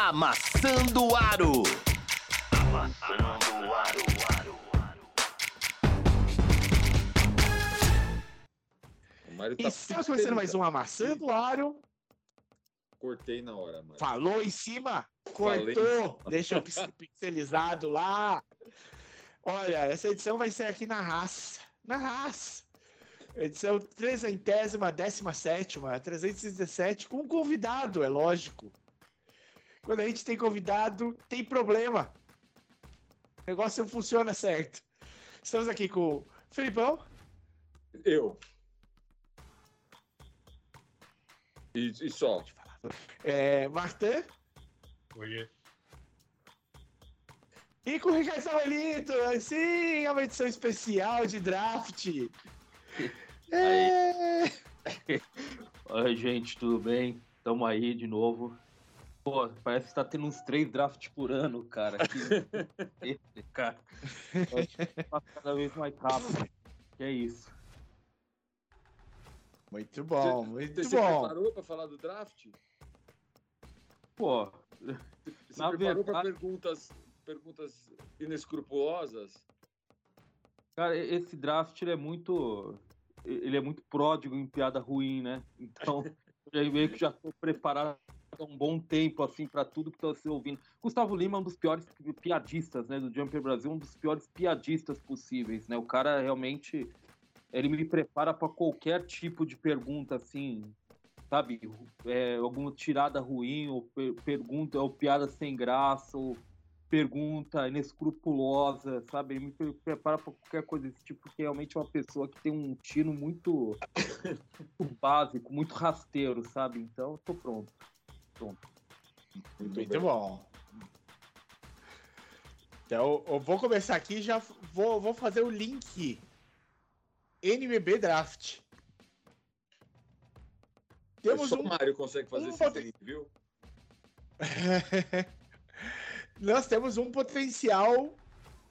Amassando Aro. Amassando o aro. O Mário E tá estamos começando mais um Amassando o Aro. Cortei na hora, Mário. Falou em cima, cortou, deixou pix- pixelizado lá. Olha, essa edição vai ser aqui na raça. Na raça. Edição trezentésima, décima sétima, 317, com um convidado, é lógico. Quando a gente tem convidado, tem problema. O negócio não funciona certo. Estamos aqui com o Felipão, Eu. E, e só. é, Martin Oiê. e com o Ricardo Samuelito. Sim, é uma edição especial de draft. É... Oi, gente, tudo bem? Tamo aí de novo. Pô, parece que tá tendo uns três drafts por ano, cara. Que... cara. Eu acho que tá cada vez mais rápido. Que é isso. Muito bom, Você- muito Você bom. preparou para falar do draft? Pô, Você Na preparou para verdade- perguntas, perguntas inescrupulosas? cara, esse draft ele é muito. Ele é muito pródigo em piada ruim, né? Então, eu já meio que já tô preparado um bom tempo, assim, para tudo que tô se ouvindo. Gustavo Lima é um dos piores piadistas, né, do Jumper Brasil, um dos piores piadistas possíveis, né? O cara realmente ele me prepara para qualquer tipo de pergunta, assim, sabe? É, alguma tirada ruim, ou per- pergunta, ou piada sem graça, ou pergunta inescrupulosa, sabe? Ele me pre- prepara para qualquer coisa desse tipo, porque realmente é uma pessoa que tem um tino muito, muito básico, muito rasteiro, sabe? Então, eu tô pronto. Muito, Muito bem. bom. Então, eu vou começar aqui já vou, vou fazer o link. NBB Draft. Temos um. o Mário consegue fazer um esse poten- link, viu? Nós temos um potencial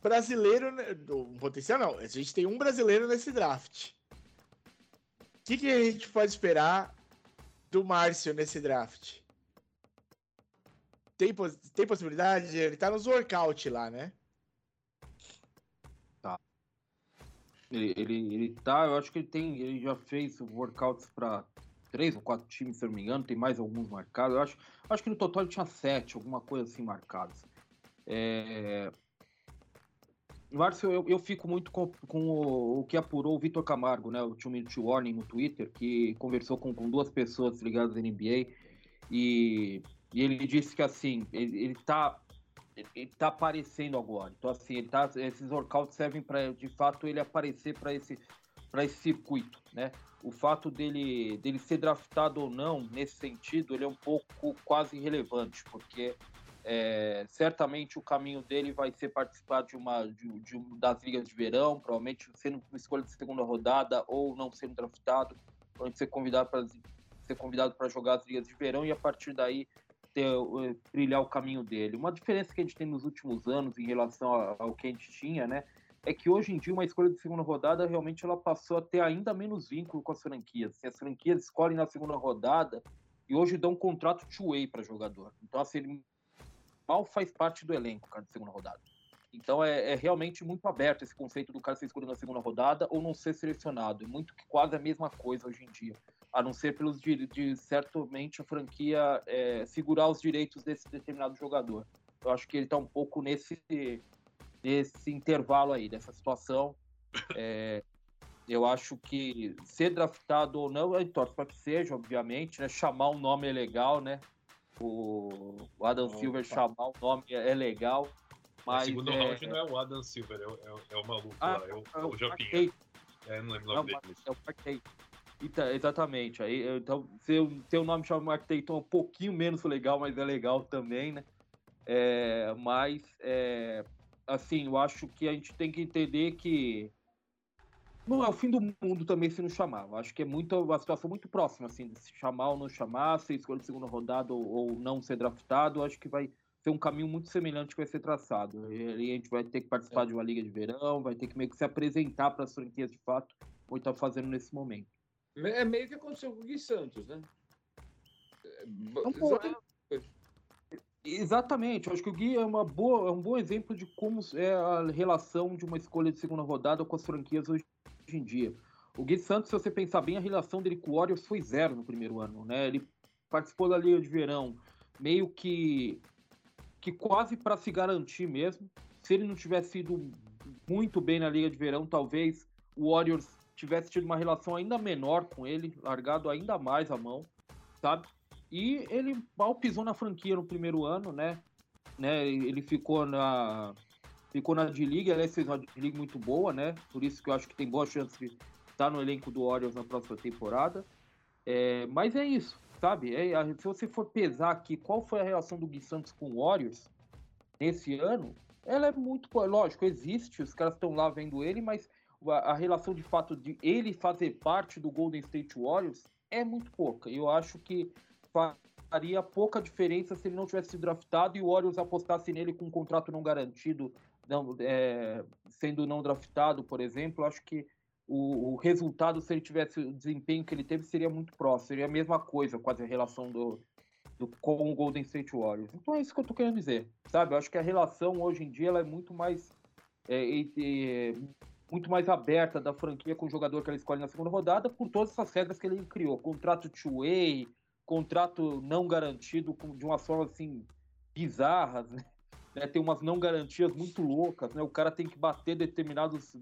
brasileiro. Um potencial não. A gente tem um brasileiro nesse draft. O que, que a gente pode esperar do Márcio nesse draft? Tem, tem possibilidade? Ele tá nos workout lá, né? Ele, ele, ele tá, eu acho que ele tem, ele já fez workouts para três ou quatro times, se eu não me engano, tem mais alguns marcados. Eu acho, acho que no total ele tinha sete, alguma coisa assim marcados. É... Márcio, eu, eu fico muito com, com o, o que apurou o Vitor Camargo, né, o Two Minute Warning no Twitter, que conversou com, com duas pessoas ligadas à NBA e, e ele disse que assim, ele, ele tá ele- tá aparecendo agora. Então, assim, ele tá, esses workouts servem para, de fato, ele aparecer para esse, esse circuito, né? O fato dele, dele ser draftado ou não, nesse sentido, ele é um pouco quase irrelevante, porque é, certamente o caminho dele vai ser participar de uma de, de das ligas de verão, provavelmente sendo uma escolha de segunda rodada ou não sendo draftado, provavelmente ser convidado para ser convidado para jogar as ligas de verão e a partir daí ter, eh, trilhar o caminho dele. Uma diferença que a gente tem nos últimos anos em relação ao que a gente tinha, né? É que hoje em dia uma escolha de segunda rodada realmente ela passou a ter ainda menos vínculo com as franquias. Assim, as franquias escolhem na segunda rodada e hoje dão um contrato two-way para jogador. Então, assim, ele mal faz parte do elenco, cara, de segunda rodada. Então é, é realmente muito aberto esse conceito do cara ser escolhido na segunda rodada ou não ser selecionado. É muito quase a mesma coisa hoje em dia. A não ser pelos de, de certamente a franquia é, segurar os direitos desse determinado jogador. Eu acho que ele está um pouco nesse, nesse intervalo aí, dessa situação. É, eu acho que ser draftado ou não, eu torço para que seja, obviamente, né? Chamar um nome é legal, né? O, o Adam. Silver chamar o nome é legal. Mas o segundo é, round não é o Adam Silver, é, o- é, o- é o maluco Ah, lá, é o, é o o Japinha. Mark É, não lembro o nome dele. é o Tatum. Então, exatamente. Aí, então, seu, seu nome chama Mark Tatum é um pouquinho menos legal, mas é legal também, né? É, mas, é, assim, eu acho que a gente tem que entender que não é o fim do mundo também se não chamar. Eu acho que é muito, uma situação muito próxima, assim, de se chamar ou não chamar, se escolher segunda rodada ou, ou não ser draftado. Eu acho que vai ser um caminho muito semelhante que vai ser traçado. E a gente vai ter que participar de uma liga de verão, vai ter que meio que se apresentar para as franquias de fato, como está fazendo nesse momento. É meio que aconteceu com o Gui Santos, né? É, Então, pô, exatamente. Eu acho que o Gui é, uma boa, é um bom exemplo de como é a relação de uma escolha de segunda rodada com as franquias hoje em dia. O Gui Santos, se você pensar bem, a relação dele com o Warriors foi zero no primeiro ano, né? Ele participou da Liga de Verão meio que que quase para se garantir mesmo. Se ele não tivesse ido muito bem na Liga de Verão, talvez o Warriors tivesse tido uma relação ainda menor com ele, largado ainda mais a mão, sabe? E ele mal pisou na franquia no primeiro ano, né? né? Ele ficou na ficou na D-League, aliás, fez uma D-League muito boa, né? Por isso que eu acho que tem boa chance de estar no elenco do Warriors na próxima temporada. É, mas é isso, sabe? É, se você for pesar aqui qual foi a relação do Gui Santos com o Warriors nesse ano, ela é muito. Lógico, existe, os caras estão lá vendo ele, mas a, relação de fato de ele fazer parte do Golden State Warriors é muito pouca. Eu acho que faria pouca diferença se ele não tivesse sido draftado e o Warriors apostasse nele com um contrato não garantido, não, é, sendo não draftado, por exemplo. Acho que o, o, resultado, se ele tivesse o desempenho que ele teve, seria muito próximo. Seria a mesma coisa, quase a relação do, do, com o Golden State Warriors. Então é isso que eu tô querendo dizer, sabe? Eu acho que a relação hoje em dia ela é muito mais é, é, muito mais aberta da franquia com o jogador que ela escolhe na segunda rodada por todas essas regras que ele criou, contrato two-way, contrato não garantido de uma forma assim bizarras, né? Tem umas não garantias muito loucas, né? O cara tem que bater determinados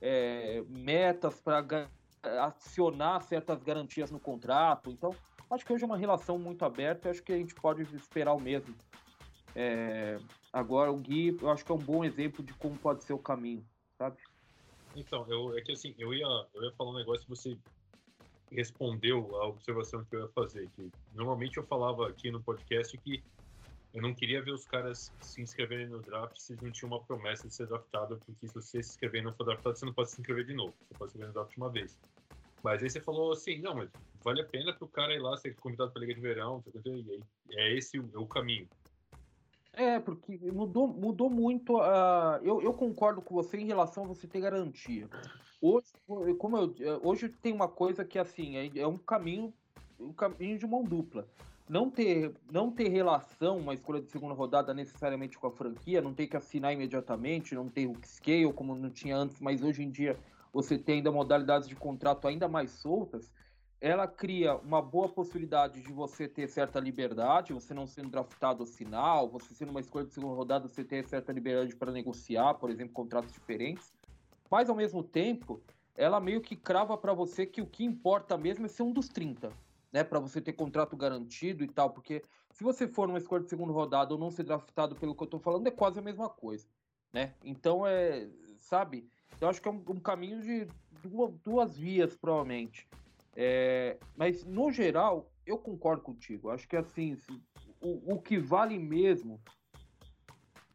é, metas para acionar certas garantias no contrato. Então, Acho que hoje é uma relação muito aberta, acho que a gente pode esperar o mesmo. É, agora, o Gui, eu acho que é um bom exemplo de como pode ser o caminho, sabe? Então, eu, é que assim, eu ia, eu ia falar um negócio e você respondeu a observação que eu ia fazer. Que normalmente eu falava aqui no podcast que eu não queria ver os caras se inscreverem no draft se não tinha uma promessa de ser draftado, porque se você se inscrever e não for draftado, você não pode se inscrever de novo. Você pode se inscrever no draft uma vez. Mas aí você falou assim, não, mas vale a pena para o cara ir lá ser convidado para a Liga de Verão, e é esse o, o caminho. É, porque mudou, mudou muito. Uh, eu, eu concordo com você em relação a você ter garantia. Hoje, como eu, hoje tem uma coisa que assim é, é um caminho, um caminho de mão dupla. Não ter, não ter relação, uma escolha de segunda rodada necessariamente com a franquia, não ter que assinar imediatamente, não ter o scale como não tinha antes, mas hoje em dia você tem ainda modalidades de contrato ainda mais soltas, ela cria uma boa possibilidade de você ter certa liberdade, você não sendo draftado ao final, você sendo uma escolha de segunda rodada, você ter certa liberdade para negociar, por exemplo, contratos diferentes. Mas ao mesmo tempo, ela meio que crava para você que o que importa mesmo é ser um dos 30, né, para você ter contrato garantido e tal, porque se você for uma escolha de segunda rodada ou não ser draftado pelo que eu estou falando, é quase a mesma coisa, né? Então é, sabe? Eu acho que é um, um caminho de duas, duas vias, provavelmente. É, mas, no geral, eu concordo contigo. Acho que, assim, o, o que vale mesmo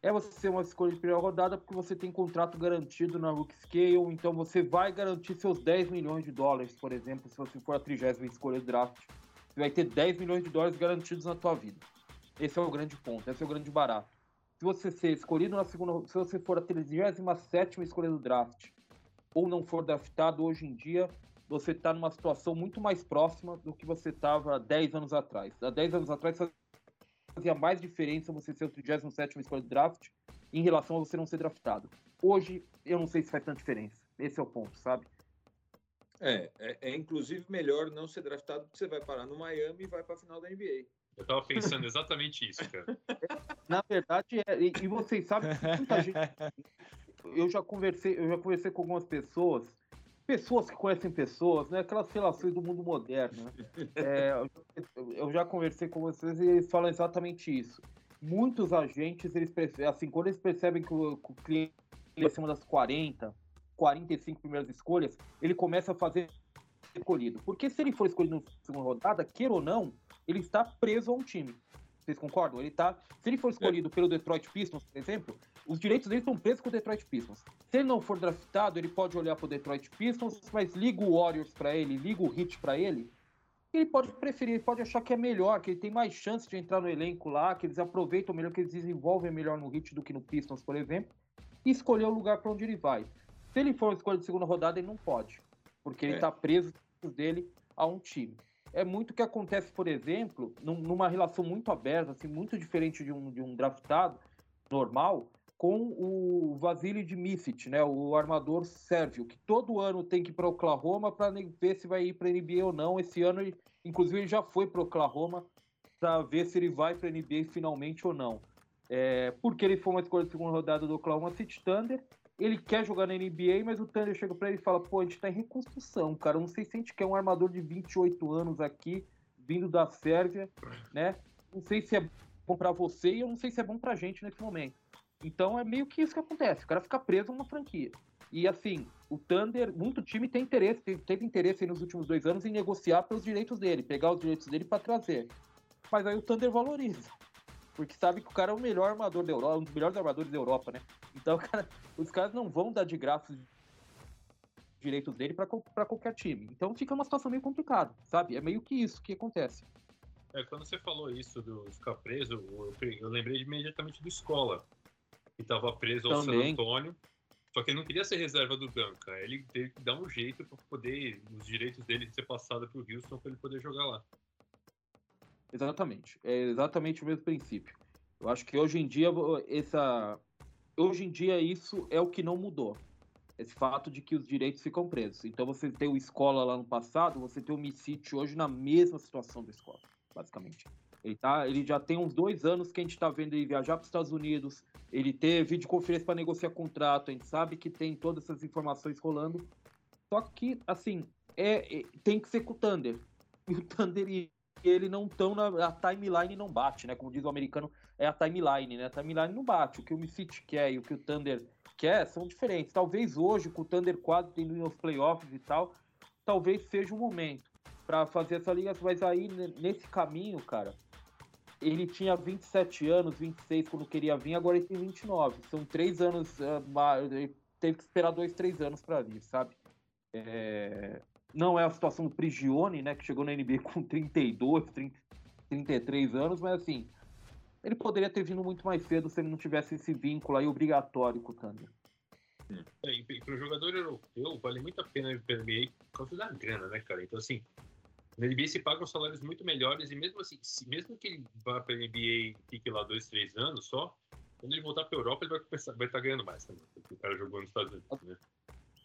é você ser uma escolha de primeira rodada porque você tem contrato garantido na Rook Scale, então você vai garantir seus 10 milhões de dólares, por exemplo, se você for a 30 escolha de draft. Você vai ter 10 milhões de dólares garantidos na tua vida. Esse é o grande ponto, esse é o grande barato se você ser escolhido na segunda, se você for a 37 escolha do draft ou não for draftado hoje em dia, você está numa situação muito mais próxima do que você estava 10 anos atrás. Há 10 anos atrás fazia mais diferença você ser o 37 escolha do draft em relação a você não ser draftado. Hoje, eu não sei se faz tanta diferença. Esse é o ponto, sabe? É, é, é inclusive melhor não ser draftado porque você vai parar no Miami e vai para a final da NBA. Eu tava pensando exatamente isso, cara. Na verdade, é, e, e vocês sabem que muita gente. Eu já conversei, eu já conversei com algumas pessoas, pessoas que conhecem pessoas, né? Aquelas relações do mundo moderno. Né? É, eu já conversei com vocês e eles falam exatamente isso. Muitos agentes, eles assim, quando eles percebem que o, que o cliente é acima das 40, 45 primeiras escolhas, ele começa a fazer escolhido. Porque se ele for escolhido na segunda rodada, queira ou não, ele está preso a um time. Vocês concordam? Ele tá. Se ele for escolhido é. pelo Detroit Pistons, por exemplo, os direitos dele estão presos com o Detroit Pistons. Se ele não for draftado, ele pode olhar para o Detroit Pistons, mas liga o Warriors para ele, liga o Heat para ele. Ele pode preferir, ele pode achar que é melhor, que ele tem mais chance de entrar no elenco lá, que eles aproveitam melhor, que eles desenvolvem melhor no Heat do que no Pistons, por exemplo, e escolher o lugar para onde ele vai. Se ele for escolha de segunda rodada, ele não pode, porque é. ele está preso dele a um time. é muito o que acontece, por exemplo, num- numa relação muito aberta, assim, muito diferente de um, de um draftado normal, com o Vasily Dmicic, né, o armador sérvio, que todo ano tem que ir para Oklahoma para ver se vai ir para NBA ou não. Esse ano, ele, inclusive, ele já foi para Oklahoma para ver se ele vai para NBA finalmente ou não. É, porque ele foi uma escolha de segunda rodada do Oklahoma City Thunder. Ele quer jogar na NBA, mas o Thunder chega para ele e fala: pô, a gente tá em reconstrução, cara. Não sei se a gente quer um armador de 28 anos aqui, vindo da Sérvia, né? Não sei se é bom para você e eu não sei se é bom pra gente nesse momento. Então é meio que isso que acontece. O cara fica preso numa franquia. E assim, o Thunder, muito time tem interesse, teve, teve interesse nos últimos dois anos em negociar pelos direitos dele, pegar os direitos dele para trazer. Mas aí o Thunder valoriza. Porque sabe que o cara é o melhor armador da Europa, um dos melhores armadores da Europa, né? Então, cara, os caras não vão dar de graça os direitos dele para qualquer time. Então fica uma situação meio complicada, sabe? É meio que isso que acontece. É, quando você falou isso do ficar preso, eu, eu lembrei imediatamente do Escola, que estava preso ao San Também. Antônio, só que ele não queria ser reserva do Duncan. Ele teve que dar um jeito para poder, os direitos dele ser passado para o Houston para ele poder jogar lá. Exatamente. É exatamente o mesmo princípio. Eu acho que hoje em dia essa hoje em dia isso é o que não mudou. Esse fato de que os direitos ficam presos. Então você tem o Escola lá no passado, você tem o Micic hoje na mesma situação do Escola, basicamente. Ele, tá, ele já tem uns dois anos que a gente está vendo ele viajar para os Estados Unidos, ele ter videoconferência para negociar contrato, a gente sabe que tem todas essas informações rolando. Só que, assim, é, é- tem que ser com o Thunder. E o Thunder e ele não estão na a timeline não bate, né? Como diz o americano, é a timeline, né? A timeline não bate. O que o Micic quer e o que o Thunder quer são diferentes. Talvez hoje, com o Thunder quase tendo nos playoffs e tal, talvez seja o momento para fazer essa ligação. Mas aí, ne- nesse caminho, cara, ele tinha 27 anos, 26 quando queria vir, agora ele tem 29. São três anos, ah, ele teve que esperar dois, três anos para vir, sabe? É, Não é a situação do Prigione, né, que chegou na NBA com 32, 30, 33 anos, mas assim, ele poderia ter vindo muito mais cedo se ele não tivesse esse vínculo aí obrigatório com o Thunder. É, para o jogador europeu, vale muito a pena ir para NBA por causa da grana, né, cara? Então, assim, na NBA se pagam salários muito melhores e mesmo assim, se, mesmo que ele vá para a NBA e fique lá dois, três anos só, quando ele voltar para a Europa, ele vai estar vai tá ganhando mais também, porque o cara jogou nos Estados Unidos, né?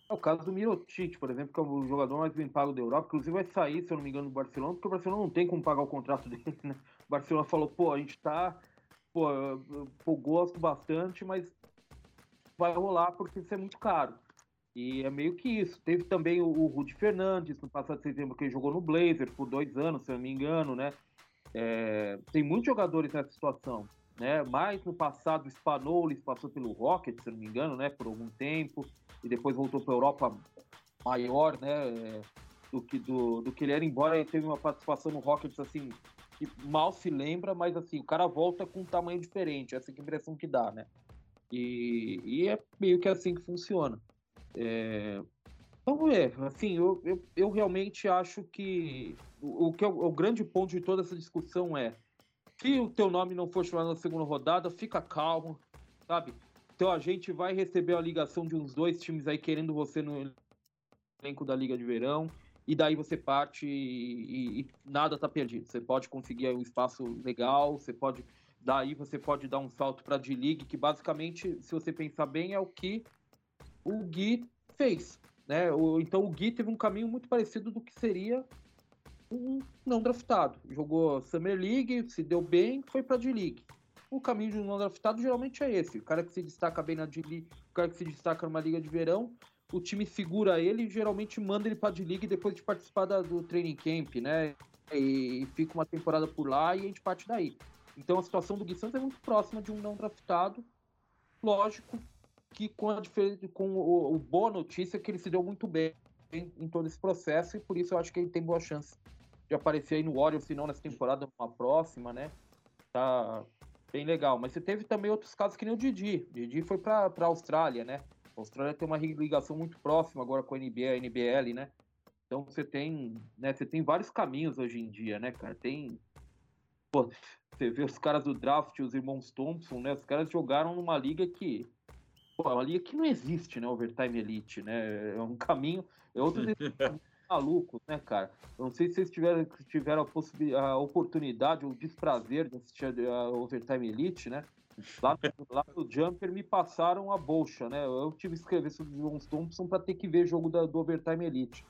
É o caso do Mirotic, por exemplo, que é o jogador mais bem pago da Europa, inclusive vai sair, se eu não me engano, do Barcelona, porque o Barcelona não tem como pagar o contrato dele, né? O Barcelona falou, pô, a gente tá, pô, eu, eu- eu gosto bastante, mas vai rolar porque isso é muito caro. E é meio que isso. Teve também o, o Rudy Fernandes, no passado de setembro, que jogou no Blazers por dois anos, se eu não me engano, né? É, tem muitos jogadores nessa situação, né? Mas no passado, o Spanoulis passou pelo Rocket, se eu não me engano, né? Por algum tempo e depois voltou para a Europa maior, né, é, do que do, do que ele era, embora ele teve uma participação no Rockets assim que mal se lembra, mas assim o cara volta com um tamanho diferente, essa é a impressão que dá, né? E, e é meio que assim que funciona. É, Vamos ver, assim, eu, eu, eu realmente acho que o, o que é o, o grande ponto de toda essa discussão é se o teu nome não for chamado na segunda rodada, fica calmo, sabe? Então a gente vai receber a ligação de uns dois times aí querendo você no elenco da Liga de Verão, e daí você parte e, e- e nada tá perdido. Você pode conseguir um espaço legal, você pode. Daí você pode dar um salto para a D-League, que basicamente, se você pensar bem, é o que o Gui fez. Né? Então o Gui teve um caminho muito parecido do que seria um não draftado. Jogou Summer League, se deu bem, foi para D-League o caminho de um não draftado geralmente é esse. O cara que se destaca bem na D-League, o cara que se destaca numa liga de verão, o time segura ele e geralmente manda ele pra D-League depois de participar da- do training camp, né? E, fica uma temporada por lá e a gente parte daí. Então a situação do Gui Santos é muito próxima de um não draftado. Lógico que com a com o, o boa notícia é que ele se deu muito bem em, em todo esse processo e por isso eu acho que ele tem boa chance de aparecer aí no Warriors, se não nessa temporada, numa próxima, né? Tá, bem legal. Mas você teve também outros casos que nem o Didi. Didi foi para Austrália, né? A Austrália tem uma ligação muito próxima agora com a NBA, a NBL, né? Então você tem, né, você tem vários caminhos hoje em dia, né, cara? Tem pô, você vê os caras do draft, os irmãos Thompson, né? Os caras jogaram numa liga que pô, uma liga que não existe, né? Overtime Elite, né? É um caminho, é outro malucos, né, cara? Eu não sei se vocês tiveram, tiveram a, a oportunidade ou o desprazer de assistir a, Overtime Elite, né? Lá, no- lá no Jumper me passaram a bolcha, né? Eu tive que escrever sobre o John Thompson para ter que ver jogo da, do Overtime Elite.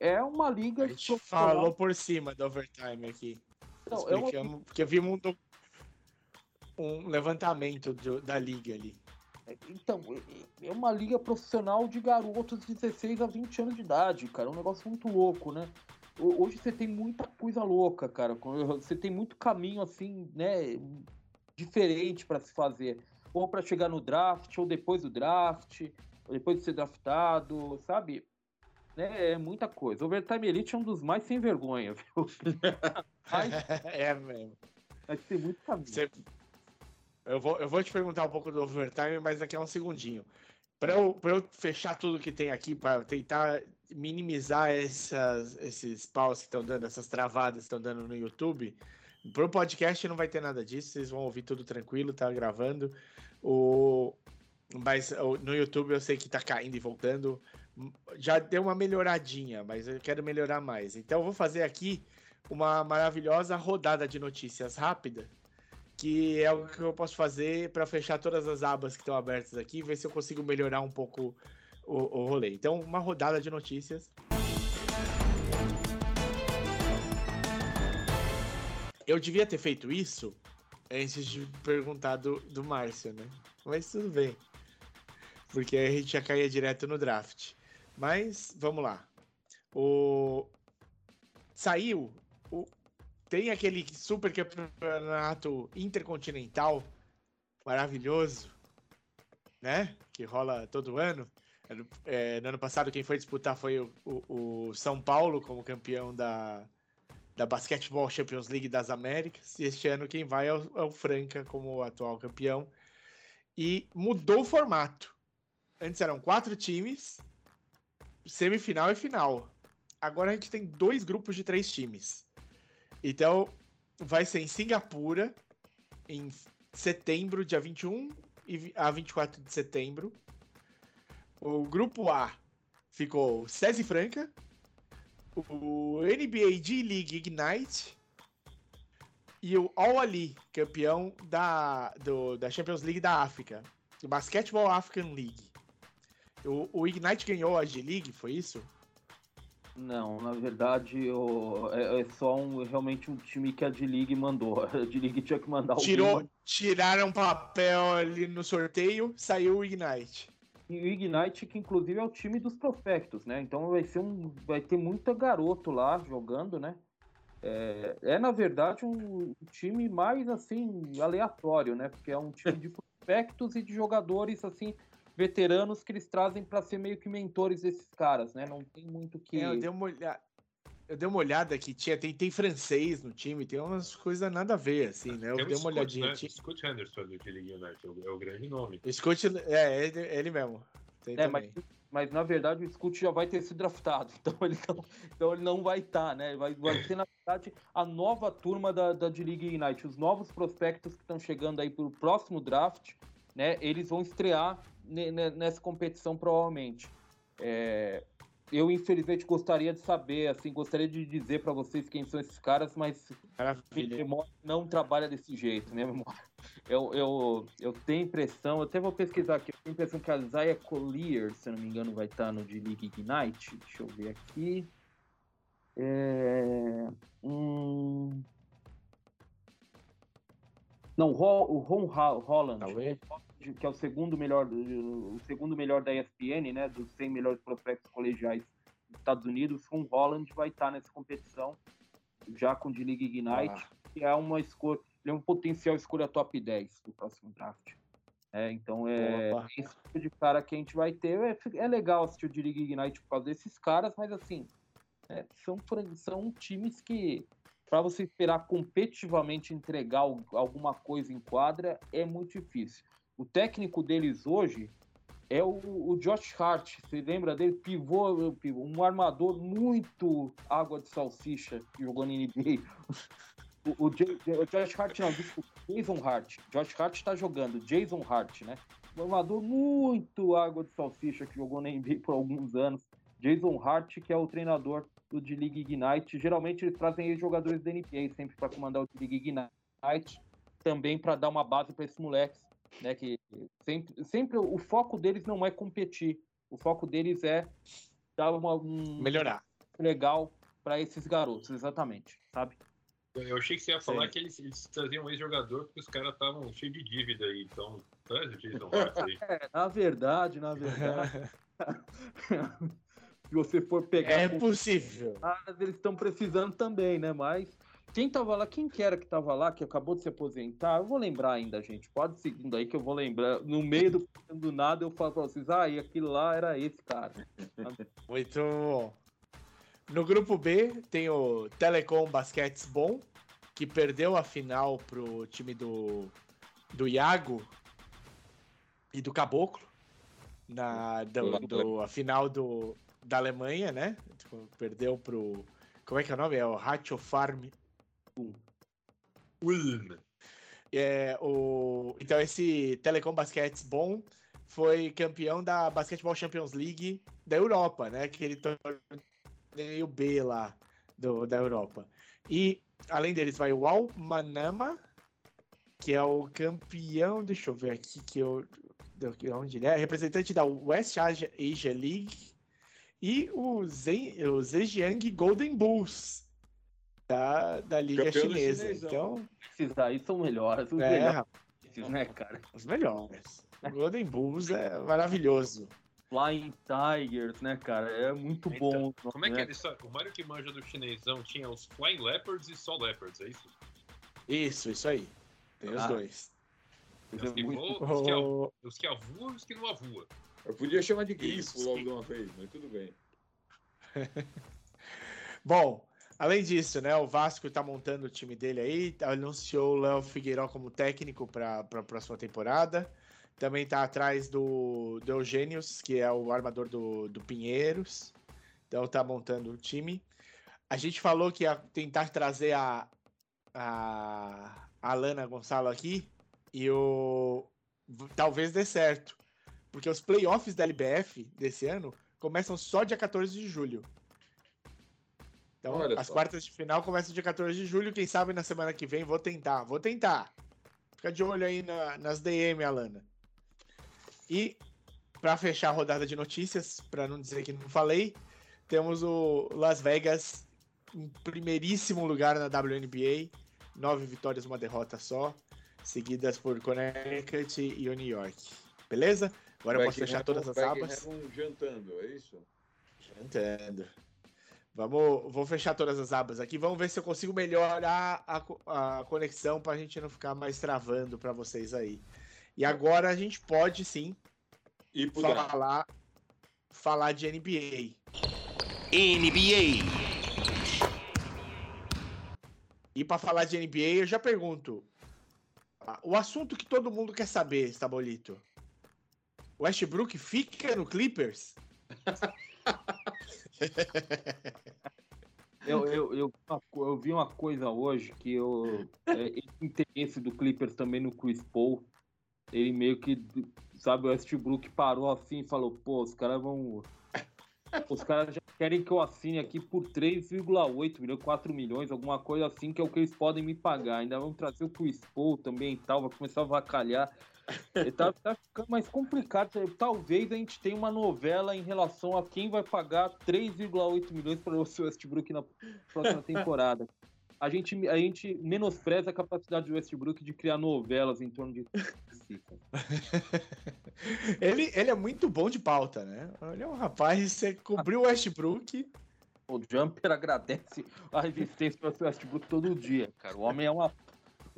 É uma liga A gente falou por cima do overtime aqui. Não, é uma porque vimos um, do- um levantamento do- da liga ali. Então, é- é uma liga profissional de garotos de 16 a 20 anos de idade, cara. É um negócio muito louco, né? Ho- Hoje você tem muita coisa louca, cara. Você tem muito caminho, assim, né? Diferente para se fazer. Ou para chegar no draft, ou depois do draft, ou depois de ser draftado, sabe? Né? É muita coisa. Overtime Elite é um dos mais sem vergonha, viu? Mas, é mesmo. mas tem muito caminho. Você- Eu, vou, eu vou te perguntar um pouco do overtime, mas daqui a um segundinho. Para eu, eu fechar tudo que tem aqui, para tentar minimizar essas, esses paus que estão dando, essas travadas que estão dando no YouTube, pro podcast não vai ter nada disso, vocês vão ouvir tudo tranquilo, tá gravando. O, mas o- no YouTube eu sei que tá caindo e voltando. Já deu uma melhoradinha, mas eu quero melhorar mais. Então eu vou fazer aqui uma maravilhosa rodada de notícias rápida que é o que eu posso fazer para fechar todas as abas que estão abertas aqui, ver se eu consigo melhorar um pouco o, o rolê. Então, uma rodada de notícias. Eu devia ter feito isso antes de perguntar do, do Márcio, né? Mas tudo bem. Porque a gente já caía direto no draft. Mas, vamos lá. O... Saiu o, tem aquele super campeonato intercontinental maravilhoso, né? Que rola todo ano. É, no ano passado, quem foi disputar foi o, o- o São Paulo como campeão da, da Basketball Champions League das Américas. E este ano, quem vai é o, é o Franca como atual campeão. E mudou o formato. Antes eram quatro times, semifinal e final. Agora a gente tem dois grupos de três times. Então, vai ser em Singapura, em setembro, dia 21 e vi- a 24 de setembro. O grupo A ficou SESI Franca, o NBA G-League Ignite e o Al Ali, campeão da, do- da Champions League da África, o Basketball African League. O, o Ignite ganhou a G-League, foi isso? Não, na verdade o- é, é só um, realmente um time que a D-League mandou. A D-League tinha que mandar o Tirou, tiraram papel ali no sorteio, saiu o Ignite. E o Ignite, que inclusive é o time dos prospectos, né? Então vai ser um. Vai ter muita garoto lá jogando, né? É, é, na verdade um time mais assim, aleatório, né? Porque é um time de prospectos e de jogadores assim, veteranos que eles trazem para ser meio que mentores desses caras, né? Não tem muito que. É, eu dei uma olhada. Eu dei uma olhada aqui, tinha, tem, tem francês no time, tem umas coisas nada a ver, assim, né? Eu Tem o dei uma Scott, olhadinha. Né? Tinha- Scott Henderson do G-League United, é o, é o grande nome. Scott, é, ele, ele mesmo. Tem É, também. mas, mas na verdade o Scoot já vai ter sido draftado, então ele não, então ele não vai estar, né? Vai, vai ser, na verdade, a nova turma da, da D-League Ignite. Os novos prospectos que estão chegando aí pro próximo draft, né? Eles vão estrear nessa competição, provavelmente. É, eu, infelizmente, gostaria de saber, assim, gostaria de dizer para vocês quem são esses caras, mas Maravilha. memória não trabalha desse jeito, minha memória. Eu, eu, eu tenho impressão, eu até vou pesquisar aqui, eu tenho impressão que a Zaya Collier, se não me engano, vai estar no D-League Ignite. Deixa eu ver aqui. É, hum, Não, o Ron Ho- Holland, Talvez. que é o segundo melhor, o segundo melhor da ESPN, né, dos 100 melhores prospectos colegiais dos Estados Unidos, Ron Holland vai estar nessa competição, já com de League Ignite, Ah. que é uma escolha, ele é um potencial escolha top 10 do próximo draft. É, então é Opa. esse tipo de cara que a gente vai ter. É, é legal assistir o de League Ignite por causa desses caras, mas assim, é, são, são times que, para você esperar competitivamente entregar al- alguma coisa em quadra, é muito difícil. O técnico deles hoje é o, o Josh Hart. Você lembra dele? Pivô, pivô, um armador muito água de salsicha que jogou na NBA. O, o, o Josh Hart, não, desculpa, Jason Hart. Josh Hart está jogando, Jason Hart, né? Um armador muito água de salsicha que jogou na NBA por alguns anos. Jason Hart, que é o treinador do D-League Ignite. Geralmente eles trazem jogadores da NBA sempre para comandar o D-League Ignite, também para dar uma base para esses moleques, né? Que sempre, sempre o foco deles não é competir, o foco deles é dar uma, um Melhorar. legal para esses garotos, exatamente, sabe? Eu achei que você ia falar Sim. que eles, eles traziam um ex-jogador porque os caras estavam cheios de dívida aí. Então, traz o Jason Hart aí. É, na verdade, na verdade, se você for pegar É possível. caras, eles estão precisando também, né? Mas quem tava lá, quem que era que tava lá, que acabou de se aposentar, eu vou lembrar ainda, gente. Pode seguindo aí que eu vou lembrar. No meio do, do nada eu falo pra vocês, ah, e aquilo lá era esse cara. Muito bom. No grupo B tem o Telecom Basquetes Bom, que perdeu a final pro time do, do Iago e do Caboclo na do, do- a final do, da Alemanha, né? Tipo, Perdeu pro. Como é que é o nome? É o Ratio Farm. Ulm. É, o, então esse Telecom Basquetes Bom foi campeão da Basketball Champions League da Europa, né? Aquele torneio B lá do, da Europa. E além deles vai o Al Manama, que é o campeão, deixa eu ver aqui que eu que- onde ele é, representante da West Asia League e o, Zen, o Zhejiang Golden Bulls da, da liga Campeão chinesa. chinesão. Então, Esses aí são melhores, os é, melhores, rapaz, né, cara? os melhores. O Golden Bulls é maravilhoso. Flying Tigers, né, cara? É muito Então, bom. Como é que né? é isso? O Mário que manja do chinesão tinha os Flying Leopards e só Leopards, é isso? Isso, isso aí. Tem os Ah. dois. Mas Os é que, muito- voam, os que, av- O- os que avoam e os que não avoam. Eu podia chamar de grifo logo de uma vez, mas tudo bem. Bom, além disso, né? O Vasco tá montando o time dele aí. Anunciou o Léo Figueiró como técnico para a próxima temporada. Também tá atrás do, do Eugênios, que é o armador do, do Pinheiros. Então tá montando o time. A gente falou que ia tentar trazer a, a, a Alana Gonçalo aqui. E o. Talvez dê certo. Porque os playoffs da LBF desse ano começam só dia 14 de julho. Então, Olha as só. quartas de final começam dia 14 de julho. Quem sabe na semana que vem vou tentar. Vou tentar. Fica de olho aí na- nas DM, Alana. E para fechar a rodada de notícias, para não dizer que não falei, temos o Las Vegas em primeiríssimo lugar na WNBA, nove vitórias, uma derrota só, seguidas por Connecticut e o New York. Beleza? Agora eu posso fechar todas as abas. Beckham jantando, é isso? Entendo. Vamos, vou fechar todas as abas aqui. Vamos ver se eu consigo melhorar a, a conexão para a gente não ficar mais travando para vocês aí. E agora a gente pode sim E falar, falar de NBA. NBA. E para falar de NBA, eu já pergunto. O assunto que todo mundo quer saber, Stabolito. Westbrook fica no Clippers? Eu, eu, eu, eu vi uma coisa hoje que eu, é, esse interesse do Clippers também no Chris Paul, ele meio que, sabe, o Westbrook parou assim e falou, pô, os caras vão... Os caras já querem que eu assine aqui por 3,8 milhões, 4 milhões, alguma coisa assim, que é o que eles podem me pagar. Ainda vão trazer o Chris Paul também e tal, vai começar a vacalhar. Tá, tá ficando mais complicado. Talvez a gente tenha uma novela em relação a quem vai pagar 3,8 milhões para o Westbrook na próxima temporada. A gente, a gente menospreza a capacidade do Westbrook de criar novelas em torno de. Ele, ele é muito bom de pauta, né? Ele é um rapaz, você cobriu o Westbrook. O Jumper agradece a resistência para o Westbrook todo dia, cara. O homem é uma.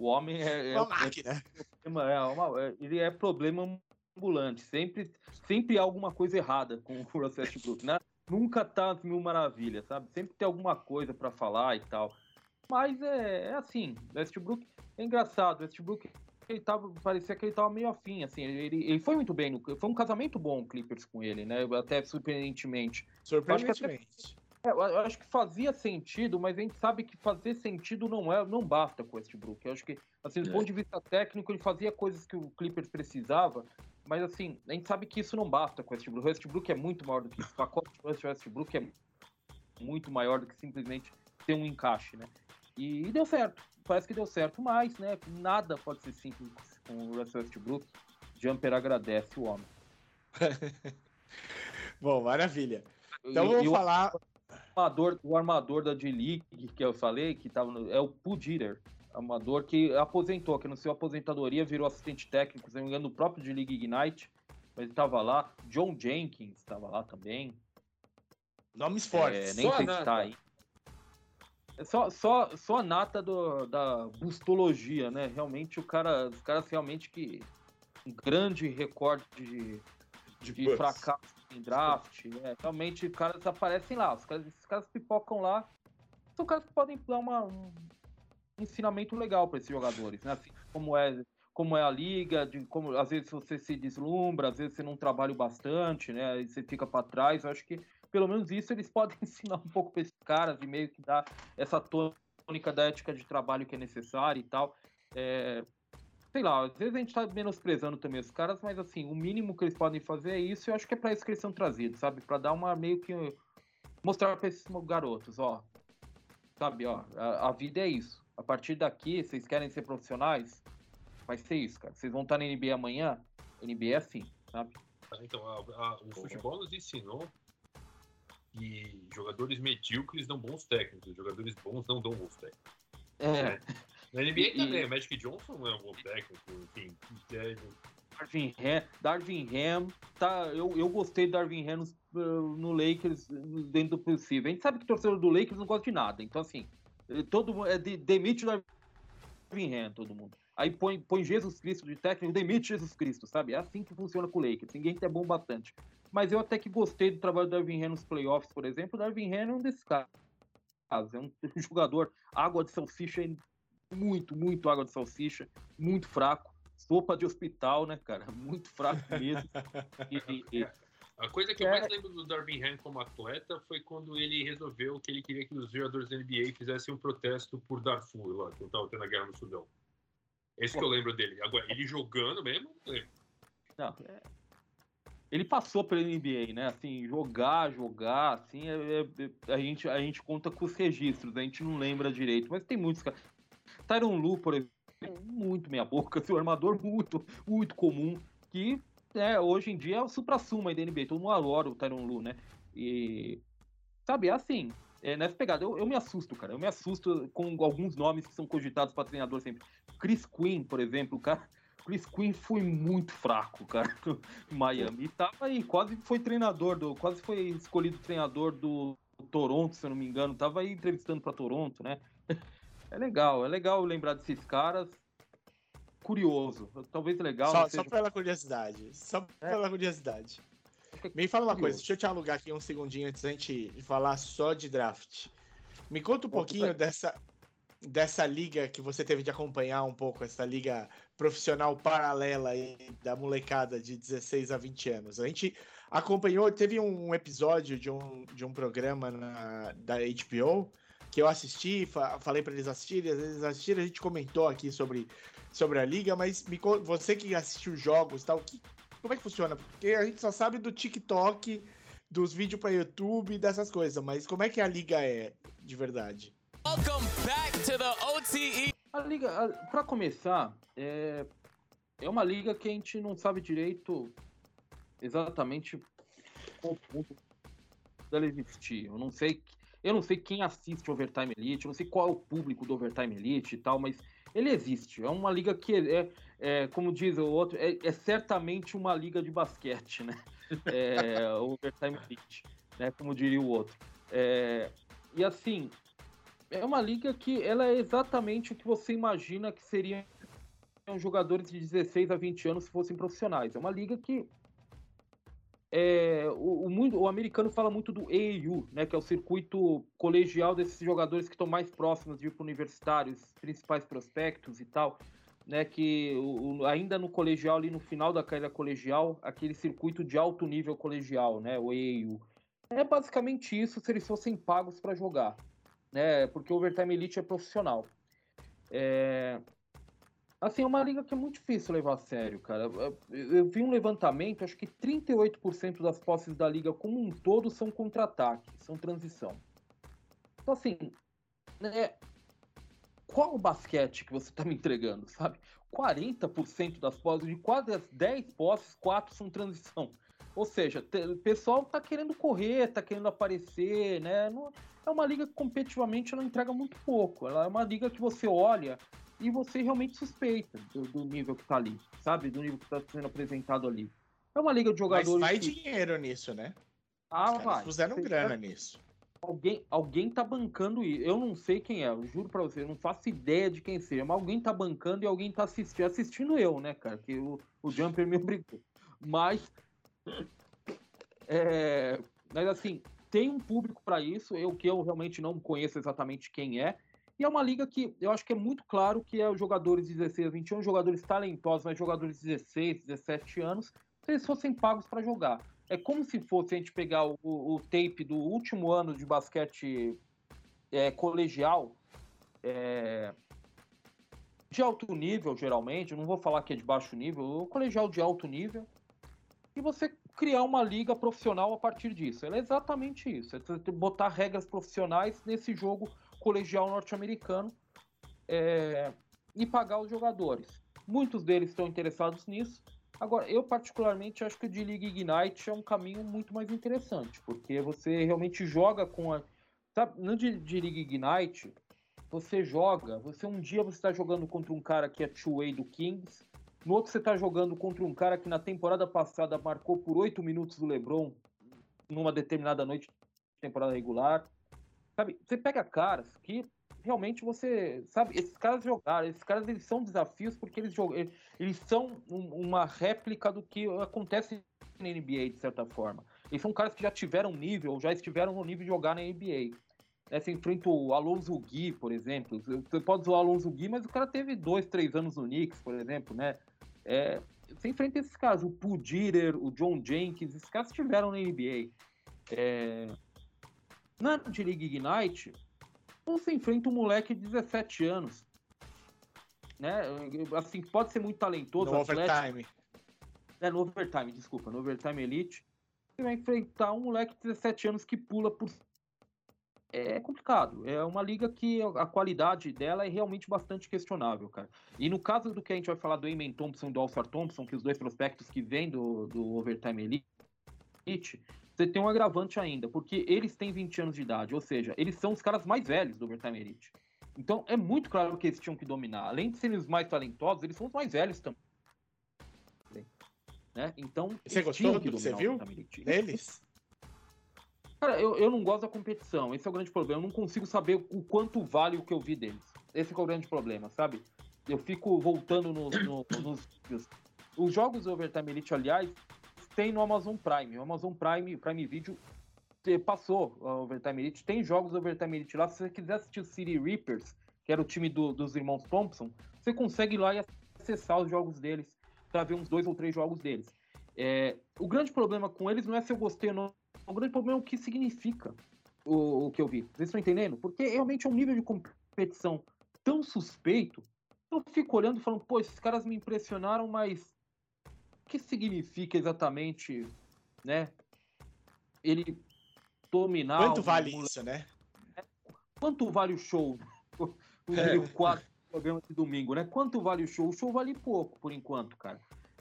O homem é, é, Uma máquina. problema- é uma- é- ele é problema ambulante. Sempre, sempre há alguma coisa errada com o Russell Westbrook, né? Nunca tá mil maravilhas, sabe? Sempre tem alguma coisa para falar e tal. Mas é, é assim, Westbrook é engraçado. Westbrook ele tava, parecia que ele tava meio afim, assim. Ele, ele foi muito bem, no, foi um casamento bom o Clippers com ele, né? Até surpreendentemente. Surpreendentemente. É, eu acho que fazia sentido, mas a gente sabe que fazer sentido não é, não basta com o Westbrook. Eu acho que, assim, do É. ponto de vista técnico, ele fazia coisas que o Clippers precisava, Mas assim, a gente sabe que isso não basta com o Westbrook. O Westbrook é muito maior do que isso. O pacote do Westbrook é muito maior do que simplesmente ter um encaixe, né? E, e deu certo. Parece que deu certo, mas, né? Nada pode ser simples com o Russell Westbrook. Jumper agradece o homem. Bom, maravilha. Então E- vamos e o falar. armador, o armador da G-League que eu falei, que tava no, é o Pudirer, armador que aposentou, que no seu aposentadoria virou assistente técnico, se não me engano, do próprio G-League Ignite, mas ele tava lá. John Jenkins estava lá também. Nomes É, fortes. nem Só a sei se tá aí. É só, só, só a nata do, da bustologia, né? Realmente o cara, os caras realmente que um grande recorde de, De de fracasso em draft. né? Realmente, caras aparecem lá. Os caras, os caras pipocam lá. São caras que podem dar uma, um ensinamento legal para esses jogadores, né? Assim, como é como é a liga, de como às vezes você se deslumbra, às vezes você não trabalha bastante, né? Aí você fica para trás. Eu acho que pelo menos isso eles podem ensinar um pouco para esses caras e meio que dar essa tônica da ética de trabalho que é necessária e tal. É, sei lá, às vezes a gente tá menosprezando também os caras, mas assim, o mínimo que eles podem fazer é isso, e eu acho que é pra isso que eles são trazidos, sabe? Pra dar uma meio que mostrar pra esses garotos, ó. Sabe, ó, a, a vida é isso. A partir daqui, vocês querem ser profissionais? Vai ser isso, cara. Vocês vão estar na NBA amanhã? NBA é assim, sabe? Tá, Então, a- a- o futebol nos ensinou que jogadores medíocres dão bons técnicos, jogadores bons não dão bons técnicos. É, Na NBA E- também, o Magic Johnson é um bom técnico, enfim. é- Darvin Ham, Darvin Ham, tá, eu, eu gostei do Darvin Ham no, no Lakers dentro do possível. A gente sabe que o torcedor do Lakers não gosta de nada, então assim, eh, todo mundo, é de, demite o Darvin Ham, todo mundo. Aí põe, põe Jesus Cristo de técnico, demite Jesus Cristo, sabe? É assim que funciona com o Lakers, ninguém é bom bastante. Mas eu até que gostei do trabalho do Darvin Ham nos playoffs, por exemplo, o Darvin Ham é um desses caras. É um jogador água de salsicha, muito, muito água de salsicha, muito fraco sopa de hospital, né, cara? Muito fraco mesmo. E- e- A coisa que eu É. mais lembro do Darvin Ham como atleta foi quando ele resolveu que ele queria que os jogadores da NBA fizessem um protesto por Darfur, lá, quando estava tendo a guerra no Sudão. Esse que eu lembro dele. Agora, ele jogando mesmo, não lembro. não, é- Ele passou pela NBA, né? Assim, jogar, jogar, assim, é- é- a, gente, a gente conta com os registros, a gente não lembra direito, mas tem muitos caras. Tyron Lu, por exemplo, muito meia boca, seu armador muito, muito comum, que né, hoje em dia é o supra-suma aí da NBA, todo mundo adora o Tyron Lu, né? E, sabe, é assim, é nessa pegada, eu, eu me assusto, cara, eu me assusto com alguns nomes que são cogitados para treinador sempre. Chris Quinn, por exemplo, cara, Chris Quinn foi muito fraco, cara, em Miami, e tava aí, quase foi treinador, do, quase foi escolhido treinador do Toronto, se eu não me engano, tava aí entrevistando para Toronto, né? É legal, é legal lembrar desses caras. Curioso, talvez legal. Só, não só seja- pela curiosidade. Só É. pela curiosidade. Me fala uma curioso. coisa, deixa eu te alugar aqui um segundinho antes da gente falar só de draft. Me conta um Bom, pouquinho tudo dessa, dessa liga que você teve de acompanhar um pouco, essa liga profissional paralela aí da molecada de 16 a 20 anos. A gente acompanhou, teve um episódio de um, de um programa na- da HBO que eu assisti, fa- falei para eles assistirem, às vezes assistiram, a gente comentou aqui sobre, sobre a liga, mas me você que assistiu jogos e tal, que, como é que funciona? Porque a gente só sabe do TikTok, dos vídeos para YouTube, dessas coisas, mas como é que a liga é de verdade? Welcome back to the OTE. A liga, a- pra começar, é, é uma liga que a gente não sabe direito exatamente qual ponto dela existir. Eu não sei, eu não sei quem assiste Overtime Elite, eu não sei qual é o público do Overtime Elite e tal, mas ele existe. É uma liga que é, é, como diz o outro, é, é certamente uma liga de basquete, né? É, Overtime Elite, né? Como diria o outro. É, e assim, é uma liga que ela é exatamente o que você imagina que seriam jogadores de 16 a 20 anos se fossem profissionais. É uma liga que é, o, o, o americano fala muito do AAU, né, que é o circuito colegial desses jogadores que estão mais próximos de ir para universitários, principais prospectos e tal, né, que o, ainda no colegial, ali no final da carreira colegial, aquele circuito de alto nível colegial, né, o AAU. É basicamente isso se eles fossem pagos para jogar né? Porque o Overtime Elite é profissional. É... Assim, é uma liga que é muito difícil levar a sério, cara. Eu- vi um levantamento, acho que 38% das posses da liga como um todo são contra-ataque, são transição. Então, assim, né, qual o basquete que você tá me entregando, sabe? 40% das posses, de quase as 10 posses, 4 são transição. Ou seja, o pessoal tá querendo correr, tá querendo aparecer, né? Não- é uma liga que competitivamente ela entrega muito pouco. Ela é uma liga que você olha e você realmente suspeita do, do nível que tá ali, sabe? Do nível que tá sendo apresentado ali. É uma liga de Mas jogadores. vai que... dinheiro nisso, né? Ah, Os vai. puseram Você- grana nisso. Alguém, alguém tá bancando isso. Eu não sei quem é, eu juro pra você, eu não faço ideia de quem seja, mas alguém tá bancando e alguém tá assistindo. Assistindo eu, né, cara? Que o, o Jumper me obrigou. Mas. é, mas assim, tem um público pra isso, eu que eu realmente não conheço exatamente quem é. E é uma liga que eu acho que é muito claro que é os jogadores de 16 a 21, jogadores talentosos, mas jogadores de 16, 17 anos, se eles fossem pagos para jogar. É como se fosse a gente pegar o, o- tape do último ano de basquete é, colegial, é, de alto nível, geralmente, não vou falar que é de baixo nível, o colegial de alto nível, e você criar uma liga profissional a partir disso. Ela é exatamente isso, é botar regras profissionais nesse jogo colegial norte-americano é, e pagar os jogadores. Muitos deles estão interessados nisso. Agora, eu particularmente acho que o de League Ignite é um caminho muito mais interessante, porque você realmente joga com a. Sabe, no de, de League Ignite, você joga, você um dia você está jogando contra um cara que é two-way do Kings, no outro você está jogando contra um cara que na temporada passada marcou por oito minutos do LeBron numa determinada noite de temporada regular. Sabe, você pega caras que realmente você, sabe, esses caras jogaram, esses caras eles são desafios porque eles jogam, eles- eles são um- uma réplica do que acontece na NBA de certa forma. Eles são caras que já tiveram nível, já estiveram no nível de jogar na NBA. Né, Você enfrenta o Alonso Gui, por exemplo. Você pode zoar o Alonso Gui, mas o cara teve dois, três anos no Knicks, por exemplo, né? É, você enfrenta esses caras, o Paul Dieter, o John Jenkins, esses caras estiveram na NBA. É, na de League Ignite, você enfrenta um moleque de 17 anos. Né? Assim, pode ser muito talentoso, No atlético, overtime. é, no overtime, desculpa, no overtime elite. Você vai enfrentar um moleque de 17 anos que pula por. É complicado. É uma liga que a qualidade dela é realmente bastante questionável, cara. E no caso do que a gente vai falar do Eamon Thompson e do Alfar Thompson, que os dois prospectos que vêm do, do overtime elite, você tem um agravante ainda, porque eles têm 20 anos de idade, ou seja, eles são os caras mais velhos do overtime elite. Então é muito claro que eles tinham que dominar. Além de serem os mais talentosos, eles são os mais velhos também. Né? Então, Você eles gostou do que você viu? Deles? Cara, eu, eu não gosto da competição. Esse é o grande problema. Eu não consigo saber o quanto vale o que eu vi deles. Esse é o grande problema, sabe? Eu fico voltando no- no- nos. Os jogos do Overtime Elite, aliás, tem no Amazon Prime. O Amazon Prime, Prime Video eh, passou o Overtime Elite. Tem jogos Overtime Elite lá. Se você quiser assistir o City Reapers, que era o time do- dos irmãos Thompson, você consegue ir lá e acessar os jogos deles para ver uns dois ou três jogos deles. É, o grande problema com eles não é se eu gostei ou não. O grande problema é o que significa o, o que eu vi. Vocês estão entendendo? Porque realmente é um nível de competição tão suspeito. Eu fico olhando e falando, pô, esses caras me impressionaram, mas que significa exatamente, né? Ele dominar. Quanto vale isso, né? Quanto vale o show? O, o É. nível 4 do programa de domingo, né? Quanto vale o show? O show vale pouco, por enquanto, cara.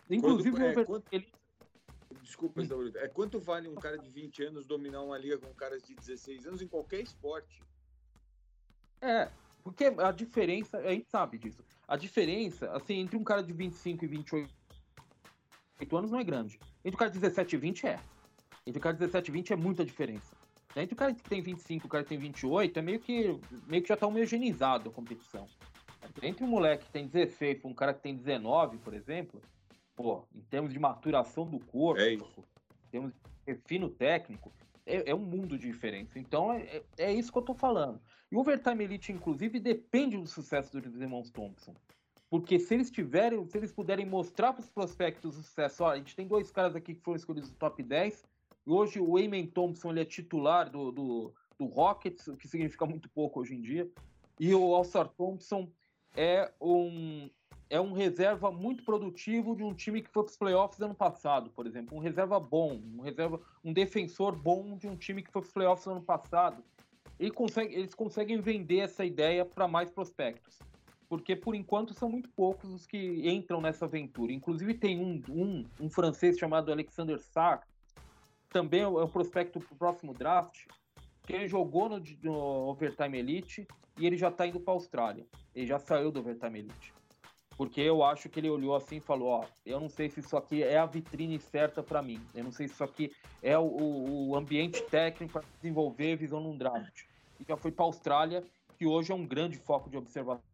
Inclusive, Quando- o é, quando- ele- Desculpa. É quanto vale um cara de 20 anos dominar uma liga com caras de 16 anos em qualquer esporte? É, porque a diferença, a gente sabe disso. A diferença, assim, entre um cara de 25 e 28 anos não é grande. Entre o cara de 17 e 20 é. Entre o cara de 17 e 20 é muita diferença. Entre o cara que tem 25 e o cara que tem 28, é meio que, meio que já tá homogeneizado a competição. Entre um moleque que tem 16 e um cara que tem 19, por exemplo, pô, em termos de maturação do corpo, É isso. em termos de refino técnico, é, é um mundo de diferença. Então, é, é- é isso que eu tô falando. E o Overtime Elite, inclusive, depende do sucesso dos irmãos Thompson. Porque se eles tiverem, se eles puderem mostrar para os prospectos o sucesso, ó, a gente tem dois caras aqui que foram escolhidos no top 10, e hoje o Eamon Thompson ele é titular do, do, do Rockets, o que significa muito pouco hoje em dia, e o Alsar Thompson é um é um reserva muito produtivo de um time que foi para os playoffs ano passado, por exemplo. Um reserva bom, um reserva, um defensor bom de um time que foi para os playoffs ano passado. Ele consegue, eles conseguem vender essa ideia para mais prospectos. Porque, por enquanto, são muito poucos os que entram nessa aventura. Inclusive, tem um, um, um francês chamado Alexander Sarr, também é um prospecto para o próximo draft, que ele jogou no, no Overtime Elite e ele já está indo para a Austrália. Ele já saiu do Overtime Elite. Porque eu acho que ele olhou assim e falou: Ó, eu não sei se isso aqui é a vitrine certa para mim. Eu não sei se isso aqui é o, o ambiente técnico para desenvolver visão num draft. E já foi para a Austrália, que hoje é um grande foco de observação.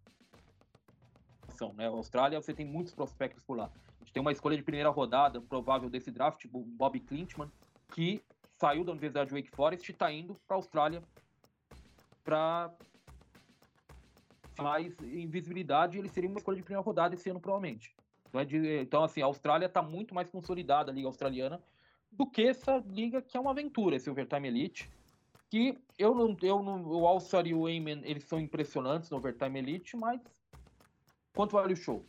Né? A Austrália, você tem muitos prospectos por lá. A gente tem uma escolha de primeira rodada provável desse draft, Bob Clintman, que saiu da Universidade de Wake Forest e está indo para a Austrália para mais invisibilidade. Ele seria uma escolha de primeira rodada esse ano, provavelmente. Então, é de, então assim, a Austrália está muito mais consolidada, a Liga Australiana, do que essa liga que é uma aventura, esse Overtime Elite. Que eu não. Eu não o All-Star e o Ayman, eles são impressionantes no Overtime Elite, mas quanto vale o show?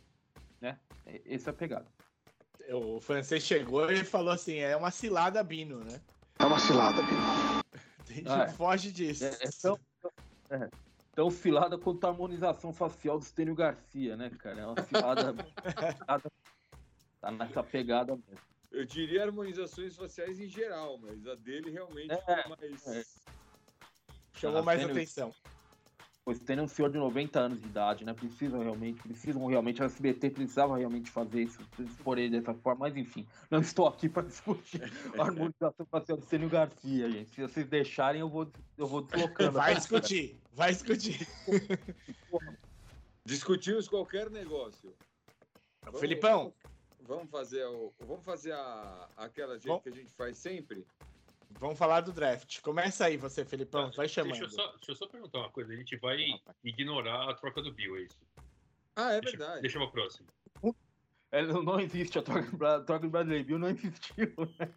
Né? Essa é a pegada. O francês chegou e falou assim: é uma cilada, Bino, né? É uma cilada, Bino. A gente ah, foge disso. É, é tão, é, tão cilada quanto a harmonização facial do Stênio Garcia, né, cara? É uma cilada. tá nessa pegada mesmo. Eu diria harmonizações faciais em geral, mas a dele realmente é, foi mais. É. Chamou mais atenção. Pois tem um senhor de 90 anos de idade, né? Precisam realmente, precisam realmente, a SBT precisava realmente fazer isso, por ele dessa forma, mas enfim, não estou aqui para discutir a harmonização facial do Sênio Garcia, gente. Se vocês deixarem, eu vou, eu vou deslocando. Vai discutir, vai discutir. Discutimos qualquer negócio. Vamos, Felipão. Vamos fazer, o, vamos fazer a, aquela jeito que a gente faz sempre? Vamos falar do draft. Começa aí você, Felipão. Vai chamando. Deixa eu, só, deixa eu só perguntar uma coisa. A gente vai ignorar a troca do Bill, é isso? Ah, é deixa, verdade. Deixa uma próxima. É, não existe a troca, troca do Bradley Bill, não existiu. Né?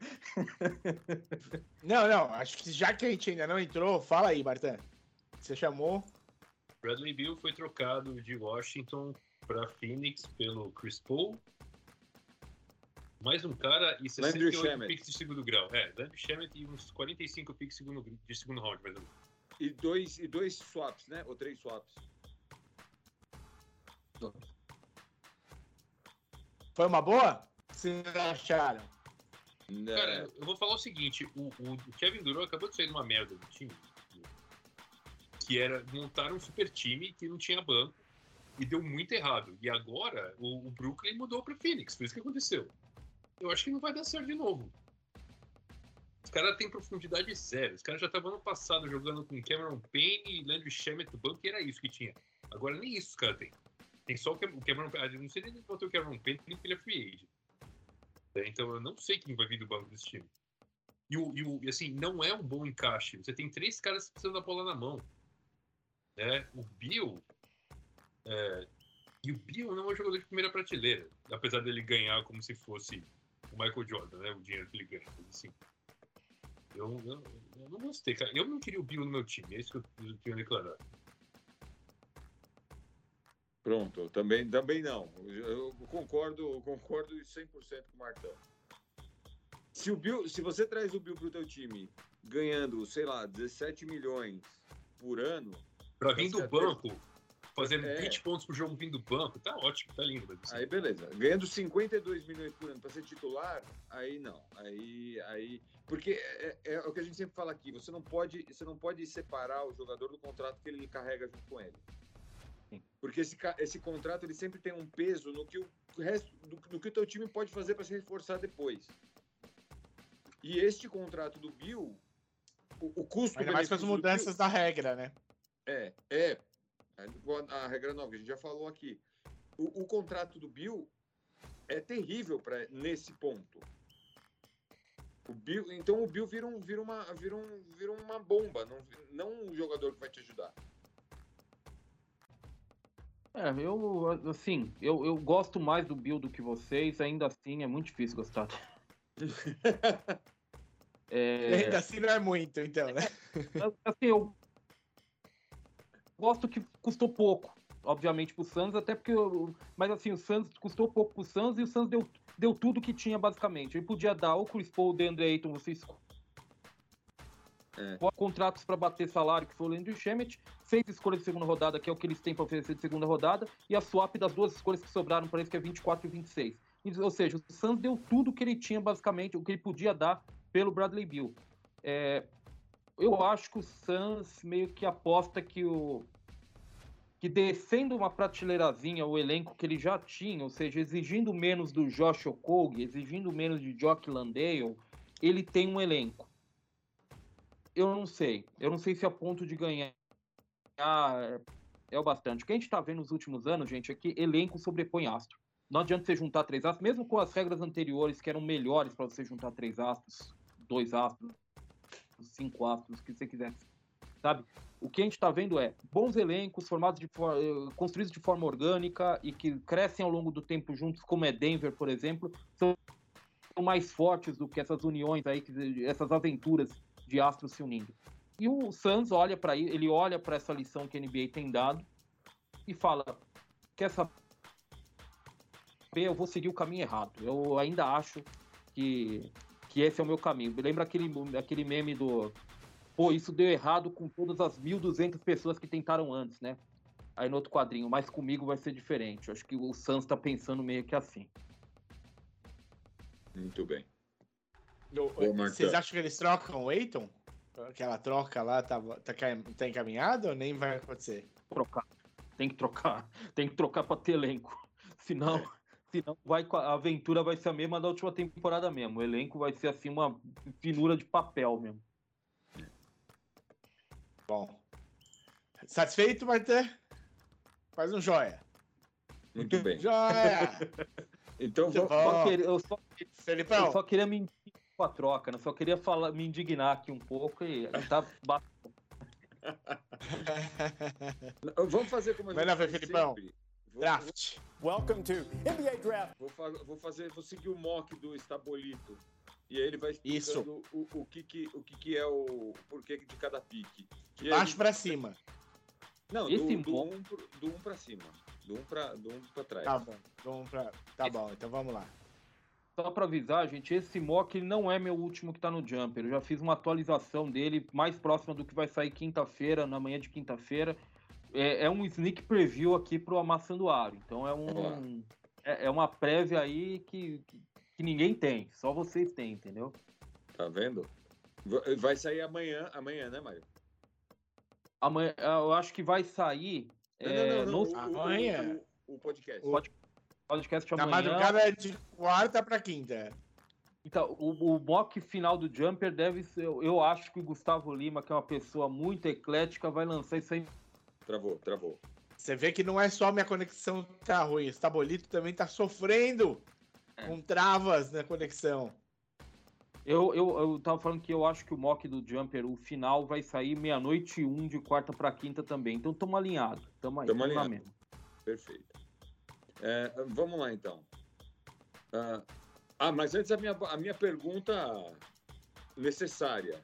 Não, não. Acho que já que a gente ainda não entrou, fala aí, Martin. Você chamou? Bradley Bill foi trocado de Washington para Phoenix pelo Chris Paul mais um cara e 68 picks de segundo grau. É, Landry Shamet e uns 45 picks de segundo, de segundo round, mais ou menos. E dois, e dois swaps, né? Ou três swaps. Foi uma boa? Vocês acharam? Cara, eu vou falar o seguinte: o, o Kevin Durant acabou de sair de uma merda do time. Que era montar um super time que não tinha banco e deu muito errado. E agora o, o Brooklyn mudou para Phoenix, foi isso que aconteceu eu acho que não vai dar certo de novo. Os caras têm profundidade zero. Os caras já estavam ano passado jogando com Cameron Payne e Landry Shamet no banco, e era isso que tinha. Agora nem isso os caras têm. Tem só o Cameron Payne. Não sei nem se botou o Cameron Payne, porque ele é free agent. É, então eu não sei quem vai vir do banco desse time. E, o, e, o, e assim, não é um bom encaixe. Você tem três caras precisam da bola na mão. Né? O Bill. É, e o Bill não é um jogador de primeira prateleira. Apesar dele ganhar como se fosse o Michael Jordan, né? O dinheiro que ele ganha. Assim. Eu, eu, eu, não gostei, cara. Eu não queria o Bill no meu time, é isso que eu, eu tenho a declarar. Pronto, também, também não. Eu concordo, concordo 100% com o Martão. Se, o Bill, se você traz o Bill pro teu time ganhando, sei lá, 17 milhões por ano. Para vir do banco, fazendo é. 20 pontos por jogo vindo do banco, tá ótimo, tá lindo. Assim. Aí beleza. Ganhando 52 milhões por ano para ser titular, aí não. Aí, aí, porque é, é, é, o que a gente sempre fala aqui. Você não pode, você não pode separar o jogador do contrato que ele carrega junto com ele. Porque esse, esse contrato ele sempre tem um peso no que o resto do, do que o teu time pode fazer para se reforçar depois. E este contrato do Bill, o, o custo. Ainda mais com as mudanças Bill, da regra, né? É, é, a regra nova, a gente já falou aqui. O, o contrato do Bill é terrível para nesse ponto. O Bill, então o Bill vira, um, vira, uma, vira, um, vira uma bomba, não, não um jogador que vai te ajudar. É, eu, assim, eu, eu gosto mais do Bill do que vocês, ainda assim é muito difícil gostar. é... Ainda assim não é muito, então, né? Assim, eu gosto que custou pouco. obviamente, pro Suns, até porque. o- Mas assim, o Suns custou pouco pro Suns e o Suns deu, deu tudo que tinha, basicamente. Ele podia dar o Chris Paul, o DeAndre Ayton, você. É. Contratos para bater salário, que foi o Landry Shemet, fez escolha de segunda rodada, que é o que eles têm para oferecer de segunda rodada, e a swap das duas escolhas que sobraram para eles, que é 24 e 26. E, Ou seja, o Suns deu tudo que ele tinha, basicamente, o que ele podia dar pelo Bradley Bill. É, eu acho que o Suns meio que aposta que o que descendo uma prateleirazinha o elenco que ele já tinha, ou seja, exigindo menos do Josh Okogie, exigindo menos de Jock Landale, ele tem um elenco. Eu não sei. Eu não sei se a ponto de ganhar é, é o bastante. O que a gente está vendo nos últimos anos, gente, é que elenco sobrepõe astro. Não adianta você juntar três astros, mesmo com as regras anteriores que eram melhores para você juntar três astros, dois astros, cinco astros, o que você quiser, sabe? O que a gente está vendo é bons elencos formados de for- eh, construídos de forma orgânica e que crescem ao longo do tempo juntos, como é Denver, por exemplo, são mais fortes do que essas uniões aí, essas aventuras de astros se unindo. E o Suns olha para ele olha para essa lição que a NBA tem dado e fala: quer saber? Eu vou seguir o caminho errado. Eu ainda acho que, que esse é o meu caminho. Lembra aquele, aquele meme do pô, isso deu errado com todas as 1.200 pessoas que tentaram antes, né? Aí no outro quadrinho, mas comigo vai ser diferente. Eu acho que o Suns tá pensando meio que assim. Muito bem. No-. Vocês acham que eles trocam o Eiton? Aquela troca lá tá, tá, tá encaminhada ou nem vai acontecer? Trocar. Tem que trocar. Tem que trocar pra ter elenco. Senão, senão vai, com a aventura vai ser a mesma da última temporada mesmo. O elenco vai ser assim uma finura de papel mesmo. Bom. Satisfeito, Martã? Faz um joia. Muito bem. Joia! Então bom. Só queria- eu, só, eu Felipão, só queria me indignar com a troca, né? Só queria falar, me indignar aqui um pouco e tá ba- Vamos fazer como a Vai gente lá, faz Felipão. sempre. Vou, draft. Welcome to NBA Draft. Vou, fa- vou fazer, vou seguir o mock do Estabolito. E aí ele vai Isso. explicando o, o, que, que, o que, que é o, o porquê de cada pique. E aí- Baixo pra cima. Não, Esse do, do, um, do um pra cima. Do um pra, do um pra trás. Tá bom. Vamos pra... Tá bom, então vamos lá. Só pra avisar, gente, esse mock ele não é meu último que tá no Jumper. Eu já fiz uma atualização dele mais próxima do que vai sair quinta-feira, na manhã de quinta-feira. É, é um sneak preview aqui pro Amassando Aro. Então é um. É, é uma prévia aí que, que, que ninguém tem. Só vocês têm, entendeu? Tá vendo? Va- Vai sair amanhã, amanhã, né, Mário? Amanhã, eu acho que vai sair. Não, é, não, não, não. no o- o- Amanhã. O, o podcast. Pode- podcast Na amanhã. madrugada é de quarta pra quinta. Então, o, o mock final do Jumper deve ser. Eu, eu acho que o Gustavo Lima, que é uma pessoa muito eclética, vai lançar isso aí Travou, travou. Você vê que não é só minha conexão que tá ruim. Esse tabolito também tá sofrendo É. com travas na conexão. Eu, eu, eu tava falando que eu acho que o mock do Jumper, o final, vai sair meia-noite e um de quarta pra quinta também. Então tamo alinhado. Tamo aí. Tamo alinhado. mesma. Perfeito. É, vamos lá, então. Ah, ah, mas antes a minha, a minha pergunta necessária.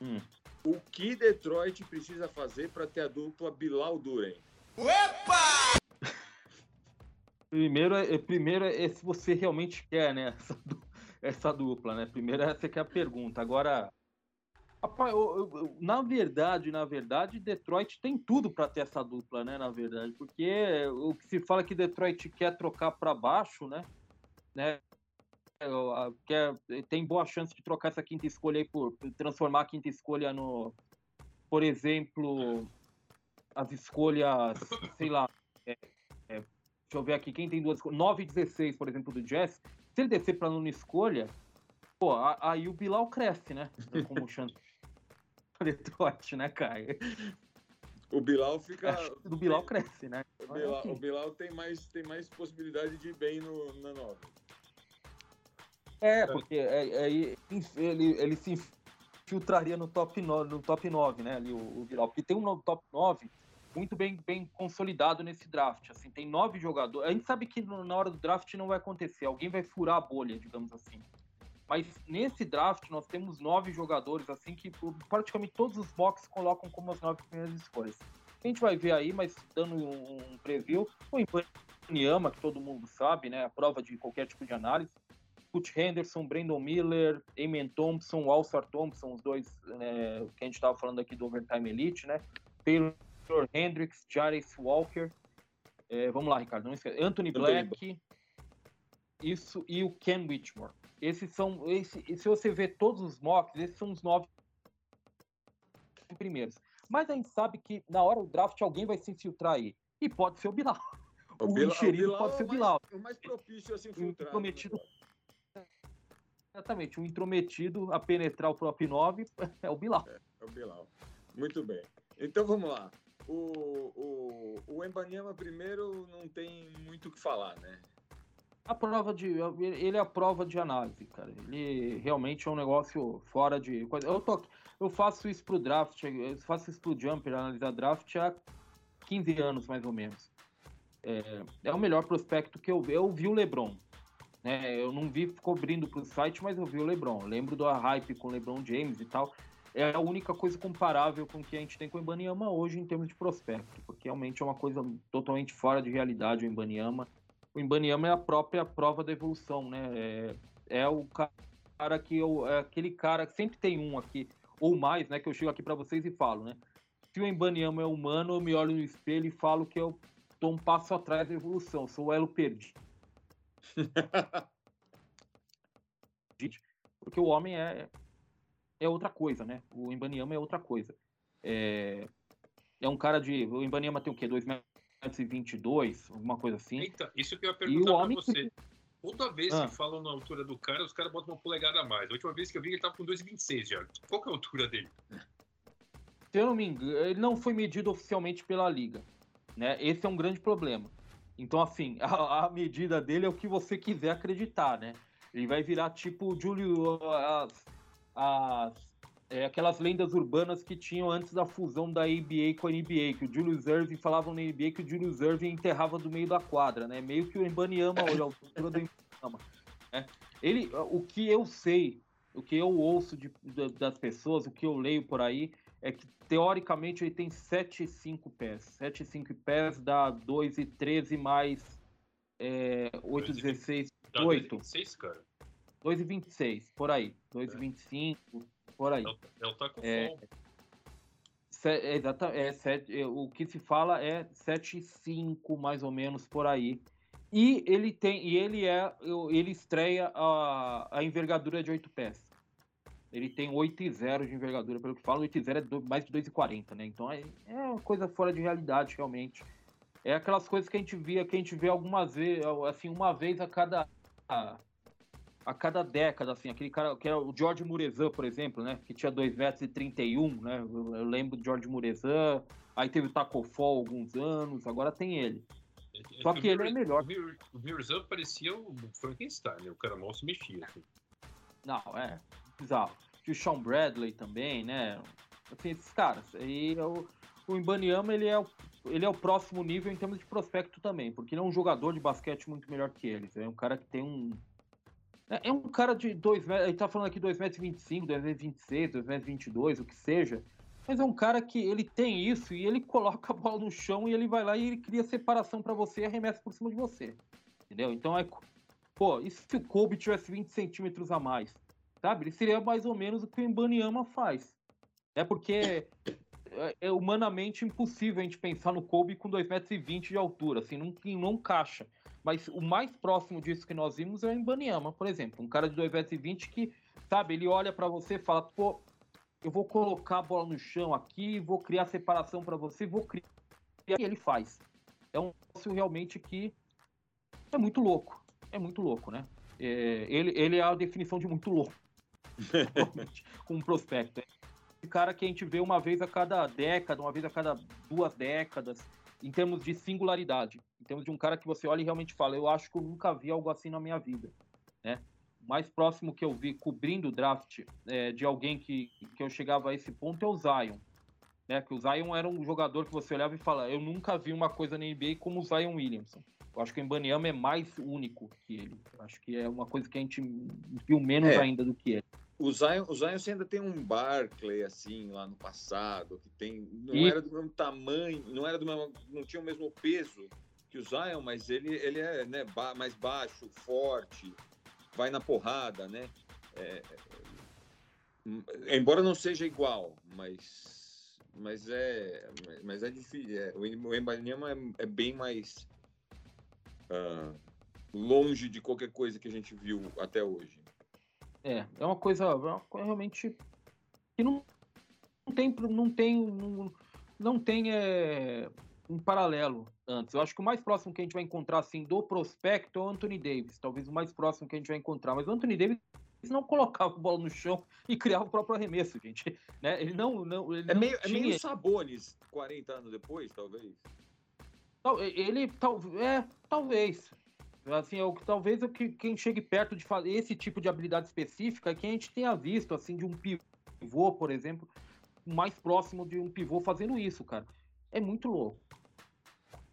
Hum. O que Detroit precisa fazer para ter a dupla Bilal Duren? Primeiro, é, primeiro é se você realmente quer, né? Essa, essa dupla, né? Primeiro essa que é a pergunta. Agora, rapaz, eu- eu- eu- na verdade, na verdade, Detroit tem tudo para ter essa dupla, né? Na verdade, porque o que se fala que Detroit quer trocar para baixo, né? né? A- quer, tem boa chance de trocar essa quinta escolha aí por transformar a quinta escolha no, por exemplo, as escolhas, sei lá, é, é, deixa eu ver aqui, quem tem duas escolhas, 9 e 16, por exemplo, do Jazz, se ele descer para nona escolha, pô, a- aí o Bilal cresce, né? Como chance Detroit, né, Caio? O Bilal fica. Que do Bilal cresce, né? O Bilal, o Bilal tem, mais, tem mais possibilidade de ir bem no, na nova. É, porque é, é, ele, ele se infiltraria no top 9, no top 9 né, ali, o, o. Porque tem um top 9 muito bem, bem consolidado nesse draft. Assim, tem nove jogadores. A gente sabe que na hora do draft não vai acontecer, alguém vai furar a bolha, digamos assim. Mas nesse draft nós temos nove jogadores, assim, que praticamente todos os boxes colocam como as nove primeiras escolhas. A gente vai ver aí, mas dando um, um preview, o Ibaniama, que todo mundo sabe, né? A prova de qualquer tipo de análise. Kurt Henderson, Brandon Miller, Eamon Thompson, Alsar Thompson, os dois né, que a gente estava falando aqui do Overtime Elite, né? Taylor Hendricks, Jarvis Walker. É, vamos lá, Ricardo, não esquece. Anthony Black, isso, e o Ken Whitmore. Esses são, esse, se você ver todos os mocks, esses são os nove primeiros. Mas a gente sabe que na hora do draft alguém vai se infiltrar aí. E pode ser o Bilal. O, O, Bilal- enxerido Bilal pode é ser o o mais- Bilal. O mais propício a se O infiltrar. Exatamente, um intrometido a penetrar o próprio 9 é o Bilal. É o Bilal. Muito bem. Então vamos lá. O, o, o Embanyama primeiro não tem muito o que falar, né? A prova de. Ele é a prova de análise, cara. Ele realmente é um negócio fora de. Eu, tô, eu faço isso pro draft, eu faço isso pro Jumper, analisar draft há 15 anos, mais ou menos. É, é o melhor prospecto que eu vi. Eu vi o Lebron. Né? Eu não vi cobrindo pro site, mas eu vi o Lebron. Lembro da hype com o Lebron James e tal. É a única coisa comparável com o que a gente tem com o Ibaniama hoje em termos de prospecto, porque realmente é uma coisa totalmente fora de realidade o Ibaniama o Ibaniama é a própria prova da evolução, né? É, é o cara que eu, é aquele cara que sempre tem um aqui ou mais, né? Que eu chego aqui para vocês e falo, né? Se o Ibaniama é humano, eu me olho no espelho e falo que eu tô um passo atrás da evolução, sou o elo perdido. Porque o homem é é outra coisa, né? O Ibaniama é outra coisa. É, é um cara de. O Ibaniama tem o quê? 2 metros e 22, alguma coisa assim. Eita, isso que eu ia E perguntar o pra homem você. Toda vez Ah. que falam na altura do cara, os caras botam uma polegada a mais. A última vez que eu vi, ele tava com 2,26 já. Qual que é a altura dele? Se eu não me engano, ele não foi medido oficialmente pela liga, né? Esse é um grande problema. Então, assim, a, a medida dele é o que você quiser acreditar, né? Ele vai virar tipo o Júlio, as, as- é, aquelas lendas urbanas que tinham antes da fusão da ABA com a NBA, que o Julius Irving falavam na NBA que o Julius Irving enterrava do meio da quadra, né? Meio que o Embaniama hoje, a altura do Embaniama. Né? Ele, o que eu sei, o que eu ouço de- da- das pessoas, o que eu leio por aí, é que teoricamente ele tem 7,5 pés. 7,5 pés dá 2,13 mais é, 8,16, Dá 8. 2,26, cara. 2,26, por aí. 2,25, por aí. É o, é o taco É. Se, é, é, sete, é, o que se fala é 7,5 mais ou menos por aí. E ele tem, e ele é, ele estreia a, a envergadura de 8 pés. Ele tem 8,0 de envergadura, pelo que falo, 8,0 é do- mais de 2,40, né? Então é, é uma coisa fora de realidade, realmente. É aquelas coisas que a gente via, que a gente vê algumas vezes, assim, uma vez a cada a, a cada década, assim, aquele cara que é o George Murezan, por exemplo, né? Que tinha 2 metros e 31, né? Eu, eu lembro do George Murezan, aí teve o Taco Fall alguns anos, agora tem ele. É- Só é que ele é melhor. O Mirzan parecia o Frankenstein, né? O cara mal se mexia. Assim. Não, é bizarro. Tinha o Sean Bradley também, né? Assim, esses caras. E o, o Ibaniama, ele é o, ele é o próximo nível em termos de prospecto também, porque ele é um jogador de basquete muito melhor que eles. É um cara que tem um. É é um cara de 2 metros. Ele tá falando aqui 2 metros e 25, 2 metros e 26, 2 metros e 22, o que seja. Mas é um cara que ele tem isso e ele coloca a bola no chão e ele vai lá e ele cria separação pra você e arremessa por cima de você. Entendeu? Então é. Pô, e se o Kobe tivesse 20 centímetros a mais? Sabe? Ele seria mais ou menos o que o Mbaniama faz. É porque é, é humanamente impossível a gente pensar no Kobe com 2,20 metros de altura, assim, não, não encaixa. Mas o mais próximo disso que nós vimos é o Mbaniama, por exemplo. Um cara de 2,20 metros que, sabe, ele olha pra você e fala, pô, eu vou colocar a bola no chão aqui, vou criar separação pra você, vou criar. E ele faz. É um negócio realmente que é muito louco. É muito louco, né? É, ele, ele é a definição de muito louco. com um prospecto. Esse cara que a gente vê uma vez a cada década, uma vez a cada duas décadas, em termos de singularidade. Em termos de um cara que você olha e realmente fala, eu acho que eu nunca vi algo assim na minha vida. Né? Mais próximo que eu vi cobrindo o draft é, de alguém que, que eu chegava a esse ponto é o Zion. Né? Que o Zion era um jogador que você olhava e fala, eu nunca vi uma coisa na NBA como o Zion Williamson. Eu acho que o Mbanyama é mais único que ele. Eu acho que é uma coisa que a gente viu menos É. ainda do que ele. o Zion, o Zion você ainda tem um Barclay assim lá no passado, que tem não E- era do mesmo tamanho, não era do mesmo, não tinha o mesmo peso que o Zion, mas ele, ele é né, ba- mais baixo, forte, vai na porrada, né? É, é, embora não seja igual, mas mas é mas é difícil. É, o Em- o Embanyama é, é bem mais ah, longe de qualquer coisa que a gente viu até hoje. É, é uma coisa, é uma coisa realmente que não, não tem, não tem, não, não tem é, um paralelo antes. Eu acho que o mais próximo que a gente vai encontrar assim do prospecto é o Anthony Davis, talvez o mais próximo que a gente vai encontrar. Mas o Anthony Davis não colocava a bola no chão e criava o próprio arremesso, gente. Né? Ele não, não, ele É não meio, é tinha meio Sabonis 40 anos depois, talvez. Tal- Ele tal, é, talvez. Assim, é o talvez é o que quem chegue perto de fazer esse tipo de habilidade específica é que a gente tenha visto assim de um pivô, por exemplo, mais próximo de um pivô fazendo isso, cara. É muito louco.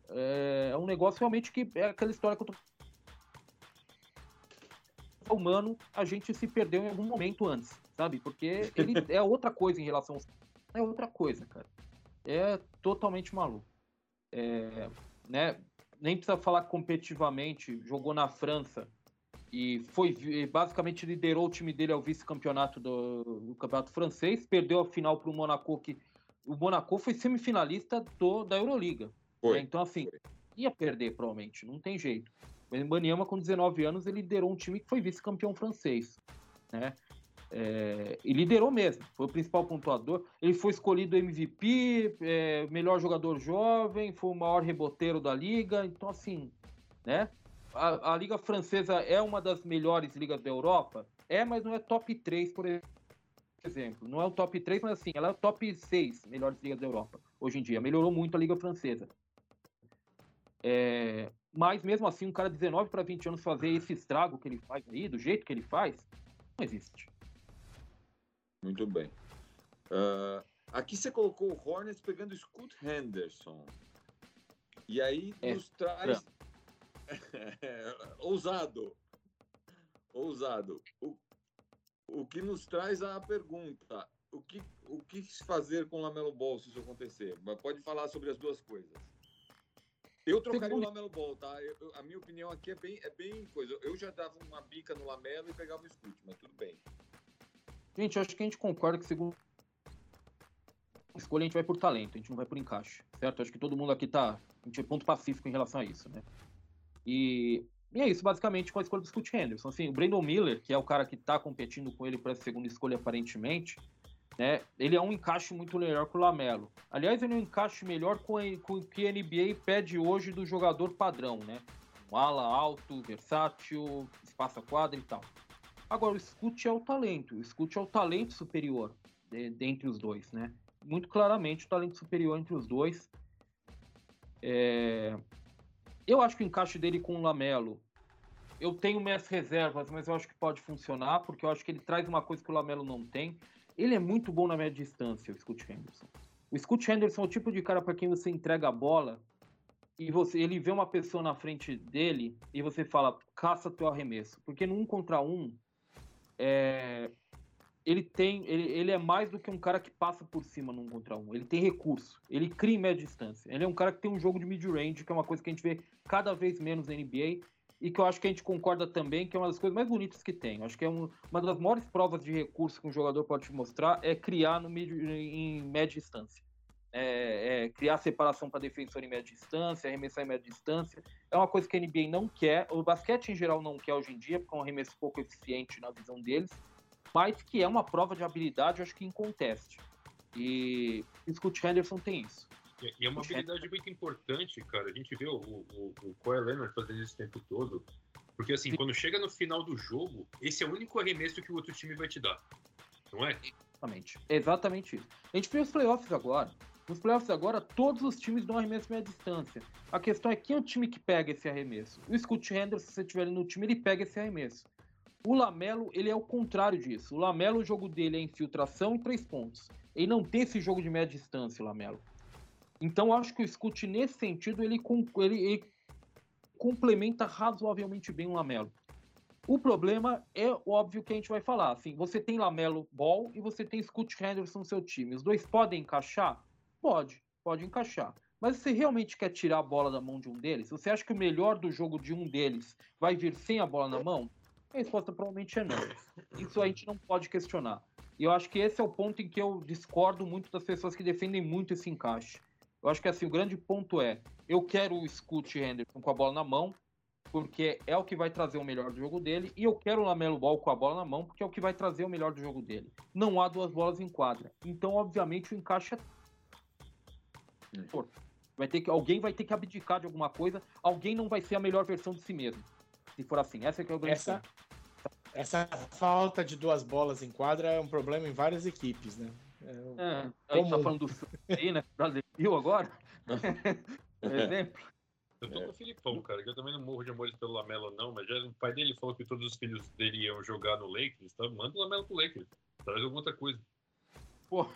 É, é um negócio realmente que é aquela história que eu tô humano, a gente se perdeu em algum momento antes, sabe? Porque ele é outra coisa em relação ao... é outra coisa, cara. É totalmente maluco. É, né? Nem precisa falar competitivamente, jogou na França e foi basicamente liderou o time dele ao vice-campeonato do, do campeonato francês, perdeu a final para o Monaco que o Monaco foi semifinalista do, da Euroliga. Foi. né? Então assim, ia perder provavelmente, não tem jeito. O Mbanyama com 19 anos ele liderou um time que foi vice-campeão francês, né? É, e liderou mesmo, foi o principal pontuador. Ele foi escolhido MVP, é, melhor jogador jovem, foi o maior reboteiro da liga. Então, assim, né? A, a liga francesa é uma das melhores ligas da Europa? É, mas não é top 3, por exemplo. Não é o top 3, mas assim, ela é o top 6 melhores ligas da Europa hoje em dia. Melhorou muito a liga francesa. É, mas mesmo assim, um cara de 19 para 20 anos fazer esse estrago que ele faz aí, do jeito que ele faz, não existe. Muito bem. Ah, aqui você colocou o Hornets pegando Scoot Henderson. E aí É, nos traz. Ousado. Ousado. O, o que nos traz a pergunta: o que, o que fazer com o Lamelo Ball se isso acontecer? Mas pode falar sobre as duas coisas. Eu trocaria o Lamelo Ball, tá? Eu- eu- a minha opinião aqui é bem, é bem coisa. Eu já dava uma bica no Lamelo e pegava o Scoot, mas tudo bem. Gente, eu acho que a gente concorda que segundo escolha a gente vai por talento, a gente não vai por encaixe, certo? Acho que todo mundo aqui tá, a gente é ponto pacífico em relação a isso, né? E, e é isso basicamente com a escolha do Scott Henderson. Assim, o Brandon Miller, que é o cara que tá competindo com ele para essa segunda escolha aparentemente, né? Ele é um encaixe muito melhor que o Lamelo. Aliás, ele é um encaixe melhor com, com o que a NBA pede hoje do jogador padrão, né? Um ala alto, versátil, espaça quadra e tal. Agora, o Scoot é o talento. O Scoot é o talento superior de- dentre os dois, né? Muito claramente o talento superior entre os dois. É, Eu acho que o encaixe dele com o Lamelo. Eu tenho minhas reservas, mas eu acho que pode funcionar, porque eu acho que ele traz uma coisa que o Lamelo não tem. Ele é muito bom na média distância, o Scoot Henderson. O Scoot Henderson é o tipo de cara para quem você entrega a bola e você, ele vê uma pessoa na frente dele e você fala, caça teu arremesso. Porque no um contra um, é, ele tem, ele, ele é mais do que um cara que passa por cima num contra um. Ele tem recurso, ele cria em média distância. Ele é um cara que tem um jogo de mid-range, que é uma coisa que a gente vê cada vez menos na NBA e que eu acho que a gente concorda também que é uma das coisas mais bonitas que tem. Eu acho que é um- uma das maiores provas de recurso que um jogador pode te mostrar é criar no mid, em média distância. É, é criar separação para defensor em média distância, arremessar em média distância. É uma coisa que a NBA não quer, o basquete em geral não quer hoje em dia, porque é um arremesso pouco eficiente na visão deles, mas que é uma prova de habilidade, eu acho que em conteste. E Scott Henderson tem isso. E é uma habilidade muito importante, cara. A gente vê o, o, o Leonard fazendo isso o tempo todo. Porque, assim, quando chega no final do jogo, esse é o único arremesso que o outro time vai te dar. Não é? Exatamente. Exatamente isso. A gente vê os playoffs agora. Nos playoffs agora, todos os times dão arremesso meia distância. A questão é quem é o time que pega esse arremesso. O Scott Henderson, se você tiver ele no time, ele pega esse arremesso. O Lamelo, ele é o contrário disso. O Lamelo, o jogo dele é infiltração e três pontos. Ele não tem esse jogo de média distância, o Lamelo. Então, acho que o Scoot, nesse sentido, ele, ele- ele complementa razoavelmente bem o Lamelo. O problema é óbvio que a gente vai falar. Assim, você tem Lamelo Ball e você tem Scott Henderson no seu time. Os dois podem encaixar? Pode, pode encaixar. Mas você realmente quer tirar a bola da mão de um deles? Você acha que o melhor do jogo de um deles vai vir sem a bola na mão? A resposta provavelmente é não. Isso a gente não pode questionar. E eu acho que esse é o ponto em que eu discordo muito das pessoas que defendem muito esse encaixe. Eu acho que assim, o grande ponto é: eu quero o Scoot Henderson com a bola na mão, porque é o que vai trazer o melhor do jogo dele, e eu quero o Lamelo Ball com a bola na mão, porque é o que vai trazer o melhor do jogo dele. Não há duas bolas em quadra. Então, obviamente, o encaixe é. Vai ter que, alguém vai ter que abdicar de alguma coisa, alguém não vai ser a melhor versão de si mesmo. Se for assim, essa é que é o grande Essa, ponto. essa falta de duas bolas em quadra é um problema em várias equipes, né? É, É, a gente tá falando do aí, né? Brasil agora. Exemplo. Eu tô com o Filipão, cara, que eu também não morro de amores pelo Lamelo, não, mas já o pai dele falou que todos os filhos dele iam jogar no Lakers, tá? Manda o Lamelo pro Lakers. Traz alguma outra coisa. Pô,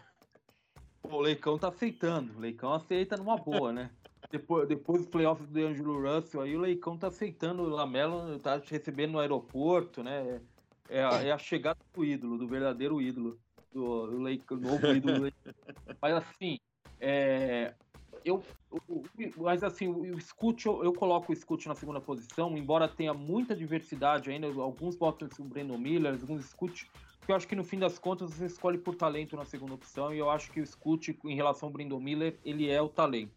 o Leicão tá aceitando. O Leicão aceita numa boa, né? Depois, depois dos playoffs do Angelo Russell, aí o Leicão tá aceitando o Lamelo, tá te recebendo no aeroporto, né? É a, é a chegada do ídolo, do verdadeiro ídolo, do, do Leicão, novo ídolo. do Leicão. Mas assim, é, eu, o- o- mas assim, o, o Scoot, eu, eu coloco o Scoot na segunda posição, embora tenha muita diversidade ainda, alguns botam o Brandon Miller, alguns Scoot, porque eu acho que no fim das contas você escolhe por talento na segunda opção, e eu acho que o Scoot, em relação ao Brandon Miller, ele é o talento.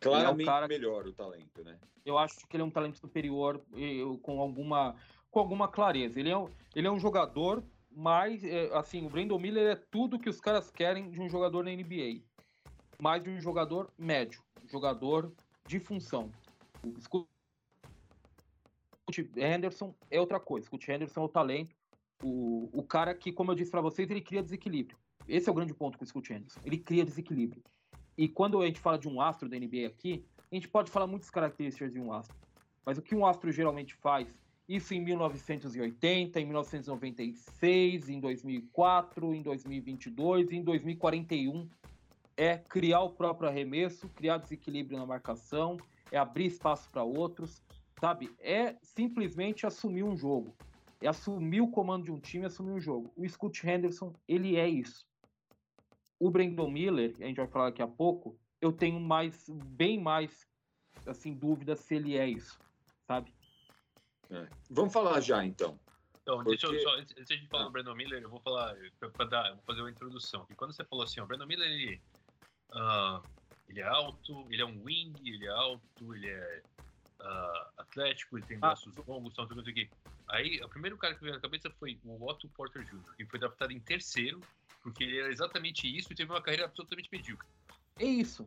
Claramente cara- melhor o talento, né? Eu acho que ele é um talento superior eu- com alguma, com alguma clareza. Ele é, um, ele é um jogador mais, é, assim, o Brandon Miller é tudo que os caras querem de um jogador na NBA. Mais de um jogador médio, jogador de função. O Scoot Henderson é outra coisa. Scoot Henderson é o talento. O, o cara que, como eu disse pra vocês, ele cria desequilíbrio. Esse é o grande ponto com o Scoot Henderson. Ele cria desequilíbrio. E quando a gente fala de um astro da NBA aqui, a gente pode falar muitas características de um astro. Mas o que um astro geralmente faz, isso em 1980, em 1996, em 2004, em 2022 e em 2041, é criar o próprio arremesso, criar desequilíbrio na marcação, é abrir espaço para outros, sabe? É simplesmente assumir um jogo. É assumir o comando de um time, assumir um jogo. O Scoot Henderson, ele é isso. O Brandon Miller, a gente vai falar daqui a pouco, eu tenho mais, bem mais, assim, dúvidas se ele é isso, sabe? É. Vamos falar já, então. Então, deixa eu Porque- só, antes antes de falar Ah. do Brandon Miller, eu vou falar, pra, pra dar, vou fazer uma introdução. E quando você falou assim, o Brandon Miller, ele, ah, ele é alto, ele é um wing, ele é alto, ele é ah, atlético, ele tem braços longos, tal, não sei o quê. Aí, o primeiro cara que veio na cabeça foi o Otto Porter Jr., que foi adaptado em terceiro, porque ele era exatamente isso e teve uma carreira absolutamente medíocre. É isso.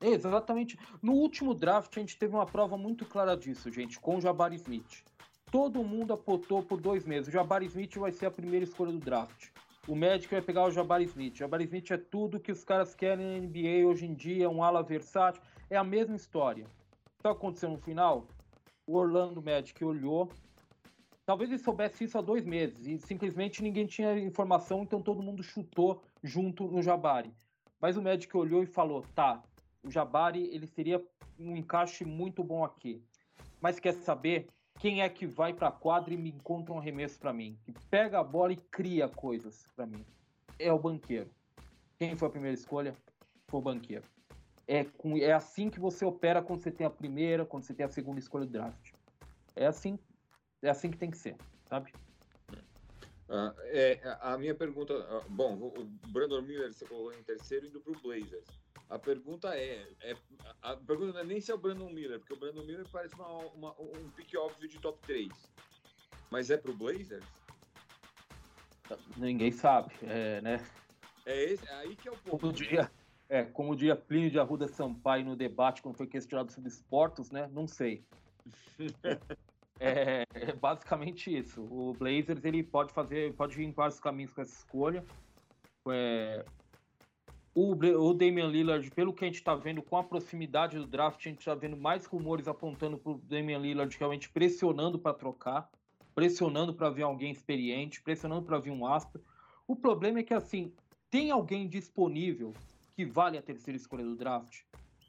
É exatamente. No último draft, a gente teve uma prova muito clara disso, gente, com o Jabari Smith. Todo mundo apotou por dois meses. O Jabari Smith vai ser a primeira escolha do draft. O Magic vai pegar o Jabari Smith. Jabari Smith é tudo que os caras querem na NBA hoje em dia, um ala versátil. É a mesma história. Que aconteceu no final? O Orlando Magic olhou. Talvez ele soubesse isso há dois meses e simplesmente ninguém tinha informação, então todo mundo chutou junto no Jabari. Mas o Magic olhou e falou: tá, o Jabari ele seria um encaixe muito bom aqui. Mas quer saber quem é que vai pra quadra e me encontra um arremesso pra mim? Que pega a bola e cria coisas pra mim. É o banqueiro. Quem foi a primeira escolha? Foi o banqueiro. É, com, é assim que você opera quando você tem a primeira, quando você tem a segunda escolha do draft. É assim, é assim que tem que ser, sabe? Ah, é, a minha pergunta. ah, bom, o Brandon Miller você colocou em terceiro indo para o Blazers. A pergunta é, é- A pergunta não é nem se é o Brandon Miller, porque o Brandon Miller parece uma, uma- um pique óbvio de top 3. Mas é para o Blazers? Ninguém sabe, é, né? É, esse, é aí que é o ponto. Como diria, é, como diria Plínio de Arruda Sampaio no debate quando foi questionado sobre esportes, né? Não sei. É, é basicamente isso. O Blazers ele pode fazer, pode ir em vários caminhos com essa escolha. É, o, o Damian Lillard, pelo que a gente está vendo com a proximidade do draft, a gente está vendo mais rumores apontando para o Damian Lillard realmente pressionando para trocar, pressionando para vir alguém experiente, pressionando para vir um astro. O problema é que assim tem alguém disponível que vale a terceira escolha do draft?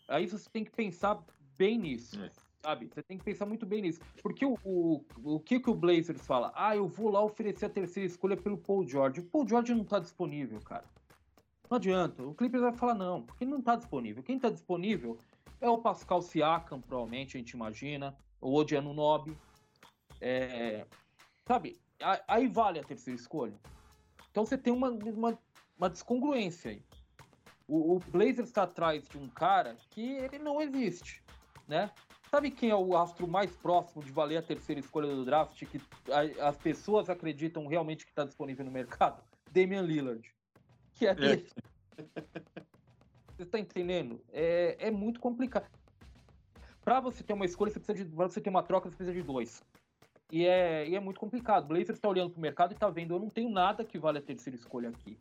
Aí você tem que pensar bem nisso. É. sabe? Você tem que pensar muito bem nisso. Porque o, o, o que, que o Blazers fala? Ah, eu vou lá oferecer a terceira escolha pelo Paul George. O Paul George não tá disponível, cara. Não adianta. O Clippers vai falar não, porque não tá disponível. Quem tá disponível é o Pascal Siakam, provavelmente, a gente imagina. O Odiano Nobi. É, sabe? Aí vale a terceira escolha. Então você tem uma, uma, uma descongruência aí. O, o Blazers está atrás de um cara que ele não existe, né? Sabe quem é o astro mais próximo de valer a terceira escolha do draft que a- as pessoas acreditam realmente que está disponível no mercado? Damian Lillard. Que é, esse. Você está entendendo? É, é muito complicado. Para você ter uma escolha, você precisa de. Pra você ter uma troca, você precisa de dois. E é, e é muito complicado. O Blazers está olhando para o mercado e está vendo, eu não tenho nada que vale a terceira escolha aqui.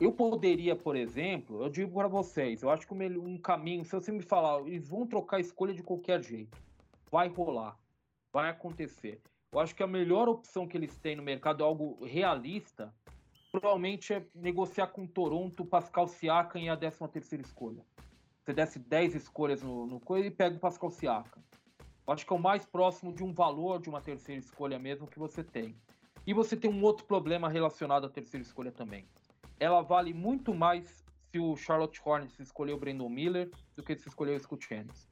Eu poderia, por exemplo, eu digo para vocês, eu acho que um caminho, se você me falar, eles vão trocar a escolha de qualquer jeito. Vai rolar. Vai acontecer. Eu acho que a melhor opção que eles têm no mercado, algo realista, provavelmente é negociar com Toronto, Pascal Siakam e a 13 terceira escolha. Você desce 10 escolhas no, no coisa e pega o Pascal Siakam. Acho que é o mais próximo de um valor de uma terceira escolha mesmo que você tem. E você tem um outro problema relacionado à terceira escolha também. Ela vale muito mais se o Charlotte Hornets escolher o Brandon Miller do que se escolher o Scott Henderson.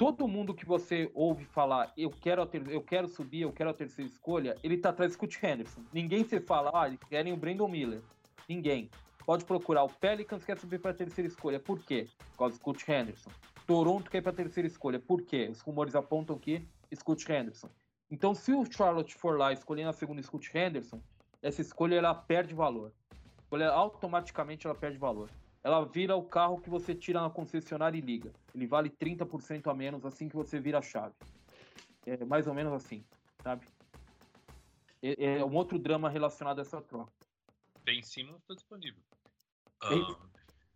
Todo mundo que você ouve falar, eu quero, a ter- eu quero subir, eu quero a terceira escolha, ele tá atrás do Scott Henderson. Ninguém se fala, ah, eles querem o Brandon Miller. Ninguém. Pode procurar. O Pelicans quer subir para a terceira escolha. Por quê? Por causa do Scott Henderson. Toronto quer ir para a terceira escolha. Por quê? Os rumores apontam que Scott Henderson. Então, se o Charlotte for lá escolher na segunda Scott Henderson, essa escolha ela perde valor. A escolha, automaticamente ela perde valor. Ela vira o carro que você tira na concessionária e liga. Ele vale 30% a menos assim que você vira a chave. É mais ou menos assim, sabe? É, é um outro drama relacionado a essa troca. Ben Simmons está disponível. Ben- Ah,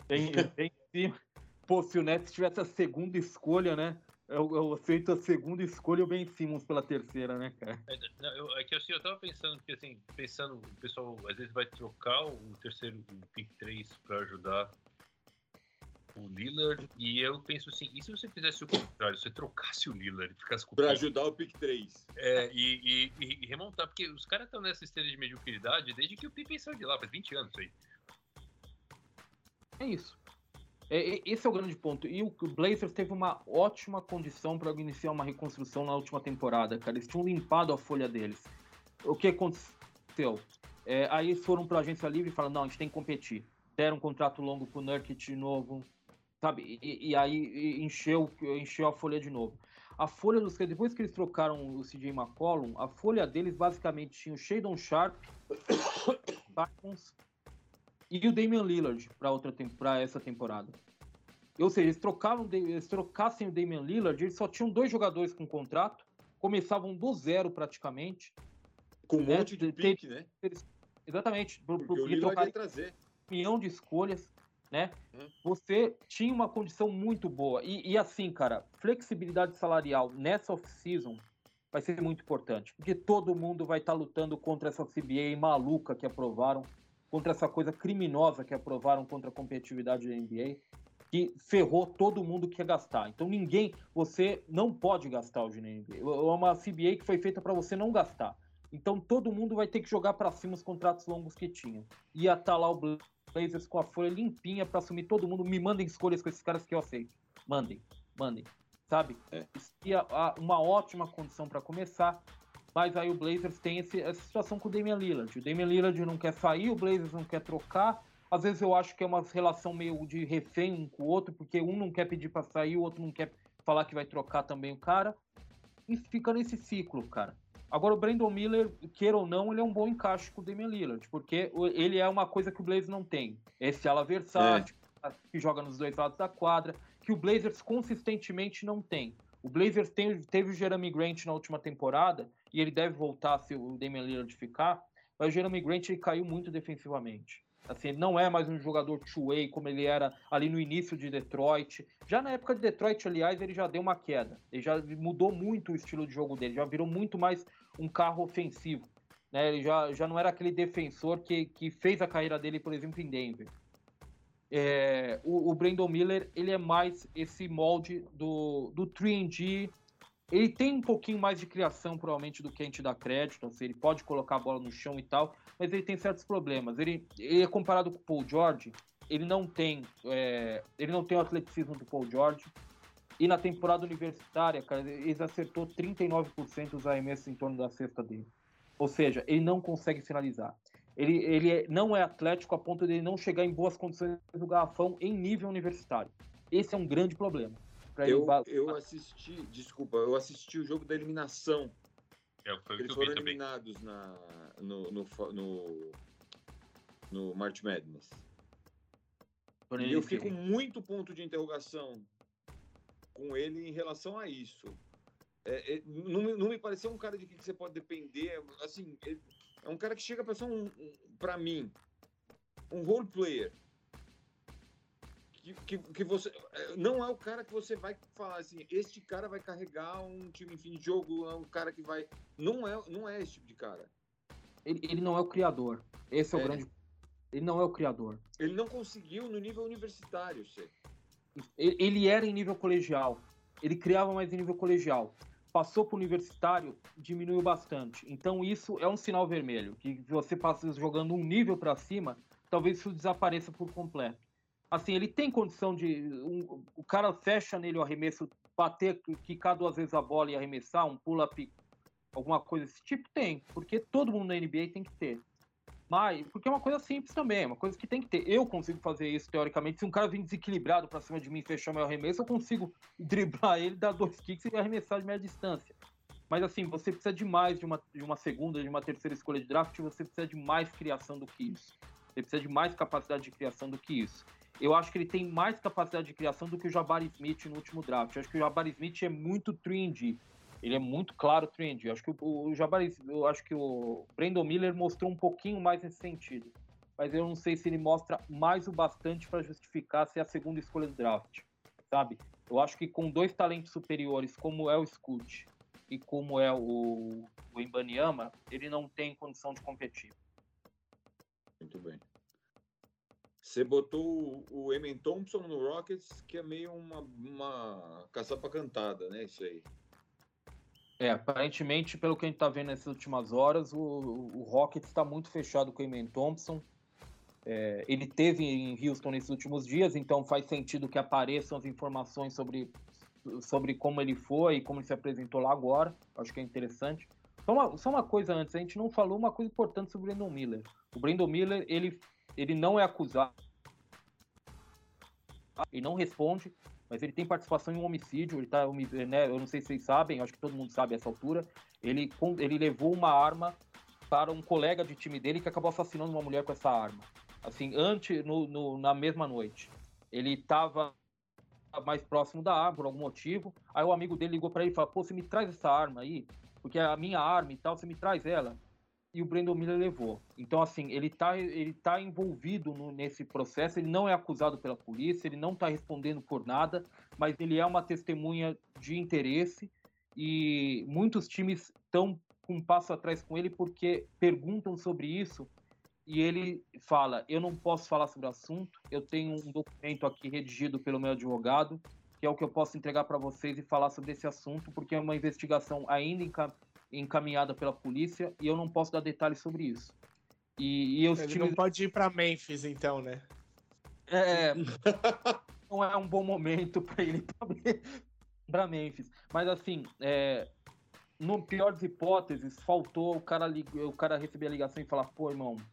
Bem, bem em cima. Pô, se o Nets tivesse a segunda escolha, né? Eu, eu aceito a segunda escolha e o Ben Simmons pela terceira, né, cara? É, não, eu, é que assim, eu tava pensando, porque assim, pensando, o pessoal às vezes vai trocar o terceiro, o pick 3 pra ajudar o Lillard, e eu penso assim, e se você fizesse o contrário, você trocasse o Lillard e ficasse com pick, ajudar o pick 3. é, e, e- e- e remontar, porque os caras estão nessa esteira de mediocridade desde que o Pippen saiu de lá, faz 20 anos isso aí. É isso. É, esse é o grande ponto. E o Blazers teve uma ótima condição para iniciar uma reconstrução na última temporada, cara. Eles tinham limpado a folha deles. O que aconteceu? É, aí eles foram para a agência livre e falaram: não, a gente tem que competir. Deram um contrato longo pro Nurkic de novo, sabe? E, e aí encheu, encheu a folha de novo. A folha dos depois que eles trocaram o CJ McCollum, a folha deles basicamente tinha o Shadon Sharp, e o Damian Lillard para outra para essa temporada. Ou seja, eles trocavam, eles trocassem o Damian Lillard, eles só tinham dois jogadores com contrato, começavam do zero praticamente. Com um É, monte de tem- pique, né? Exatamente, pro, Porque o Lillard ia trazer. um milhão de escolhas, né? Hum. Você tinha uma condição muito boa. E, e assim, cara, flexibilidade salarial nessa off-season vai ser muito importante. Porque todo mundo vai estar lutando contra essa CBA maluca que aprovaram, contra essa coisa criminosa que aprovaram contra a competitividade da NBA, que ferrou todo mundo que quer gastar. Então ninguém, você não pode gastar hoje na NBA. É uma CBA que foi feita para você não gastar. Então todo mundo vai ter que jogar para cima os contratos longos que tinha. Ia estar lá o Blazers com a folha limpinha para assumir todo mundo. Me mandem escolhas com esses caras que eu aceito. Mandem, mandem. Sabe? É. Seria a- uma ótima condição para começar. Mas aí o Blazers tem esse- essa situação com o Damian Lillard. O Damian Lillard não quer sair, o Blazers não quer trocar. Às vezes eu acho que é uma relação meio de refém um com o outro, porque um não quer pedir para sair, o outro não quer falar que vai trocar também o cara. E fica nesse ciclo, cara. Agora o Brandon Miller, queira ou não, ele é um bom encaixe com o Damian Lillard, porque ele é uma coisa que o Blazers não tem. Esse ala versátil, que joga nos dois lados da quadra, que o Blazers consistentemente não tem. O Blazers tem- teve o Jeremy Grant na última temporada, e ele deve voltar se o Damian Lillard ficar, mas o Jeremy Grant ele caiu muito defensivamente. Assim, ele não é mais um jogador two-way como ele era ali no início de Detroit. Já na época de Detroit, aliás, ele já deu uma queda. Ele já mudou muito o estilo de jogo dele, já virou muito mais um carro ofensivo. Né? Ele já, já não era aquele defensor que, que fez a carreira dele, por exemplo, em Denver. É, o, o Brandon Miller, ele é mais esse molde do, do 3D Ele tem um pouquinho mais de criação, provavelmente, do que a gente dá crédito. Assim, ele pode colocar a bola no chão e tal, mas ele tem certos problemas. Ele, ele é comparado com o Paul George, ele não tem, é, ele não tem o atleticismo do Paul George. E na temporada universitária, cara, ele acertou 39% dos arremessos em torno da cesta dele. Ou seja, ele não consegue finalizar. Ele, ele é- não é atlético a ponto de ele não chegar em boas condições do garrafão em nível universitário. Esse é um grande problema. Eu, eu assisti, desculpa, eu assisti o jogo da eliminação. É, foi o que Eles foram também. eliminados na, no, no, no, no March Madness. E eu fico muito ponto de interrogação com ele em relação a isso. É, é, não, me- não me pareceu um cara de que você pode depender. Assim, ele- é um cara que chega para ser um, um para mim, um role player. Que, que, que você é, não é o cara que você vai falar assim, este cara vai carregar um time em fim de jogo, é um cara que vai. Não é, não é esse tipo de cara. Ele, ele não é o criador. Esse é, É. o grande. Ele não é o criador. Ele não conseguiu no nível universitário ser. Ele, ele era em nível colegial. Ele criava mais em nível colegial. Passou para o universitário, diminuiu bastante. Então isso é um sinal vermelho. Que você passa jogando um nível para cima, talvez isso desapareça por completo. Assim, ele tem condição de. um- o cara fecha nele o arremesso, bater, quicar duas vezes a bola e arremessar, um pull-up, alguma coisa desse tipo? Tem. Porque todo mundo na NBA tem que ter. Mas, porque é uma coisa simples também, é uma coisa que tem que ter. Eu consigo fazer isso, teoricamente. Se um cara vir desequilibrado pra cima de mim e fechar meu arremesso, eu consigo driblar ele, dar dois kicks e arremessar de média distância. Mas assim, você precisa de mais de uma, de uma segunda, de uma terceira escolha de draft, você precisa de mais criação do que isso. Você precisa de mais capacidade de criação do que isso. Eu acho que ele tem mais capacidade de criação do que o Jabari Smith no último draft. Eu acho que o Jabari Smith é muito 3D. Ele é muito claro 3D. Eu acho que o, o Jabari, eu acho que o Brandon Miller mostrou um pouquinho mais nesse sentido. Mas eu não sei se ele mostra mais o bastante para justificar ser a segunda escolha do draft, sabe? Eu acho que com dois talentos superiores, como é o Scoot e como é o, o Ibaniama, ele não tem condição de competir. Muito bem. Você botou o Emin Thompson no Rockets, que é meio uma, uma caçapa cantada, né? Isso aí. É, aparentemente, pelo que a gente tá vendo nessas últimas horas, o, o Rockets está muito fechado com o Eamon Thompson. É, ele teve em Houston nesses últimos dias, então faz sentido que apareçam as informações sobre, sobre como ele foi e como ele se apresentou lá agora. Acho que é interessante. Só uma, só uma coisa antes, a gente não falou uma coisa importante sobre o Brandon Miller. O Brandon Miller, ele, ele não é acusado, ele não responde, mas ele tem participação em um homicídio, ele tá, né, eu não sei se vocês sabem, acho que todo mundo sabe essa altura, ele, ele levou uma arma para um colega de time dele que acabou assassinando uma mulher com essa arma. Assim, antes, no, no- na mesma noite. Ele estava mais próximo da arma por algum motivo, aí o amigo dele ligou para ele e falou, pô, você me traz essa arma aí, porque é a minha arma e tal, você me traz ela. E o Brandon Miller levou. Então, assim, ele tá, ele tá envolvido no- nesse processo, ele não é acusado pela polícia, ele não está respondendo por nada, mas ele é uma testemunha de interesse e muitos times estão um passo atrás com ele porque perguntam sobre isso e ele fala: Eu não posso falar sobre o assunto, eu tenho um documento aqui redigido pelo meu advogado, que é o que eu posso entregar para vocês e falar sobre esse assunto, porque é uma investigação ainda enca- encaminhada pela polícia e eu não posso dar detalhes sobre isso. E, e os Ele times não pode ir pra Memphis, então, né? é, não é um bom momento para ele para Memphis. Mas assim, é, no pior das hipóteses, faltou o cara, lig- o cara receber a ligação e falar: pô, irmão,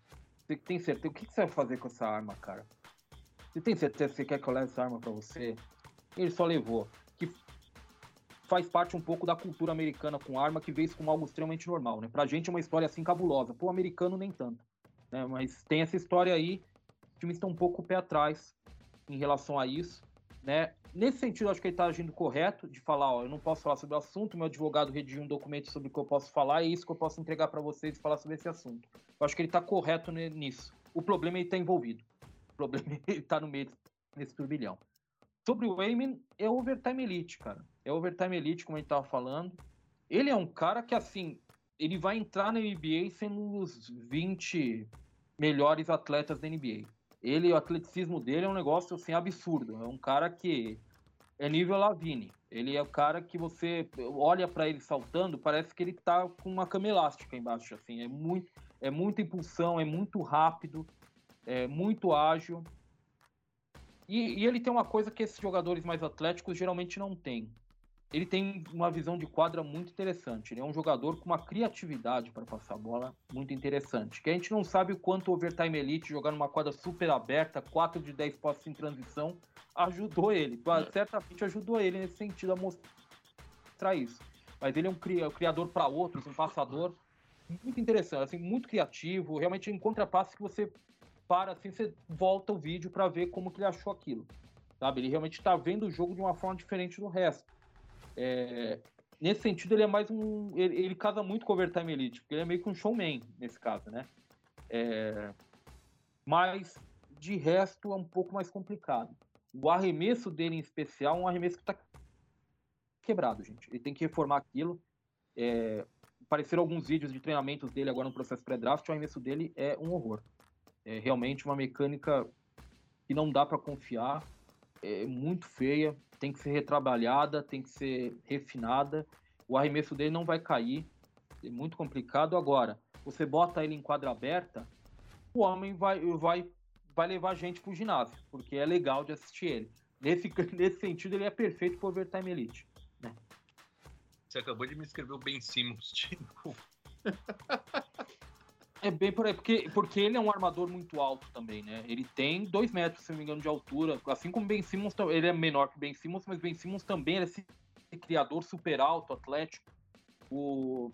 você tem certeza? O que, que você vai fazer com essa arma, cara? Você tem certeza que você quer que eu leve essa arma para você? Ele só levou. Faz parte um pouco da cultura americana com arma, que vê isso como algo extremamente normal, né? Pra gente é uma história assim cabulosa. Pro americano, nem tanto. Né? Mas tem essa história aí os times estão um pouco o pé atrás em relação a isso, né? Nesse sentido, acho que ele está agindo correto de falar, ó, eu não posso falar sobre o assunto, meu advogado redigiu um documento sobre o que eu posso falar, e é isso que eu posso entregar para vocês e falar sobre esse assunto. Eu acho que ele está correto nisso. O problema é ele estar envolvido. O problema é ele estar no meio desse turbilhão. Sobre o Wayman, é overtime elite, cara. É overtime elite, como a gente tava falando. Ele é um cara que, assim, ele vai entrar na NBA sendo dos 20 melhores atletas da NBA. Ele, o atleticismo dele é um negócio assim absurdo. É um cara que é nível Lavine. Ele é o cara que você olha para ele saltando, parece que ele tá com uma cama elástica embaixo, assim. É muito, é muita impulsão, é muito rápido, é muito ágil. E, e ele tem uma coisa que esses jogadores mais atléticos geralmente não têm. Ele tem uma visão de quadra muito interessante. Ele é um jogador com uma criatividade para passar a bola muito interessante. Que a gente não sabe o quanto o Overtime Elite jogar numa quadra super aberta, 4 de 10 postos em transição, ajudou ele. Certamente ajudou ele nesse sentido a mostrar isso. Mas ele é um criador para outros, um passador muito interessante, assim, muito criativo. Realmente em contrapasso que você para assim, você volta o vídeo para ver como que ele achou aquilo. Sabe? Ele realmente está vendo o jogo de uma forma diferente do resto. É, nesse sentido, ele é mais um. Ele, ele, casa muito com o Overtime Elite, porque ele é meio que um showman nesse caso, né? É, mas, de resto, é um pouco mais complicado. O arremesso dele, em especial, é um arremesso que está quebrado, gente. Ele tem que reformar aquilo. É, apareceram alguns vídeos de treinamentos dele agora no processo pré-draft. O arremesso dele é um horror. É realmente uma mecânica que não dá para confiar. É muito feia tem que ser retrabalhada, tem que ser refinada. O arremesso dele não vai cair, é muito complicado. Agora, você bota ele em quadra aberta, o homem vai, vai, vai levar a gente pro ginásio, porque é legal de assistir ele. Nesse, nesse sentido, ele é perfeito pro Overtime Elite. Né? Você acabou de me escrever o Ben Simmons novo. É bem por aí, porque, porque ele é um armador muito alto também, né? Ele tem dois metros, se não me engano, de altura. Assim como Ben Simmons, ele é menor que Ben Simmons, mas Ben Simmons também é esse criador super alto, atlético. O,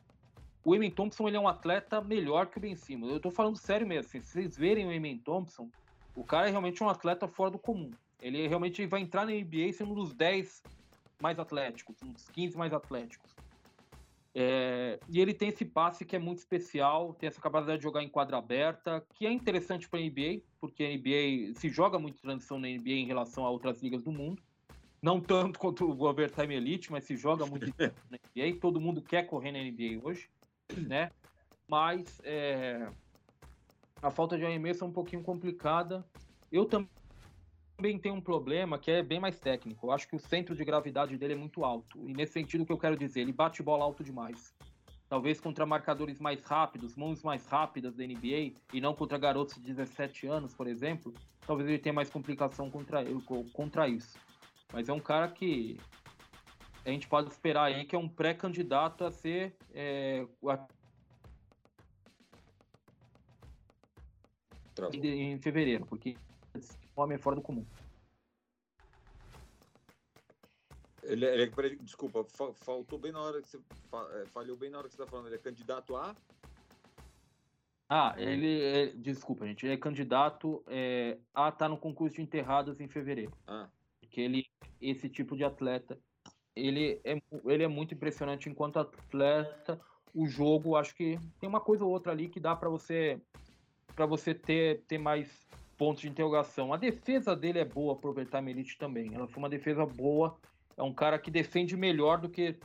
o Eamon Thompson ele é um atleta melhor que o Ben Simmons. Eu tô falando sério mesmo. Assim, se vocês verem o Eamon Thompson, o cara é realmente um atleta fora do comum. Ele realmente vai entrar na NBA sendo um dos 10 mais atléticos, um dos 15 mais atléticos. É, e ele tem esse passe que é muito especial, tem essa capacidade de jogar em quadra aberta, que é interessante para a NBA, porque a NBA se joga muito transição na NBA em relação a outras ligas do mundo. Não tanto quanto o Overtime Elite, mas se joga muito na NBA. Todo mundo quer correr na NBA hoje, né? Mas é, a falta de arremesso é um pouquinho complicada. Eu também também tem um problema que é bem mais técnico. Eu acho que o centro de gravidade dele é muito alto. E nesse sentido que eu quero dizer, ele bate bola alto demais. Talvez contra marcadores mais rápidos, mãos mais rápidas da NBA, e não contra garotos de 17 anos, por exemplo, talvez ele tenha mais complicação contra, contra isso. Mas é um cara que a gente pode esperar aí que é um pré-candidato a ser é, em fevereiro, porque homem fora do comum. Ele, é, ele, desculpa, faltou bem na hora que você é, falhou bem na hora que você está falando. Ele é candidato a? Ah, ele é, desculpa, gente. Ele é candidato é, a estar tá no concurso de enterrados em fevereiro. Ah. Porque ele, esse tipo de atleta, ele é, ele é muito impressionante enquanto atleta. O jogo, acho que tem uma coisa ou outra ali que dá para você para você ter, ter mais pontos de interrogação. A defesa dele é boa pro Overtime Elite também. Ela foi uma defesa boa. É um cara que defende melhor do que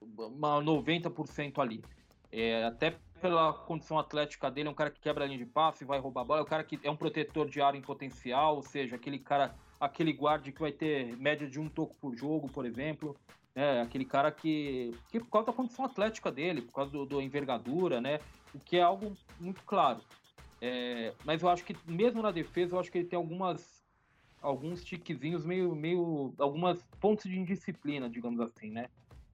uma 90% ali. É, até pela condição atlética dele, é um cara que quebra a linha de passe, vai roubar a bola, é um cara que é um protetor de área em potencial, ou seja, aquele cara, aquele guarde que vai ter média de um toco por jogo, por exemplo. É, aquele cara que, que por causa da condição atlética dele, por causa do, do envergadura, né? O que é algo muito claro. É, mas eu acho que mesmo na defesa, eu acho que ele tem algumas alguns tiquezinhos meio meio algumas pontos de indisciplina, digamos assim, né?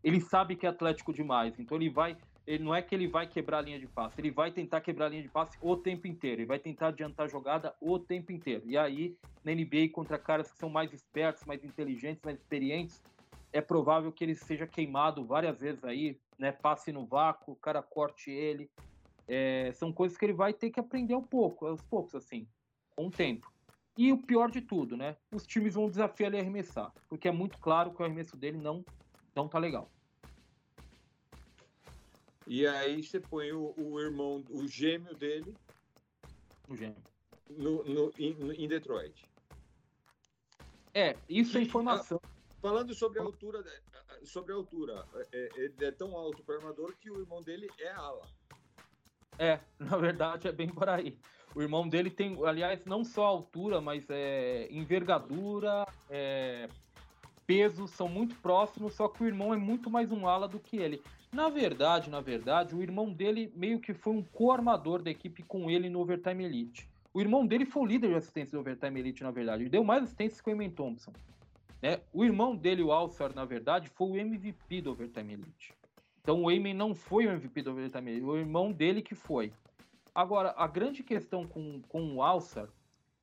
Ele sabe que é atlético demais, então ele vai ele não é que ele vai quebrar a linha de passe, ele vai tentar quebrar a linha de passe o tempo inteiro, ele vai tentar adiantar a jogada o tempo inteiro. E aí, na NBA, contra caras que são mais espertos, mais inteligentes, mais experientes, é provável que ele seja queimado várias vezes aí, né? Passe no vácuo, o cara corte ele, é, são coisas que ele vai ter que aprender um pouco, aos poucos, assim, com o tempo. E o pior de tudo, né? Os times vão desafiar ele a arremessar, porque é muito claro que o arremesso dele não, não tá legal. E aí você põe o, o irmão, o gêmeo dele. O gêmeo. No, no, em, em Detroit. É, isso é informação. Falando sobre a altura, sobre a altura, é, é, ele é tão alto para armador que o irmão dele é ala. É, na verdade é bem por aí. O irmão dele tem, aliás, não só altura, mas é envergadura, é, peso, são muito próximos, só que o irmão é muito mais um ala do que ele. Na verdade, na verdade, o irmão dele meio que foi um co-armador da equipe com ele no Overtime Elite. O irmão dele foi o líder de assistência do Overtime Elite, na verdade. Ele deu mais assistências que o Eamon Thompson. Né? O irmão dele, o Alçar, na verdade, foi o MVP do Overtime Elite. Então o Eamon não foi o MVP do Overtime o irmão dele que foi. Agora, a grande questão com, com o Alçar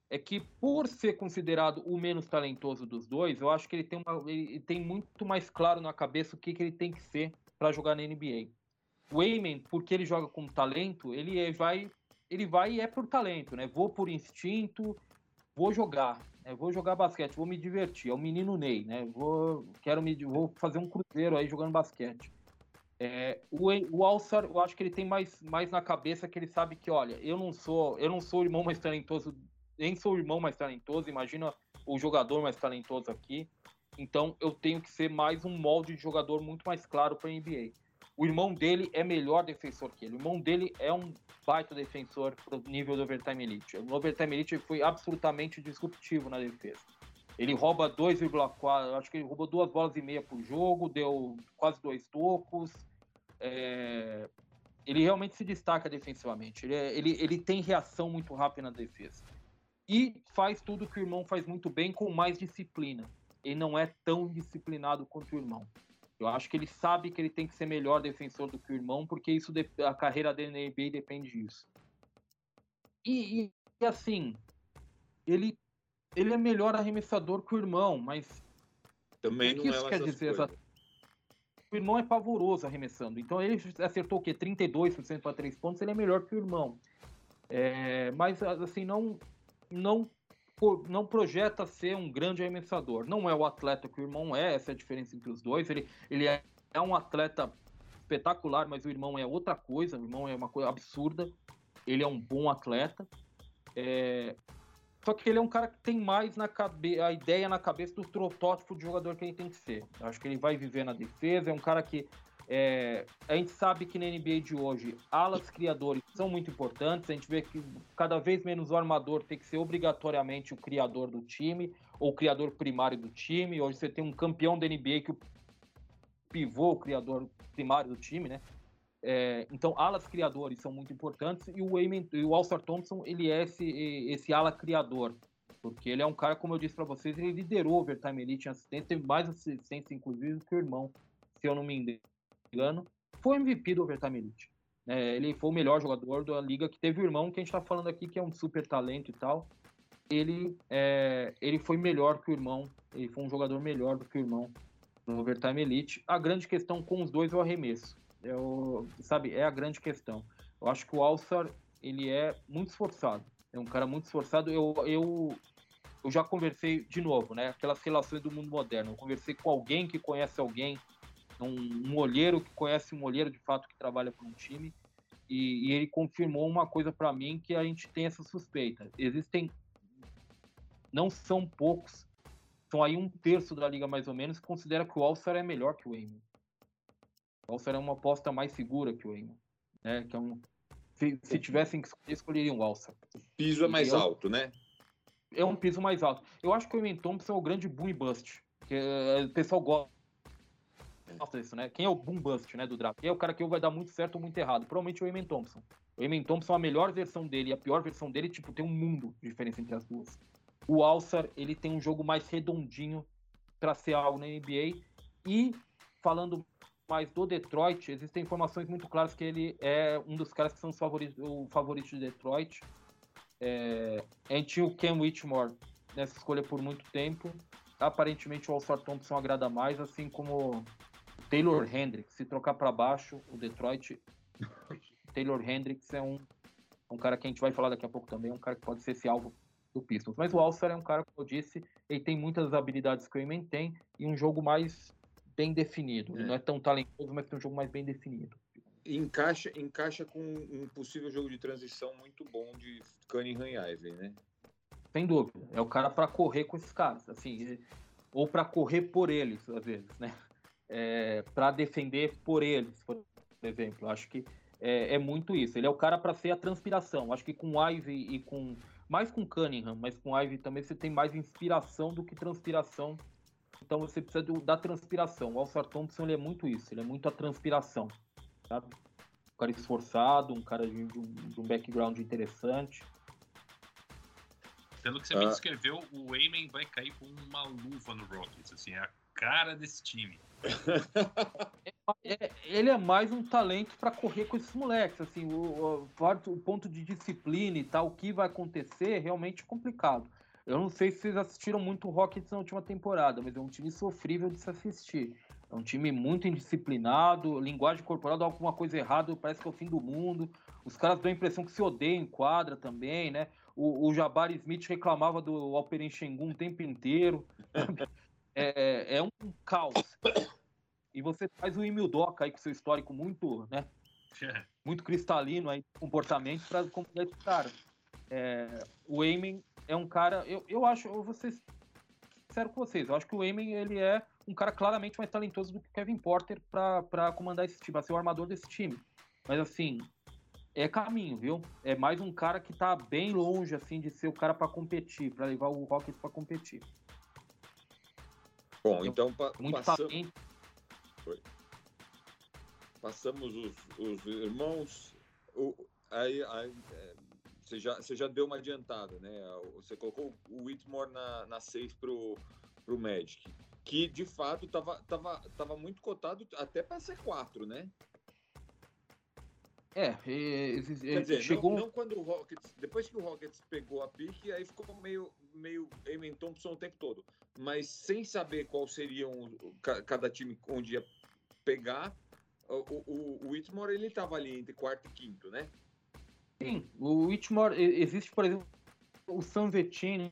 é que, por ser considerado o menos talentoso dos dois, eu acho que ele tem, uma, ele tem muito mais claro na cabeça o que, que ele tem que ser para jogar na NBA. O Eamon, porque ele joga com talento, ele é, vai ele vai e é por talento, né? Vou por instinto, vou jogar, né? vou jogar basquete, vou me divertir. É o menino Ney, né? Vou, quero me, vou fazer um cruzeiro aí jogando basquete. É, o, o eu acho que ele tem mais, mais na cabeça que ele sabe que, olha, eu não sou, eu não sou o irmão mais talentoso, nem sou o irmão mais talentoso. Imagina o jogador mais talentoso aqui. Então eu tenho que ser mais um molde de jogador muito mais claro para a NBA. O irmão dele é melhor defensor que ele. O irmão dele é um baita defensor pro nível do Overtime Elite. O Overtime Elite foi absolutamente disruptivo na defesa. Ele rouba 2,4, acho que ele roubou duas bolas e meia por jogo, deu quase dois tocos. É... Ele realmente se destaca defensivamente. Ele, é, ele, ele tem reação muito rápida na defesa. E faz tudo que o irmão faz muito bem com mais disciplina. Ele não é tão disciplinado quanto o irmão. Eu acho que ele sabe que ele tem que ser melhor defensor do que o irmão, porque isso a carreira dele na NBA depende disso. E, e, e, assim, ele, ele é melhor arremessador que o irmão, mas também o que isso quer dizer exatamente? Irmão é pavoroso arremessando. Então ele acertou o quê? 32% para três pontos, ele é melhor que o irmão. É, mas assim, não não não projeta ser um grande arremessador. Não é o atleta que o irmão é, essa é a diferença entre os dois. Ele, ele é, é um atleta espetacular, mas o irmão é outra coisa. O irmão é uma coisa absurda. Ele é um bom atleta. É... Só que ele é um cara que tem mais na cabe... a ideia na cabeça do protótipo de jogador que ele tem que ser. Acho que ele vai viver na defesa, é um cara que é, a gente sabe que na NBA de hoje, alas criadores são muito importantes. A gente vê que cada vez menos o armador tem que ser obrigatoriamente o criador do time, ou o criador primário do time. Hoje você tem um campeão da NBA que o pivô, o criador primário do time, né? É, então, alas criadores são muito importantes e o, Eamon, o All-Star Thompson, ele é esse, esse ala criador, porque ele é um cara, como eu disse para vocês, ele liderou o Overtime Elite em assistência, teve mais assistência, inclusive, que o irmão, se eu não me engano, foi MVP do Overtime Elite. É, ele foi o melhor jogador da liga que teve o irmão que a gente está falando aqui, que é um super talento e tal. Ele, é, ele foi melhor que o irmão, ele foi um jogador melhor do que o irmão no Overtime Elite. A grande questão com os dois é o arremesso. O, sabe, é a grande questão. Eu acho que o Alçar, ele é muito esforçado. É um cara muito esforçado. Eu, eu, eu já conversei de novo, né? Aquelas relações do mundo moderno. Eu conversei com alguém que conhece alguém um, um olheiro que conhece um olheiro de fato que trabalha para um time, e, e, ele confirmou uma coisa para mim que a gente tem essa suspeita. Existem, não são poucos, são aí um terço da liga mais ou menos que considera que o All-Star é melhor que o Eamon. O All-Star é uma aposta mais segura que o Eamon. Né? Que é um, se, se tivessem que escolher, escolheriam o All-Star. O piso é mais alto, né? É um piso mais alto. Eu acho que o Eamon Thompson é o grande boom e bust. Que, uh, o pessoal gosta gosta disso, né? Quem é o boom bust, né, do draft? Quem é o cara que vai dar muito certo ou muito errado? Provavelmente o Eamon Thompson. O Eamon Thompson, a melhor versão dele e a pior versão dele, tipo, tem um mundo de diferença entre as duas. O Alçar, ele tem um jogo mais redondinho para ser algo na NBA. E, falando mais do Detroit, existem informações muito claras que ele é um dos caras que são os favoritos, o favorito de Detroit. É, a gente tinha o Ken Whitmore nessa escolha por muito tempo. Aparentemente o All-Star Thompson agrada mais, assim como Taylor Hendricks, se trocar para baixo, o Detroit, Taylor Hendricks é um, um cara que a gente vai falar daqui a pouco também, um cara que pode ser esse alvo do Pistons. Mas o Alcer é um cara, como eu disse, ele tem muitas habilidades que o Eamon tem e um jogo mais bem definido. É. Não é tão talentoso, mas tem um jogo mais bem definido. Encaixa, encaixa com um possível jogo de transição muito bom de Cunningham e Ivey, né? Sem dúvida. É o cara para correr com esses caras, assim, ou para correr por eles, às vezes, né? é, para defender por eles, por exemplo. Acho que é, é muito isso. Ele é o cara para ser a transpiração. Acho que com Ivy e com. Mais com Cunningham, mas com Ivy também você tem mais inspiração do que transpiração então você precisa do- da transpiração. O Alçar Thompson ele é muito isso, ele é muito a transpiração, sabe? Um cara esforçado, um cara de, de um, de um background interessante. Pelo que você Ah. me descreveu, o Wayman vai cair com uma luva no Rockets, assim, é a cara desse time. É, ele é mais um talento para correr com esses moleques, assim, o, o, o ponto de disciplina e tal, o que vai acontecer é realmente complicado. Eu não sei se vocês assistiram muito o Rockets na última temporada, mas é um time sofrível de se assistir. É um time muito indisciplinado, linguagem corporal dá alguma coisa errada, parece que é o fim do mundo. Os caras dão a impressão que se odeiam em quadra também, né? O, o Jabari Smith reclamava do Alperen Şengün o tempo inteiro. É, é um caos. E você faz o Emil Doca aí com seu histórico muito, né? Muito cristalino aí, de comportamento para comandar esse cara. É, o Eamon é um cara, eu, eu acho, eu vou ser sincero com vocês, eu acho que o Eamon ele é um cara claramente mais talentoso do que o Kevin Porter para comandar esse time, para ser o armador desse time. Mas assim, é caminho, viu? É mais um cara que tá bem longe assim de ser o cara para competir, para levar o Rockets para competir. Bom, então pa- Muito passamos, passamos os, os irmãos. O, aí, aí, é, você, já, você já deu uma adiantada, né? Você colocou o Whitmore na, na 6 pro, pro Magic. Que de fato estava tava, tava muito cotado até para ser 4, né? É, é, exi- Quer dizer, chegou não, não quando o Rockets. Depois que o Rockets pegou a pique, aí ficou meio, meio Eamon Thompson o tempo todo. Mas sem saber qual seriam o- ca- cada time onde ia pegar, o, o, o Whitmore ele estava ali entre quarto e quinto, né? Sim, o Whitmore, existe, por exemplo, o Sam Vecini,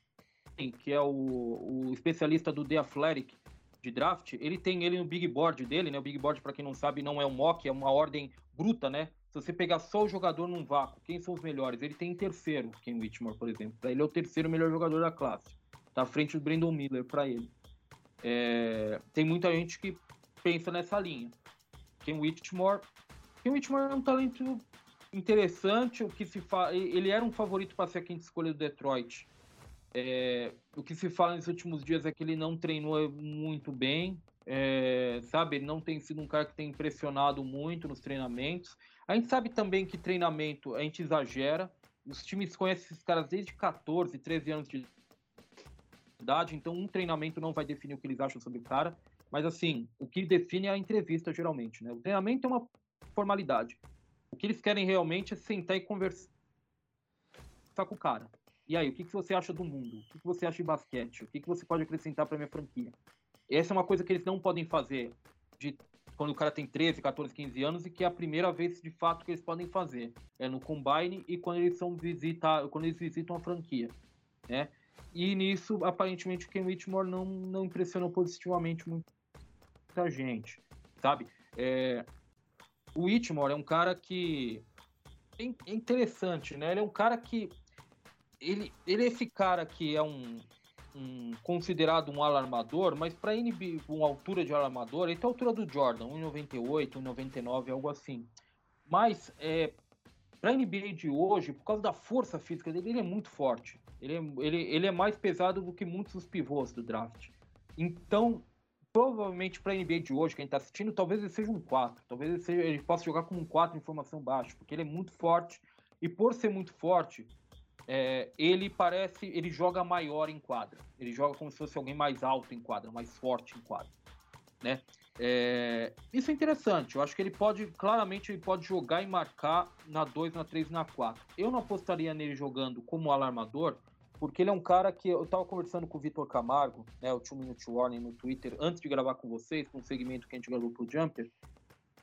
que é o, o especialista do The Athletic de draft, ele tem ele no big board dele, né? O big board, para quem não sabe, não é um mock, é uma ordem bruta, né? Se você pegar só o jogador num vácuo, quem são os melhores? Ele tem em terceiro, Ken Whitmore, por exemplo. Ele é o terceiro melhor jogador da classe. Tá à frente do Brandon Miller para ele. É, tem muita gente que pensa nessa linha. Ken Whitmore, Ken Whitmore é um talento interessante. O que se fa... Ele era um favorito para ser a quinta escolha do Detroit. É, o que se fala nos últimos dias é que ele não treinou muito bem, é, sabe? Ele não tem sido um cara que tem impressionado muito nos treinamentos. A gente sabe também que treinamento a gente exagera. Os times conhecem esses caras desde 14, 13 anos de idade, então um treinamento não vai definir o que eles acham sobre o cara. Mas assim, o que define é a entrevista, geralmente, né? O treinamento é uma formalidade. O que eles querem realmente é sentar e conversar com o cara. E aí, o que, que você acha do mundo? O que, que você acha de basquete? O que, que você pode acrescentar para minha franquia? Essa é uma coisa que eles não podem fazer de quando o cara tem 13, 14, 15 anos e que é a primeira vez de fato que eles podem fazer. É no combine e quando eles são visitar, quando eles visitam a franquia, né? E nisso, aparentemente, o Ken Whitmore não, não impressionou positivamente muita gente, sabe? É, o Whitmore é um cara que é é interessante, né? Ele é um cara que ele, ele é esse cara que é um, um considerado um alarmador, mas para NBA com altura de alarmador, ele tem a altura do Jordan, 1,98, 1,99, algo assim. Mas é, para NBA de hoje, por causa da força física dele, ele é muito forte. Ele é, ele, ele é mais pesado do que muitos dos pivôs do draft. Então, provavelmente para NBA de hoje, quem está assistindo, talvez ele seja um 4. Talvez ele, seja, ele possa jogar como um 4 em formação baixa, porque ele é muito forte. E por ser muito forte, é, ele parece, ele joga maior em quadra. Ele joga como se fosse alguém mais alto em quadra, mais forte em quadra, né? É, isso é interessante. Eu acho que ele pode, claramente, ele pode jogar e marcar na 2, na 3 e na 4. Eu não apostaria nele jogando como alarmador, porque ele é um cara que eu tava conversando com o Vitor Camargo, né, o Two Minute Warning no Twitter, antes de gravar com vocês, com o segmento que a gente gravou pro Jumper.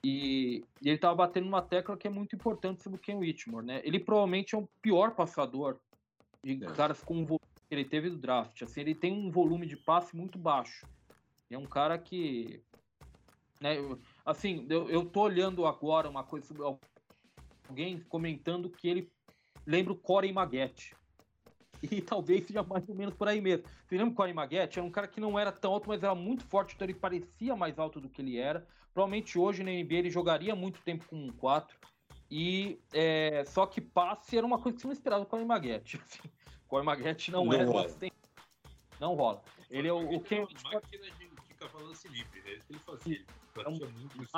E, e ele tava batendo uma tecla que é muito importante sobre o Ken Whitmore, né? Ele provavelmente é o pior passador de É. caras com volume que ele teve do draft. Assim, ele tem um volume de passe muito baixo. É um cara que. Né, eu- assim, eu, eu tô olhando agora uma coisa sobre al- alguém comentando que ele lembra o Corey Maggette. E talvez seja mais ou menos por aí mesmo. Você lembra o Corey Maggette? Era um cara que não era tão alto, mas era muito forte, então ele parecia mais alto do que ele era. Provavelmente hoje na NBA ele jogaria muito tempo com um 4. E é, só que passe era uma coisa que você não esperava do Corey Maggette. Assim, o Maggette não, Não é rola. Não rola. Ele é o, o Ken Uma máquina de, livre, né? É isso que ele fazia. Ele É um- batia muito isso.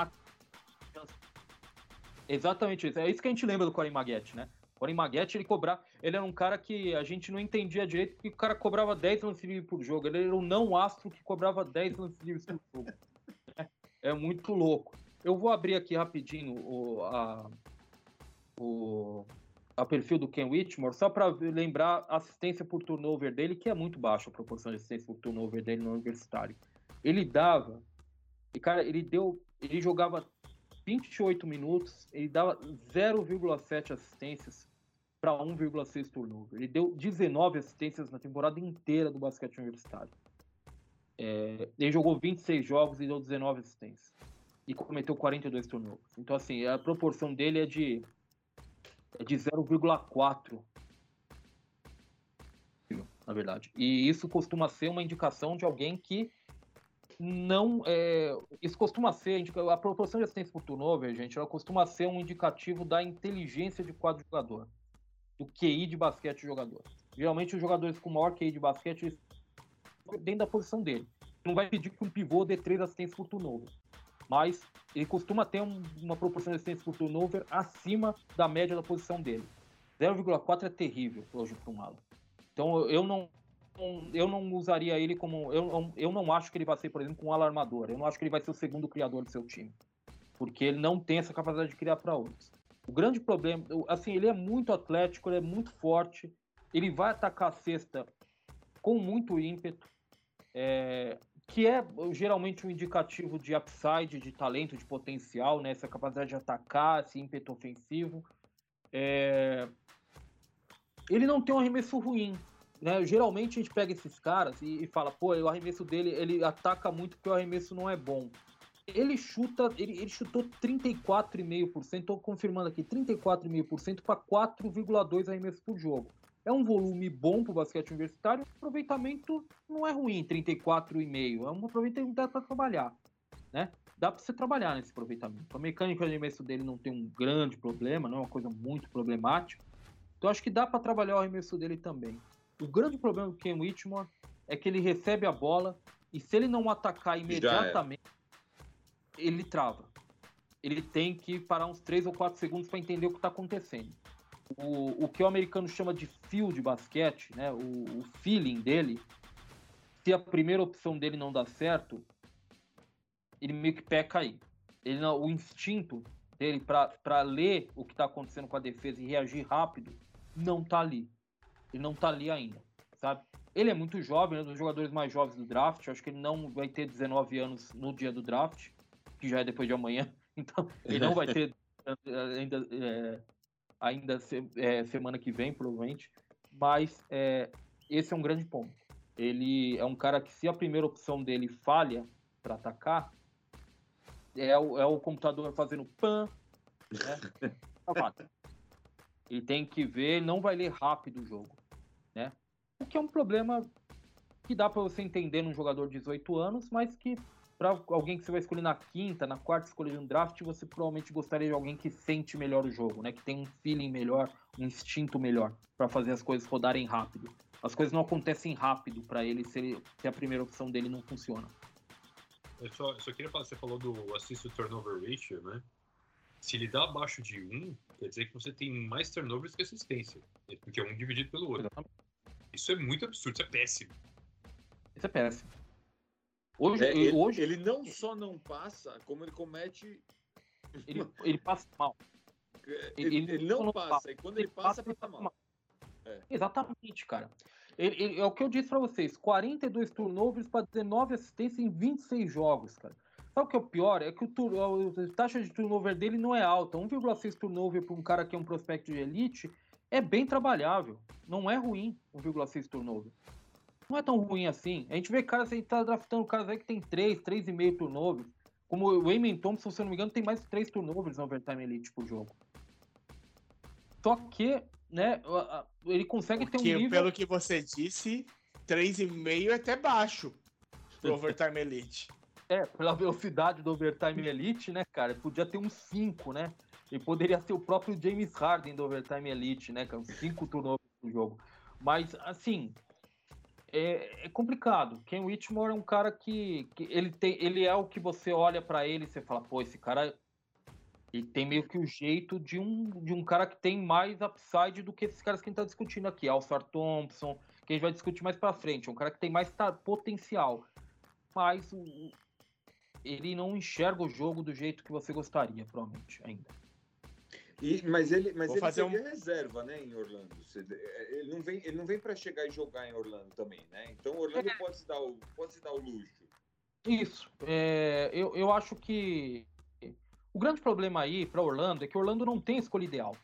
Exatamente isso. É isso que a gente lembra do Corey Maguette, né? O Corey Maguette, ele cobrava. Ele era um cara que a gente não entendia direito porque o cara cobrava 10 lances livres por jogo. Ele era um não astro que cobrava 10 lances livres por jogo. É, é muito louco. Eu vou abrir aqui rapidinho o, a, o a perfil do Ken Whitmore, só para lembrar a assistência por turnover dele, que é muito baixa a proporção de assistência por turnover dele no universitário. Ele dava, e cara, ele deu, ele jogava 28 minutos, ele dava 0,7 assistências para 1,6 turnover. Ele deu 19 assistências na temporada inteira do basquete universitário. É, ele jogou 26 jogos e deu 19 assistências. E cometeu 42 turnovers. Então, assim, a proporção dele é de, é de 0,4. Na verdade. E isso costuma ser uma indicação de alguém que não. É, isso costuma ser. A proporção de assistência por turnover, gente, ela costuma ser um indicativo da inteligência de quadro jogador. Do QI de basquete do jogador. Geralmente, os jogadores com maior QI de basquete, dentro da posição dele. Não vai pedir que um pivô dê três assistências por turnover. Mas ele costuma ter um, uma proporção de assistência por turnover acima da média da posição dele. 0,4 é terrível hoje para um ala. Então eu não eu não usaria ele como eu, eu não acho que ele vai ser, por exemplo, um ala armador. Eu não acho que ele vai ser o segundo criador do seu time, porque ele não tem essa capacidade de criar para outros. O grande problema, assim, ele é muito atlético, ele é muito forte, ele vai atacar a cesta com muito ímpeto, é, que é geralmente um indicativo de upside, de talento, de potencial, né? Essa capacidade de atacar, esse ímpeto ofensivo. É... Ele não tem um arremesso ruim, né? Geralmente a gente pega esses caras e, e fala, pô, o arremesso dele, ele ataca muito porque o arremesso não é bom. Ele chuta, ele, ele chutou 34,5%, estou confirmando aqui, 34,5% para 4,2 arremessos por jogo. É um volume bom para o basquete universitário, o aproveitamento não é ruim, 34,5%. É um aproveitamento que dá para trabalhar, né? Dá para você trabalhar nesse aproveitamento. A mecânica de arremesso dele não tem um grande problema, não é uma coisa muito problemática. Então acho que dá para trabalhar o arremesso dele também. O grande problema do Ken Whitmore é que ele recebe a bola e se ele não atacar imediatamente, ele trava. Ele tem que parar uns 3 ou 4 segundos para entender o que está acontecendo. O, o, que o americano chama de feel de basquete, né? O, o, feeling dele, se a primeira opção dele não dá certo, ele meio que peca aí. Ele não, o instinto dele para ler o que está acontecendo com a defesa e reagir rápido não tá ali. Ele não tá ali ainda, sabe? Ele é muito jovem, é um dos jogadores mais jovens do draft. Acho que ele não vai ter 19 anos no dia do draft, que já é depois de amanhã. Então, ele não vai ter ainda. É, ainda se, é, semana que vem, provavelmente. Mas é, esse é um grande ponto. Ele é um cara que, se a primeira opção dele falha para atacar, é o, é o computador fazendo pan. Né? ele tem que ver, não vai ler rápido o jogo. Né? O que é um problema que dá para você entender num jogador de 18 anos, mas que para alguém que você vai escolher na quinta, na quarta escolha de um draft, você provavelmente gostaria de alguém que sente melhor o jogo, né? Que tem um feeling melhor, um instinto melhor para fazer as coisas rodarem rápido. As coisas não acontecem rápido para ele se, ele se, a primeira opção dele não funciona. Eu só, eu só queria falar, você falou do assist turnover ratio, né? Se ele dá abaixo de um, quer dizer que você tem mais turnovers que assistência, porque é um dividido pelo outro. Exatamente. Isso é muito absurdo, isso é péssimo. Isso é péssimo. Hoje, é, ele, hoje, ele não só não passa, como ele comete. Ele, ele passa mal. Ele, ele, ele não, passa, passa, e quando ele, passa, passa, passa mal. mal. É. Exatamente, cara. é o que eu disse para vocês: 42 turnovers para 19 assistências em 26 jogos, cara. Sabe o que é o pior? É que o tur, a taxa de turnover dele não é alta. 1,6 turnover para um cara que é um prospecto de elite é bem trabalhável. Não é ruim 1,6 turnover não é tão ruim assim. A gente vê caras, a gente tá draftando caras aí que tem 3, 3,5 turnovers. Como o Eamon Thompson, se eu não me engano, tem mais de 3 turnovers no Overtime Elite por jogo. Só que, né, ele consegue Porque, ter um nível... Pelo que você disse, 3,5 é até baixo pro Overtime Elite. É, pela velocidade do Overtime Elite, né, cara, podia ter um 5, né? E poderia ser o próprio James Harden do Overtime Elite, né, cara, uns 5 turnovers por jogo. Mas, assim, é, é complicado. Ken Whitmore é um cara que, que ele tem, ele é o que você olha pra ele e você fala, pô, esse cara ele tem meio que o jeito de um, de um cara que tem mais upside do que esses caras que a gente tá discutindo aqui, Alfar Thompson, que a gente vai discutir mais pra frente, é um cara que tem mais potencial. Mas o- ele não enxerga o jogo do jeito que você gostaria, provavelmente, ainda. E, mas ele, mas Vou ele fazer seria reserva, né, em Orlando. É, Ele não vem, ele não vem para chegar e jogar em Orlando também, né? Então Orlando pode se dar o, pode se dar o luxo. Isso. É, eu, eu acho que o grande problema aí para Orlando é que Orlando não tem a escolha ideal.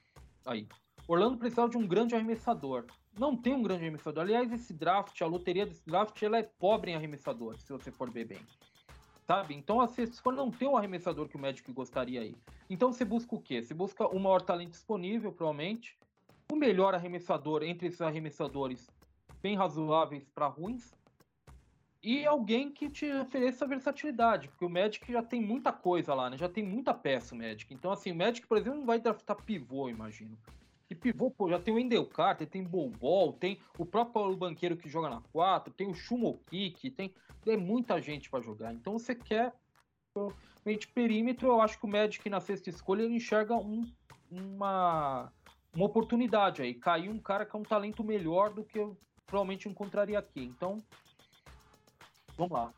Aí. Orlando precisava de um grande arremessador. Não tem um grande arremessador. Aliás, esse draft, a loteria desse draft, ela é pobre em arremessador, se você for ver bem. Sabe? Então, se for não ter o arremessador que o Magic gostaria aí. Então, você busca o quê? Você busca o maior talento disponível, provavelmente. O melhor arremessador entre esses arremessadores bem razoáveis para ruins e alguém que te ofereça versatilidade, porque o Magic já tem muita coisa lá, né? Já tem muita peça o Magic. Então, assim, o Magic, por exemplo, não vai draftar pivô, imagino. E pivô, pô, já tem o Endel Carter, tem Bol, tem o próprio Paulo Banqueiro que joga na 4, tem o Shumokik, tem, tem muita gente para jogar. Então, você quer realmente perímetro, eu acho que o Magic na sexta escolha ele enxerga um- uma, uma oportunidade aí. Caiu um cara que é um talento melhor do que eu provavelmente encontraria aqui. Então, vamos lá.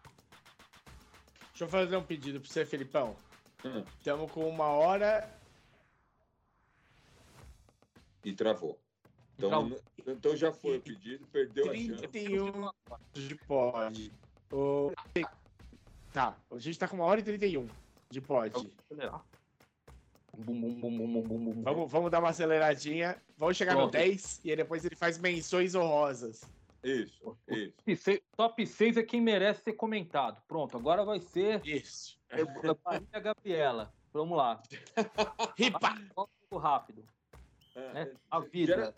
Deixa eu fazer um pedido pra você, Felipão. Hum. Estamos com uma hora. E travou. Então, Travou. então já foi o pedido, perdeu a chance. 31 de pod. O... Tá, a gente tá com uma hora e 31 de pod. Bum, bum, bum, bum, bum, bum, bum. Vamos, vamos dar uma aceleradinha. Vamos chegar no Pronto. 10 e aí depois ele faz menções honrosas. Isso, isso. Top seis- Top 6 é quem merece ser comentado. Pronto, agora vai ser Isso. a Maria Gabriela. Vamos lá. Ripa! Um pouco rápido. É, Né? é, A vida.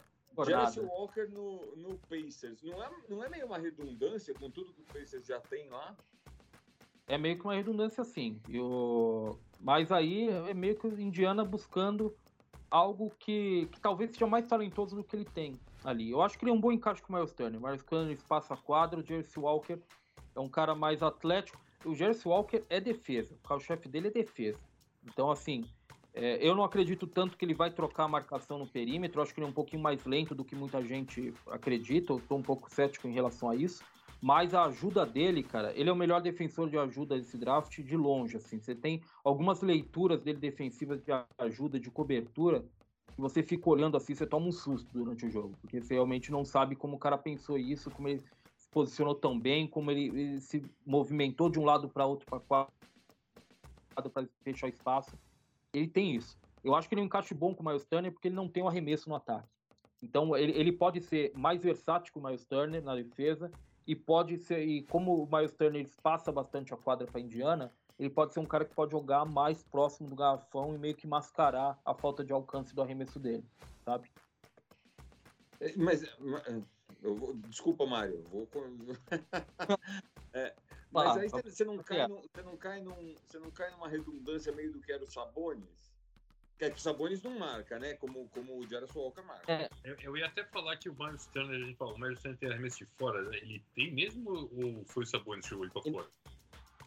Jarrett Walker no, no Pacers. Não é, não é meio uma redundância com tudo que o Pacers já tem lá? É meio que uma redundância assim. E o- Mas aí é meio que o Indiana buscando algo que, que talvez seja mais talentoso do que ele tem ali. Eu acho que ele é um bom encaixe com o Miles Turner. Miles Turner espaça a quadra, o Jersey Walker é um cara mais atlético. O Jersey Walker é defesa. O carro-chefe dele é defesa. Então, assim, é, eu não acredito tanto que ele vai trocar a marcação no perímetro. Acho que ele é um pouquinho mais lento do que muita gente acredita. Eu estou um pouco cético em relação a isso. Mas a ajuda dele, cara, ele é o melhor defensor de ajuda desse draft de longe, assim. Você tem algumas leituras dele defensivas de ajuda, de cobertura, que você fica olhando assim, você toma um susto durante o jogo, porque você realmente não sabe como o cara pensou isso, como ele se posicionou tão bem, como ele, ele se movimentou de um lado para outro para quadro para fechar espaço. Ele tem isso. Eu acho que ele é um encaixe bom com o Miles Turner porque ele não tem um arremesso no ataque. Então ele, ele pode ser mais versátil que o Miles Turner na defesa e pode ser e como o Miles Turner passa bastante a quadra para Indiana, ele pode ser um cara que pode jogar mais próximo do garrafão e meio que mascarar a falta de alcance do arremesso dele, sabe? É, Mas, mas, eu vou- desculpa, Mário. Vou, É, mas aí você, você não cai, é. num- você, não cai num, você não cai numa redundância meio do que era o Sabonis? Que é que o Sabonis não marca, né? Como, como o Jarrett Walker marca. É. Eu, eu ia até falar que o Miles Turner, a gente falou, o Miles Turner tem arremesso de fora, né? ele tem mesmo ou foi o Sabonis que jogou ele pra Ele- fora?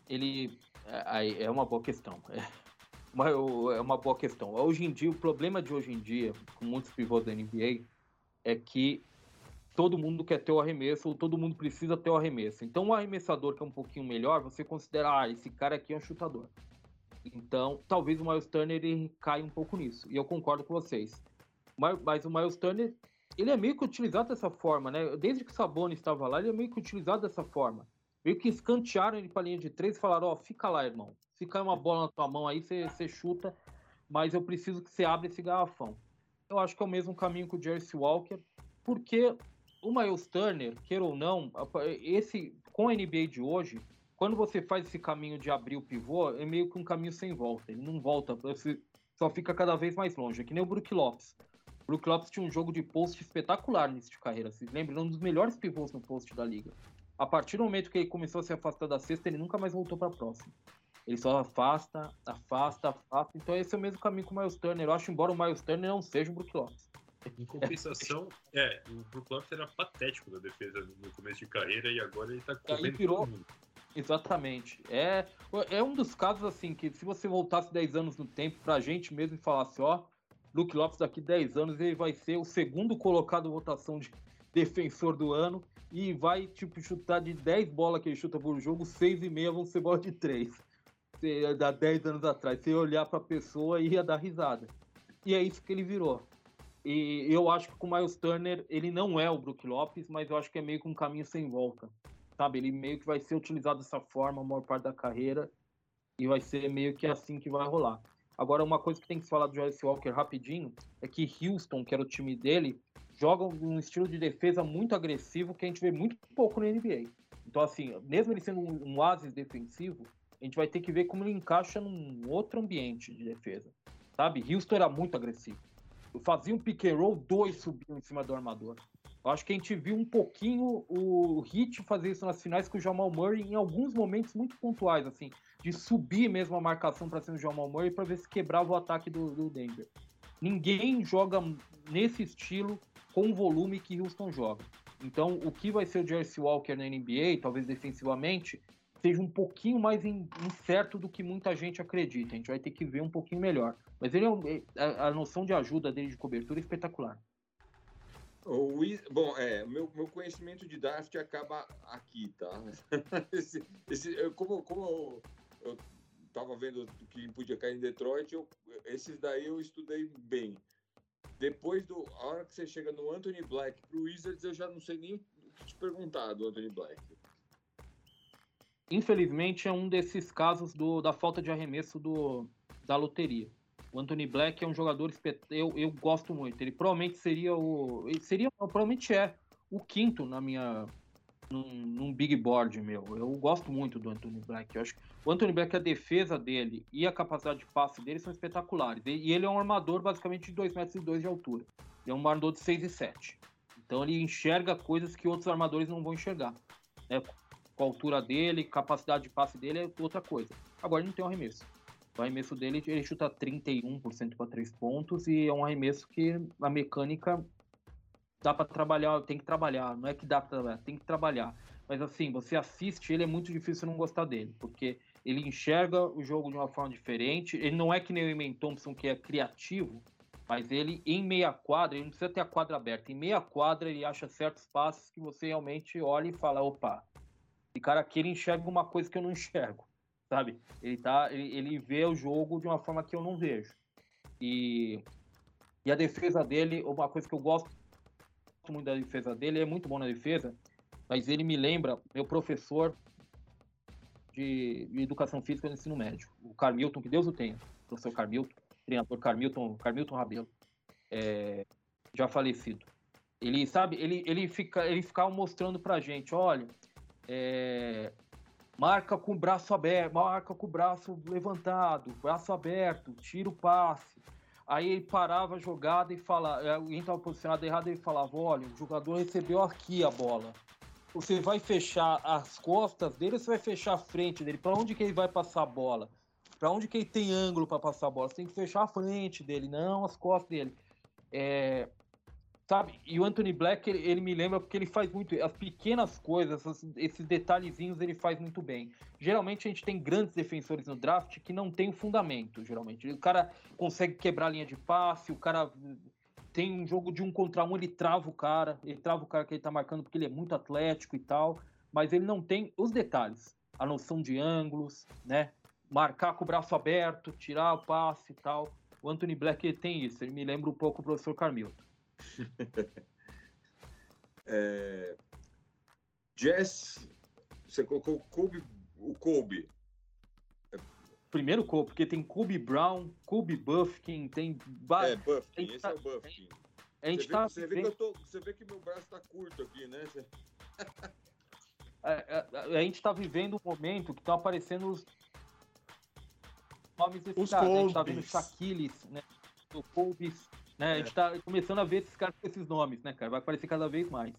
Ele é, é uma boa questão. É uma, é uma boa questão. Hoje em dia, o problema de hoje em dia, com muitos pivôs da NBA, é que todo mundo quer ter o arremesso, ou todo mundo precisa ter o arremesso. Então, um arremessador que é um pouquinho melhor, você considera, ah, esse cara aqui é um chutador. Então, talvez o Miles Turner ele caia um pouco nisso. E eu concordo com vocês. Mas, mas o Miles Turner, ele é meio que utilizado dessa forma, né? Desde que o Sabonis estava lá, ele é meio que utilizado dessa forma. Meio que escantearam ele pra linha de três e falaram, ó, fica lá, irmão. Se cai uma bola na tua mão aí, você chuta, mas eu preciso que você abra esse garrafão. Eu acho que é o mesmo caminho que o Jersey Walker, porque o Miles Turner, queira ou não, esse com a NBA de hoje, quando você faz esse caminho de abrir o pivô, é meio que um caminho sem volta. Ele não volta, você só fica cada vez mais longe. É que nem o Brook Lopes. O Brook Lopes tinha um jogo de post espetacular nesse de carreira. Vocês lembram? Um dos melhores pivôs no post da liga. A partir do momento que ele começou a se afastar da cesta, ele nunca mais voltou para a próxima. Ele só afasta, afasta, afasta. Então esse é o mesmo caminho com o Miles Turner. Eu acho, embora o Miles Turner não seja o Brook Lopes. Em compensação, é, o Brook Lopes era patético na defesa no começo de carreira e agora ele tá comendo virou- todo mundo. Exatamente. É, é um dos casos assim que se você voltasse 10 anos no tempo pra gente mesmo e falasse, ó, Luke Lopes daqui 10 anos ele vai ser o segundo colocado em votação de defensor do ano e vai tipo chutar de 10 bolas que ele chuta por jogo, 6,5 vão ser bola de 3. Você, Há 10 anos atrás, você ia olhar pra pessoa e ia dar risada. E é isso que ele virou. E eu acho que com o Miles Turner, ele não é o Brook Lopes, mas eu acho que é meio que um caminho sem volta sabe? Ele meio que vai ser utilizado dessa forma a maior parte da carreira e vai ser meio que assim que vai rolar. Agora, uma coisa que tem que se falar do Joyce Walker rapidinho é que Houston, que era o time dele, joga um estilo de defesa muito agressivo que a gente vê muito pouco na NBA. Então, assim, mesmo ele sendo um, um defensivo, a gente vai ter que ver como ele encaixa num outro ambiente de defesa, sabe? Houston era muito agressivo. Fazia um pick and roll, dois subiam em cima do armador. Eu acho que a gente viu um pouquinho o Heat fazer isso nas finais com o Jamal Murray em alguns momentos muito pontuais, assim, de subir mesmo a marcação para cima do Jamal Murray para ver se quebrava o ataque do, do Denver. Ninguém joga nesse estilo com o volume que Houston joga. Então, o que vai ser o Jersey Walker na NBA, talvez defensivamente, seja um pouquinho mais in- incerto do que muita gente acredita. A gente vai ter que ver um pouquinho melhor. Mas ele é é- a, noção de ajuda dele de cobertura é espetacular. O Bom, é, meu, meu conhecimento de draft acaba aqui, tá? Esse, esse, como como eu, eu tava vendo que podia cair em Detroit, eu, esses daí eu estudei bem. Depois do. A hora que você chega no Anthony Black pro Wizards, eu já não sei nem o te perguntar do Anthony Black. Infelizmente é um desses casos do, da falta de arremesso do, da loteria. O Anthony Black é um jogador eu, eu gosto muito. Ele provavelmente seria o ele seria provavelmente é o quinto na minha num, num big board meu. Eu gosto muito do Anthony Black. Eu acho que o Anthony Black a defesa dele e a capacidade de passe dele são espetaculares. E, ele é um armador basicamente de 2 metros e dois de altura. Ele é um armador de 6 e 7. Então ele enxerga coisas que outros armadores não vão enxergar. né? Com a altura dele, capacidade de passe dele é outra coisa. Agora ele não tem um arremesso. O arremesso dele, ele chuta 31% para 3 pontos e é um arremesso que a mecânica dá para trabalhar, tem que trabalhar, não é que dá para trabalhar, tem que trabalhar. Mas assim, você assiste, ele é muito difícil não gostar dele, porque ele enxerga o jogo de uma forma diferente. Ele não é que nem o Eman Thompson, que é criativo, mas ele em meia quadra, ele não precisa ter a quadra aberta. Em meia quadra, ele acha certos passes que você realmente olha e fala: opa, esse cara aqui ele enxerga uma coisa que eu não enxergo, sabe? Ele, tá, ele, ele vê o jogo de uma forma que eu não vejo. E, e a defesa dele, uma coisa que eu gosto muito da defesa dele, ele é muito bom na defesa, mas ele me lembra meu professor de, de educação física no ensino médio, o Carmilton, que Deus o tenha, professor Carmilton, treinador Carmilton, Carmilton Rabelo, é, já falecido. Ele sabe, ele, ele fica, ele ficava mostrando pra gente, olha, é, marca com o braço aberto, marca com o braço levantado, braço aberto, tira o passe. Aí ele parava a jogada e falava, alguém estava posicionado errado, ele falava, olha, o jogador recebeu aqui a bola. Você vai fechar as costas dele ou você vai fechar a frente dele? Para onde que ele vai passar a bola? Para onde que ele tem ângulo para passar a bola? Você tem que fechar a frente dele, não as costas dele. É, sabe? E o Anthony Black, ele, ele, me lembra porque ele faz muito. As pequenas coisas, esses detalhezinhos, ele faz muito bem. Geralmente a gente tem grandes defensores no draft que não tem fundamento, geralmente. O cara consegue quebrar a linha de passe, o cara tem um jogo de um contra um, ele trava o cara, ele trava o cara que ele tá marcando porque ele é muito atlético e tal, mas ele não tem os detalhes, a noção de ângulos, né? Marcar com o braço aberto, tirar o passe e tal. O Anthony Black ele tem isso, ele me lembra um pouco o professor Carmilton. é... Jess, você colocou o Kobe, o Kobe. Primeiro Kobe, porque tem Kobe Brown, Kobe Buffkin, tem... É, Buffkin, esse tá... é o Buffkin. A gente você, tá vê, você, vê que eu tô, você vê que meu braço tá curto aqui, né? Você... a, a, a, gente tá vivendo um momento que estão aparecendo os nomes desses Os caras. Né? A gente tá vendo Shaquiles, né? O Colbys, né? A gente tá começando a ver esses caras com esses nomes, né, cara? Vai aparecer cada vez mais.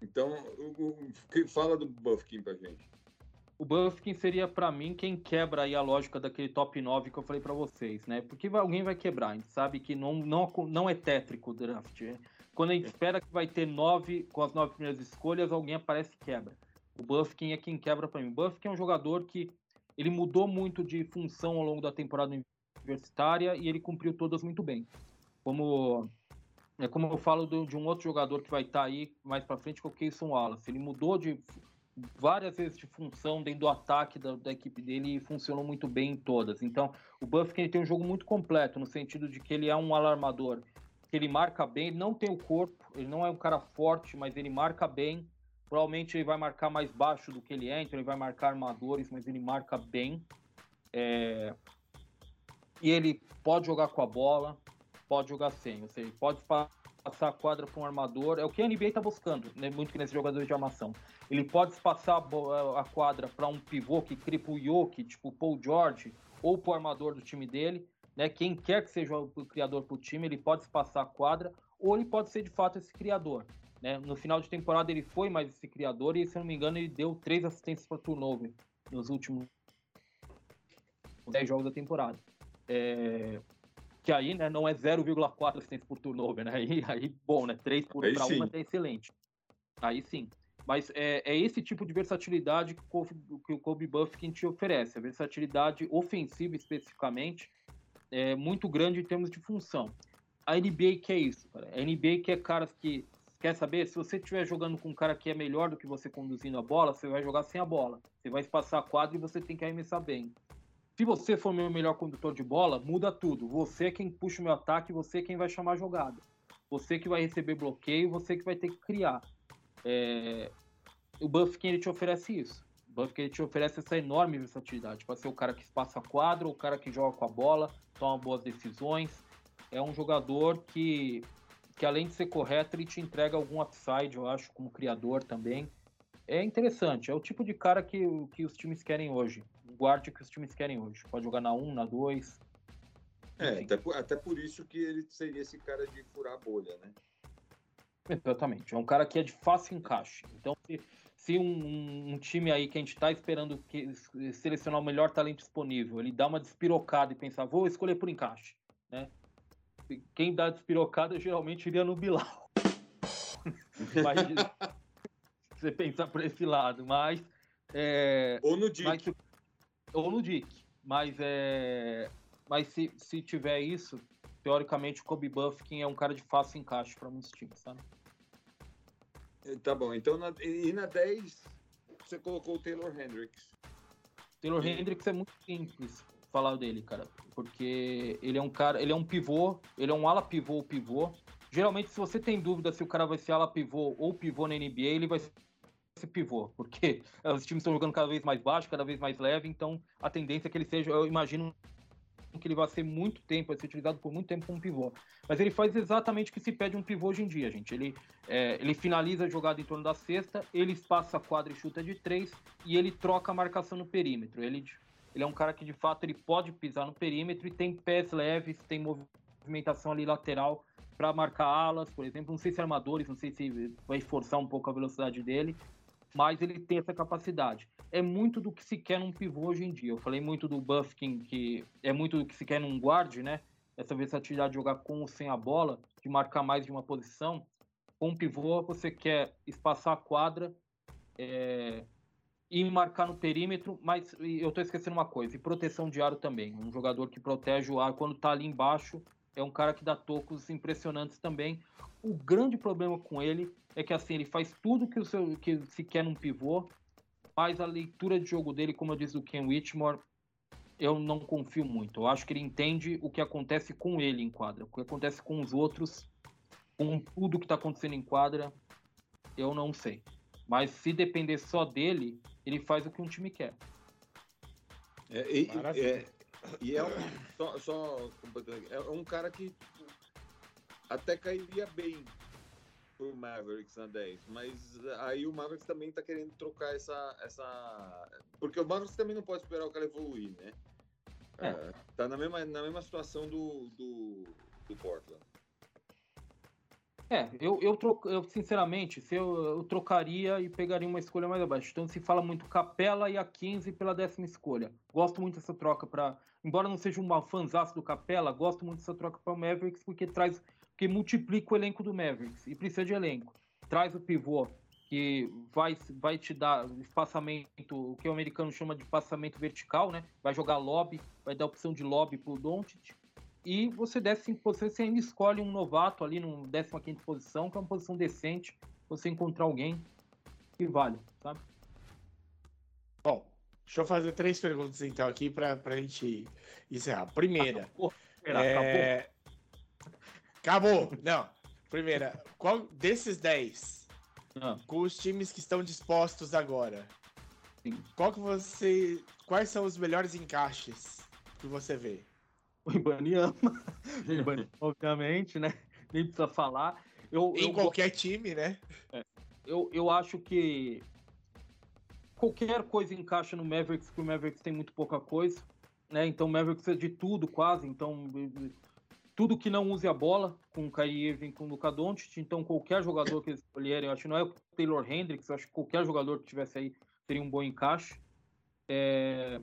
Então, o, o, fala do Buffkin pra gente. o Buffkin seria para mim quem quebra aí a lógica daquele top 9 que eu falei para vocês, né? Porque alguém vai quebrar, a gente sabe que não, não, não é tétrico o draft. é. Quando a gente espera que vai ter nove com as nove primeiras escolhas, alguém aparece e quebra. O Buffkin é quem quebra para mim. O Buffkin é um jogador que ele mudou muito de função ao longo da temporada universitária e ele cumpriu todas muito bem. Como é como eu falo do- de um outro jogador que vai estar aí mais para frente, que é o Keyson Wallace. Ele mudou de várias vezes de função dentro do ataque da, da equipe dele e funcionou muito bem em todas. Então, o Buffkin tem um jogo muito completo, no sentido de que ele é um alarmador, que ele marca bem, ele não tem o corpo, ele não é um cara forte, mas ele marca bem. Provavelmente ele vai marcar mais baixo do que ele é, então ele vai marcar armadores, mas ele marca bem. É, E ele pode jogar com a bola, pode jogar sem, ou seja, pode pa- passar a quadra para um armador, é o que a NBA está buscando, né, muito que nesses jogadores de armação. Ele pode passar a quadra para um pivô que cria pro Yoki, tipo o Paul George, ou pro armador do time dele, né? Quem quer que seja o criador pro time, ele pode passar a quadra, ou ele pode ser de fato esse criador. Né? No final de temporada ele foi mais esse criador e, se eu não me engano, ele deu três assistências para turnover nos últimos 10 jogos da temporada. É, Que aí né, não é 0,4 assistência por turnover, né? Aí, aí bom, né? 3 por Aí para sim. uma é excelente. Aí sim. Mas é, é esse tipo de versatilidade que o Kobe, que o Kobe Buffkin te oferece. A versatilidade ofensiva, especificamente, é muito grande em termos de função. A NBA quer isso, cara. A NBA quer caras que. Quer saber? Se você estiver jogando com um cara que é melhor do que você conduzindo a bola, você vai jogar sem a bola. Você vai espaçar a quadra e você tem que arremessar bem. Se você for meu melhor condutor de bola, muda tudo. Você é quem puxa o meu ataque, você é quem vai chamar a jogada. Você que vai receber bloqueio, você que vai ter que criar. É, O Buffkin ele te oferece isso. O Buffkin ele te oferece essa enorme versatilidade. Pode ser o cara que espaça a quadra, o cara que joga com a bola, toma boas decisões. É um jogador que, que além de ser correto, ele te entrega algum upside, eu acho, como criador também. É interessante, é o tipo de cara que, que os times querem hoje. O guarda que os times querem hoje. Pode jogar na 1, na 2. É, até por, até por isso que ele seria esse cara de furar a bolha, né? Exatamente. É um cara que é de fácil encaixe. Então, se, se um, um time aí que a gente está esperando que, selecionar o melhor talento disponível, ele dá uma despirocada e pensar, vou escolher por encaixe. Né? Quem dá despirocada geralmente iria no Bilal. Mas, se você pensar por esse lado. Mas. é, Ou no Dick. mas ou no Dick. Mas é. Mas se, se tiver isso, teoricamente o Kobe Buffkin é um cara de fácil encaixe para muitos times, sabe? Tá bom, então na, e na 10 você colocou o Taylor Hendricks. Taylor E- Hendricks é muito simples falar dele, cara. Porque ele é um cara, ele é um pivô, ele é um ala pivô ou pivô. Geralmente, se você tem dúvida se o cara vai ser ala pivô ou pivô na NBA, ele vai ser pivô, porque os times estão jogando cada vez mais baixo, cada vez mais leve, então a tendência é que ele seja, eu imagino que ele vai ser muito tempo, vai ser utilizado por muito tempo como pivô. Mas ele faz exatamente o que se pede um pivô hoje em dia, gente. Ele, é, ele finaliza a jogada em torno da cesta, ele espaça a quadra e chuta de três, e ele troca a marcação no perímetro. Ele, ele é um cara que, de fato, ele pode pisar no perímetro e tem pés leves, tem movimentação ali lateral para marcar alas, por exemplo. Não sei se armadores, não sei se vai forçar um pouco a velocidade dele, mas ele tem essa capacidade. É muito do que se quer num pivô hoje em dia. Eu falei muito do Buffkin, que é muito do que se quer num guard, né? Essa versatilidade de jogar com ou sem a bola, de marcar mais de uma posição. Com um pivô, você quer espaçar a quadra é, e marcar no perímetro, mas eu tô esquecendo uma coisa, e proteção de aro também. Um jogador que protege o aro quando tá ali embaixo, é um cara que dá tocos impressionantes também. O grande problema com ele é que assim, ele faz tudo que, o seu, que se quer num pivô, mas a leitura de jogo dele, como eu disse do Ken Whitmore, eu não confio muito. Eu acho que ele entende o que acontece com ele em quadra. O que acontece com os outros, com tudo que está acontecendo em quadra, eu não sei. Mas se depender só dele, ele faz o que um time quer. É, e, é, e é um, só, só é um cara que até cairia bem pro Mavericks na 10, mas aí o Mavericks também tá querendo trocar essa, essa. Porque o Mavericks também não pode esperar o cara evoluir, né? É. É, tá na mesma, na mesma situação do, do, do Portland. É, eu, eu, troco, eu sinceramente, se eu, eu trocaria e pegaria uma escolha mais abaixo. Então se fala muito Capela e a 15 pela décima escolha. Gosto muito dessa troca para, embora não seja um fanzaço do Capela, gosto muito dessa troca para o Mavericks porque traz, porque multiplica o elenco do Mavericks e precisa de elenco. Traz o pivô que vai, vai te dar espaçamento, o que o americano chama de passamento vertical, né? Vai jogar lobby, vai dar opção de lobby pro Doncic e você desce você, você ainda escolhe um novato ali no 15 posição, que é uma posição decente, você encontrar alguém que vale, sabe? Bom, deixa eu fazer três perguntas então aqui para a gente encerrar. Primeira. Acabou. É... acabou. acabou. Não. Primeira, qual desses 10, ah. com os times que estão dispostos agora, Sim. qual que você. Quais são os melhores encaixes que você vê? o Ibaniama, obviamente, né? Nem precisa falar. Eu, em eu, qualquer time, né? É, eu, eu acho que qualquer coisa encaixa no Mavericks, porque o Mavericks tem muito pouca coisa, né? Então o Mavericks é de tudo quase, então tudo que não use a bola, com o Kyrie Irving, com o Luka Doncic, então qualquer jogador que eles escolherem, eu acho que não é o Taylor Hendricks, eu acho que qualquer jogador que tivesse aí teria um bom encaixe. É,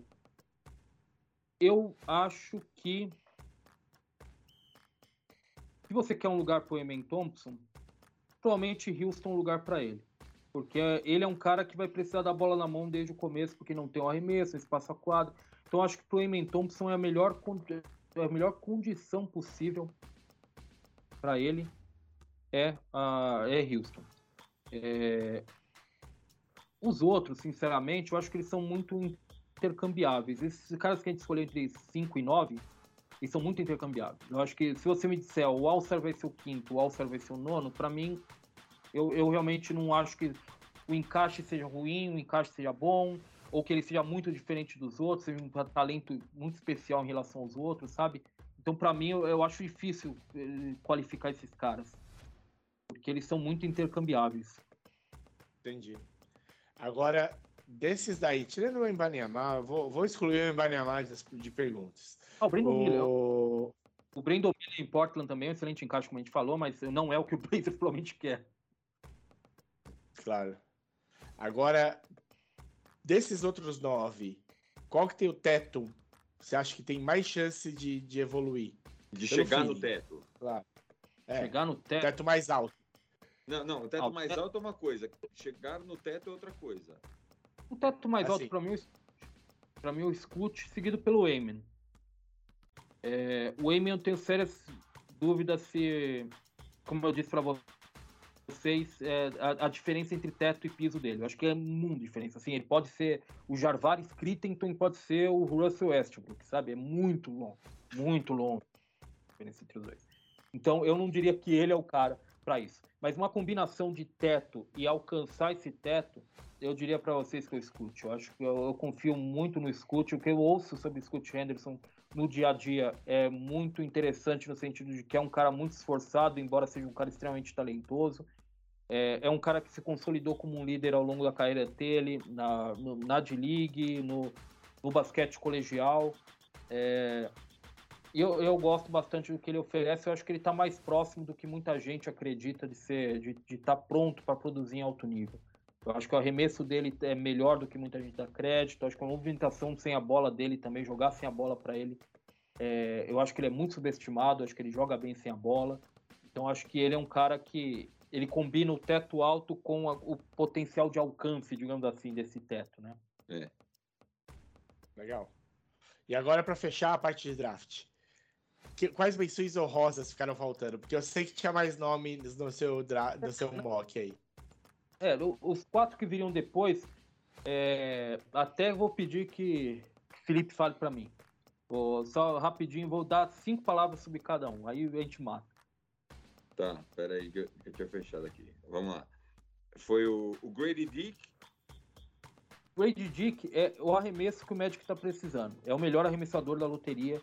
eu acho que se você quer um lugar para o Emen Thompson, provavelmente Houston é um lugar para ele. Porque ele é um cara que vai precisar da bola na mão desde o começo, porque não tem o arremesso, espaço a quadro. Então acho que para o Emen Thompson é a melhor, é a melhor condição possível para ele é, é Houston. É... Os outros, sinceramente, eu acho que eles são muito intercambiáveis. Esses caras que a gente escolheu entre 5 e 9, eles são muito intercambiáveis. Eu acho que se você me disser o Alcer vai ser o quinto, o Alcer vai ser o nono, para mim, eu, eu realmente não acho que o encaixe seja ruim, o encaixe seja bom, ou que ele seja muito diferente dos outros, seja um talento muito especial em relação aos outros, sabe? Então, para mim, eu, eu, acho difícil eh, qualificar esses caras, porque eles são muito intercambiáveis. Entendi. Agora, desses daí, tirando o Embanyama, vou, vou excluir o Embanyama de, de perguntas. Ah, o Brandon o... Miller. O Brandon Miller em Portland também é um excelente encaixe, como a gente falou, mas não é o que o Blazers provavelmente quer. Claro. Agora, desses outros nove, qual que tem o teto? Você acha que tem mais chance de, de evoluir? De chegar no teto. Claro. É, chegar no teto. Teto mais alto. Não, não, o teto ah, mais teto... alto é uma coisa. Chegar no teto é outra coisa. O teto mais assim. alto para mim, para mim, é o Scoot, seguido pelo Eamon. É, o Eamon eu tenho sérias dúvidas se, como eu disse para vocês, é, a, a, diferença entre teto e piso dele. Eu acho que é muita diferença. Assim, ele pode ser o Jarvaris Crittenton, pode ser o Russell Westbrook, sabe? É muito longo, muito longo a diferença entre os dois. Então, eu não diria que ele é o cara para isso. Mas uma combinação de teto e alcançar esse teto, eu diria para vocês que eu escute. Eu acho que eu, eu, confio muito no escute. O que eu ouço sobre Scott Henderson no dia a dia é muito interessante no sentido de que é um cara muito esforçado, embora seja um cara extremamente talentoso. É, é um cara que se consolidou como um líder ao longo da carreira dele, na, no, na D-League, no, no basquete colegial. É, eu, eu gosto bastante do que ele oferece. Eu acho que ele está mais próximo do que muita gente acredita de ser, de estar tá pronto para produzir em alto nível. Eu acho que o arremesso dele é melhor do que muita gente dá crédito. Eu acho que a movimentação sem a bola dele também, jogar sem a bola para ele, é, eu acho que ele é muito subestimado. Eu acho que ele joga bem sem a bola. Então acho que ele é um cara que ele combina o teto alto com a, o potencial de alcance, digamos assim, desse teto, né? É. Legal. E agora para fechar a parte de draft. Que, quais menções honrosas ficaram faltando? Porque eu sei que tinha mais nomes no seu, dra no seu mock aí. É, os quatro que viriam depois, é, até vou pedir que Felipe fale para mim. Vou, só rapidinho, vou dar cinco palavras sobre cada um, aí a gente mata. Tá, pera aí que eu, que eu tinha fechado aqui. Vamos lá. Foi o, o Grady Dick. Grady Dick é o arremesso que o Magic está precisando. É o melhor arremessador da loteria.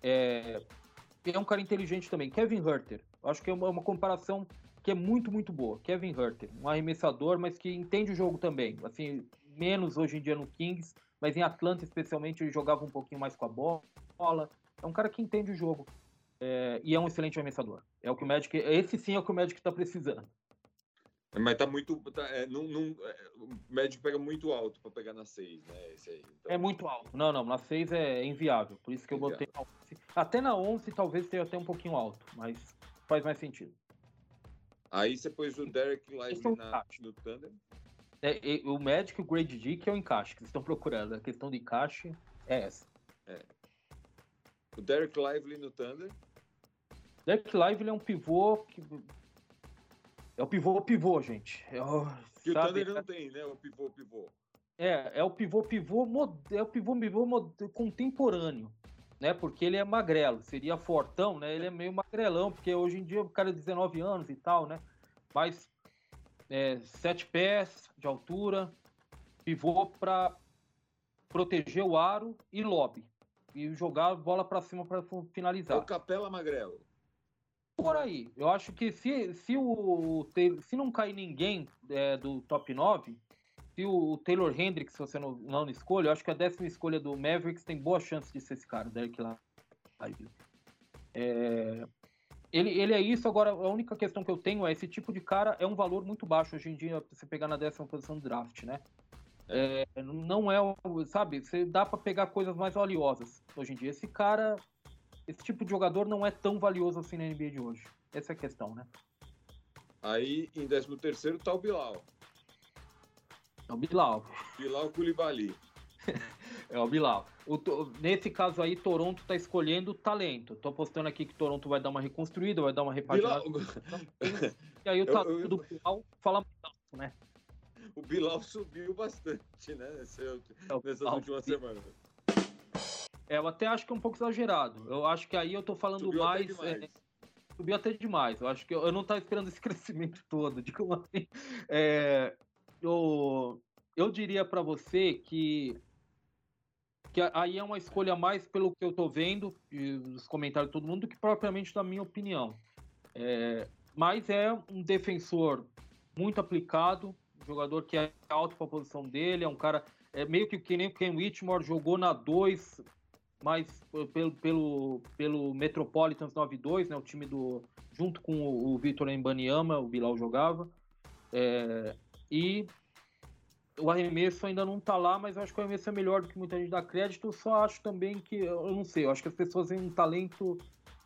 É, é um cara inteligente também. Kevin Herter. Acho que é uma, uma comparação que é muito, muito boa. Kevin Herter, um arremessador, mas que entende o jogo também. Assim, menos hoje em dia no Kings, mas em Atlanta especialmente ele jogava um pouquinho mais com a bola. É um cara que entende o jogo é, e é um excelente arremessador. É o que o Magic. Esse sim é o que o Magic tá precisando. Mas tá muito. Tá, é, não, não, é, o médico pega muito alto para pegar na 6, né? Aí. Então, É muito alto. Não, não, na 6 é inviável. Por isso que eu botei na 11. Até na 11 talvez esteja até um pouquinho alto, mas faz mais sentido. Aí você pôs o Derek Lively Questão na, no Thunder. É, o Magic e o Grade D que é o encaixe que vocês estão procurando. A questão de encaixe é essa. O Derek Lively no Thunder. Derek Lively é um pivô que. É o pivô pivô, gente. É o, Que o sabe, Thunder não tem, né? O pivô, pivô. É, é o pivô pivô mod- é o pivô pivô contemporâneo, né? Porque ele é magrelo, seria fortão, né? Ele é meio magrelão, porque hoje em dia o cara é 19 anos e tal, né? Mas é, sete pés de altura, pivô para proteger o aro e lobby e jogar a bola para cima para É o finalizar. Capela Magrelo. Por aí, eu acho que se, se, o, se não cair ninguém é, do top 9, se o Taylor Hendricks você não, não escolha, eu acho que a décima escolha do Mavericks tem boa chance de ser esse cara, Derek Lively. É, ele, ele é isso, agora a única questão que eu tenho é esse tipo de cara é um valor muito baixo hoje em dia você pegar na décima posição do draft, né? É, não é, sabe, você dá pra pegar coisas mais valiosas hoje em dia. Esse cara, esse tipo de jogador não é tão valioso assim na NBA de hoje. Essa é a questão, né? Aí em 13 terceiro tá o Bilal. É o Bilal. Bilal Koulibaly. É o Bilal. O nesse caso aí, Toronto tá escolhendo talento. Tô apostando aqui que Toronto vai dar uma reconstruída, vai dar uma Bilal, repaginada. E aí o Eu- talento eu- do Bilal fala né? o Bilal subiu bastante, né? Nesse- É nessas Bilal. últimas semanas. É, eu até acho que é um pouco exagerado. Eu acho que aí eu tô falando Subiu até mais. demais. é, subiu até demais. Eu acho que eu, eu não tava esperando esse crescimento todo, digamos assim. É, eu, eu diria para você que, que aí é uma escolha mais pelo que eu tô vendo, e os comentários de todo mundo, do que propriamente da minha opinião. É, mas é um defensor muito aplicado, um jogador que é alto para a posição dele, é um cara é meio que que nem o Ken Whitmore jogou na 2, mas pelo, pelo, pelo Metropolitans 9-2, né, o time do junto com o, o Vitor Embanyama, o Bilal jogava. É, e o arremesso ainda não tá lá, mas eu acho que o arremesso é melhor do que muita gente dá crédito. Eu só acho também que, eu não sei, eu acho que as pessoas têm um talento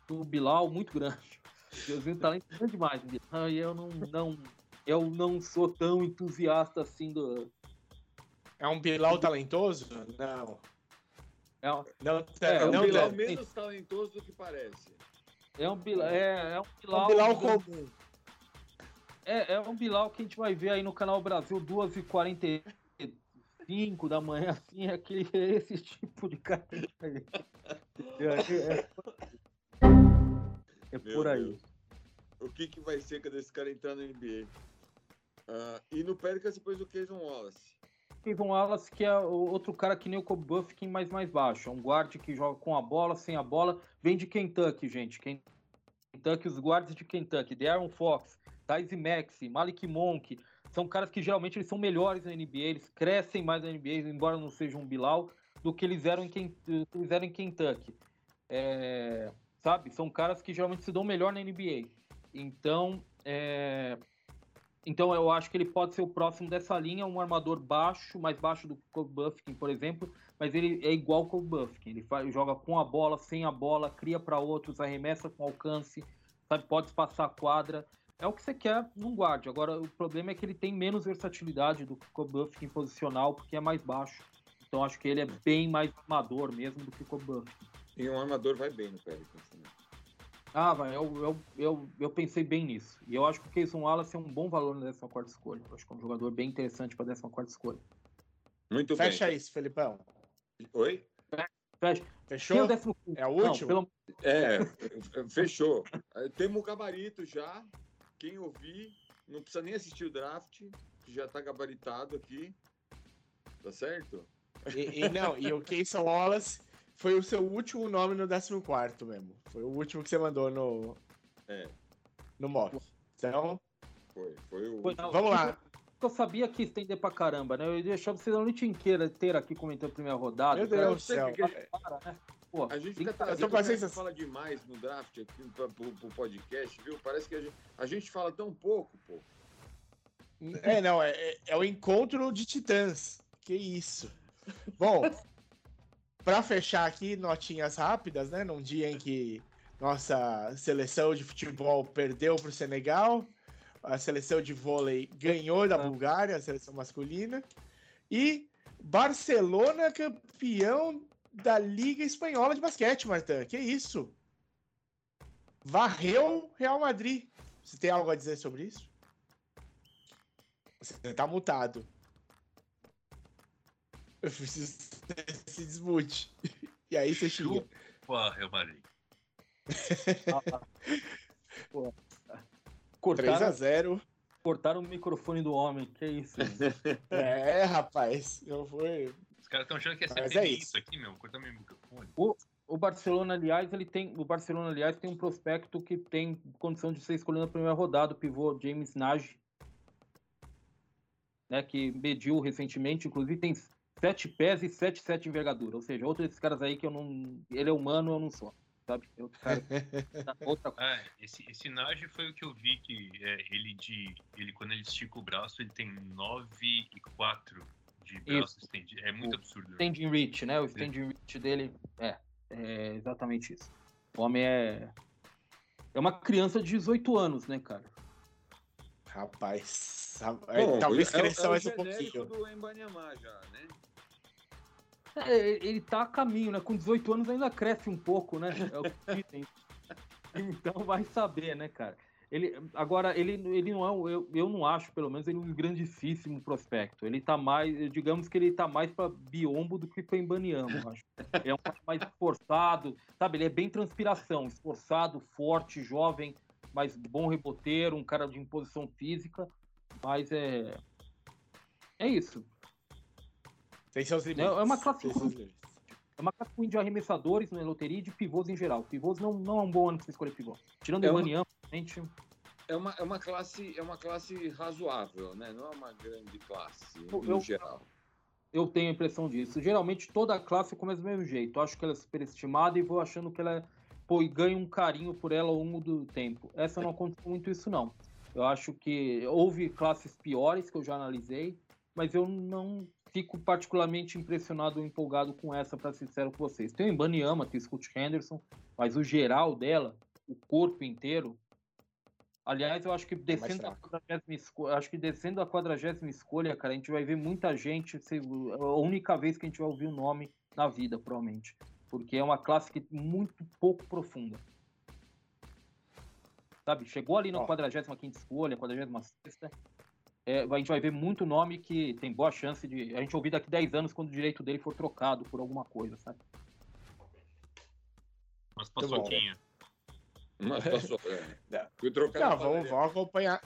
do Bilal muito grande. Eu vi um talento grande demais. Bilal, E eu não, não, eu não sou tão entusiasta assim do. É um Bilal talentoso? Não. É, um- Não, É, É um não Bilal menos talentoso do que parece. é um Bilal, é, é um Bilal, um Bilal digamos, comum. É, é um Bilal que a gente vai ver aí no canal Brasil 2h45 da manhã, assim, é aquele, esse tipo de cara. aí. É, é- é por aí. Deus. O que, que vai ser quando esse cara entrar no NBA? Ah, e no Pelicans depois o Keyson Wallace. Kevin Wallace, que é outro cara que nem o Kobe Buffkin, mais mais baixo. É um guarde que joga com a bola, sem a bola. Vem de Kentucky, gente. Kentucky, os guardas de Kentucky. De'Aaron Fox, Tyze Maxey, Malik Monk. São caras que geralmente eles são melhores na NBA. Eles crescem mais na NBA, embora não sejam um Bilal, do que eles eram em, eles eram em Kentucky. É, sabe? São caras que geralmente se dão melhor na NBA. Então, é, então eu acho que ele pode ser o próximo dessa linha, um armador baixo, mais baixo do que o Kobe Buffkin, por exemplo, mas ele é igual ao Kobe Buffkin. Ele faz, joga com a bola, sem a bola, cria para outros, arremessa com alcance, sabe, pode passar a quadra. É o que você quer num guarde. Agora, o problema é que ele tem menos versatilidade do que o Kobe Buffkin posicional, porque é mais baixo. Então acho que ele é bem mais armador mesmo do que o Kobe Buffkin. E um armador vai bem no Pelicans também. Ah, vai, eu, eu, eu, eu pensei bem nisso. E eu acho que o Keyson Wallace é um bom valor na 14 escolha. Eu acho que é um jogador bem interessante para 14 escolha. Muito Fecha bem. isso, Felipão. Oi? Fecha. Fechou? Décimo- É o Não, último? pelo- É, fechou. Temos o gabarito já. Quem ouvir, não precisa nem assistir o draft, que já tá gabaritado aqui. Tá certo? E, e não, e o Keyson Wallace foi o seu último nome no 14 mesmo. Foi o último que você mandou no, É, no mock. Então, foi. Foi o. Foi, não, vamos lá. Eu sabia que estender pra caramba, né? Eu ia deixar vocês a noite inteira, inteira aqui comentando a primeira rodada. Meu cara. Deus do céu. Para, né? Pô, A gente fica que- tá, a sensação- fala demais no draft aqui pra, pro, pro podcast, viu? Parece que a gente, a gente fala tão pouco, pô. É, não, é, é- é o encontro de titãs. Que isso. Bom, para fechar aqui, notinhas rápidas, né? Num dia em que nossa seleção de futebol perdeu para o Senegal, a seleção de vôlei ganhou da Bulgária, a seleção masculina, e Barcelona campeão da Liga Espanhola de Basquete, Marta. Que isso? Varreu Real Madrid. Você tem algo a dizer sobre isso? Você tá mutado. Eu preciso que você se desmute. E aí você xinga. Chupa, Real Madrid. Pô, 3 cortaram, a 0 cortaram o microfone do homem, que isso. É, rapaz. Eu fui. Caras estão achando que é Mas é isso. aqui, meu. Cortar meu microfone. O Barcelona, aliás, ele tem. O Barcelona, aliás, tem um prospecto que tem condição de ser escolhido na primeira rodada, o pivô James Nagy, né, que mediu recentemente, inclusive tem sete pés e sete sete de envergadura. Ou seja, outro desses caras aí que eu não. Ele é humano, eu não sou. Sabe? Eu, cara, outra coisa. Ah, esse, esse Nage foi o que eu vi que é, ele de. Ele, quando ele estica o braço, ele tem 9 e 4 de braço estendido. É muito O absurdo. né? standing reach, né? O standing reach dele é, é exatamente isso. O homem é. É uma criança de 18 anos, né, cara? Rapaz. É, Bom, talvez é, cresça é o mais um genérico pouquinho. do Embanyama já, né? É, ele tá a caminho, né? Com 18 anos ainda cresce um pouco, né? É o que dizem. Então vai saber, né, cara? Ele, agora, ele, ele não é, um- eu, eu não acho, pelo menos, ele um grandíssimo prospecto. Ele tá mais, digamos que ele tá mais pra biombo do que pra Embaniamo, acho. Ele é um cara mais esforçado, sabe? Ele é bem transpiração, esforçado, forte, jovem, mas bom reboteiro, um cara de imposição física, mas é. É isso. Tem seus limites. É uma classe limites. É uma classe ruim de arremessadores na loteria e de pivôs em geral. Pivôs não, não é um bom ano pra você escolher pivô. Tirando É o Maniam, gente. É uma, é uma classe, é uma classe razoável, né? Não é uma grande classe Eu- no eu- geral. Eu tenho a impressão disso. Geralmente toda a classe começa do mesmo jeito. Eu acho que ela é superestimada e vou achando que ela é. Pô, e ganho um carinho por ela ao longo do tempo. Essa não aconteceu muito isso, não. Eu acho que houve classes piores que eu já analisei, mas eu não fico particularmente impressionado ou empolgado com essa, para ser sincero com vocês. Tem o Ibaniama, tem o Scott Henderson, mas o geral dela, o corpo inteiro. Aliás, eu acho que descendo a fraco. 40 escolha, acho que descendo a 40 escolha, cara, a gente vai ver muita gente. se- A única vez que a gente vai ouvir o nome na vida, provavelmente. Porque é uma classe que muito pouco profunda. Sabe? Chegou ali na Ó. 45 escolha, 46 é, a gente vai ver muito nome que tem boa chance de a gente ouvir daqui 10 anos quando o direito dele for trocado por alguma coisa, sabe? Muito bom. Mas. É. Não. Fui trocar Não, vamos, vamos acompanhar.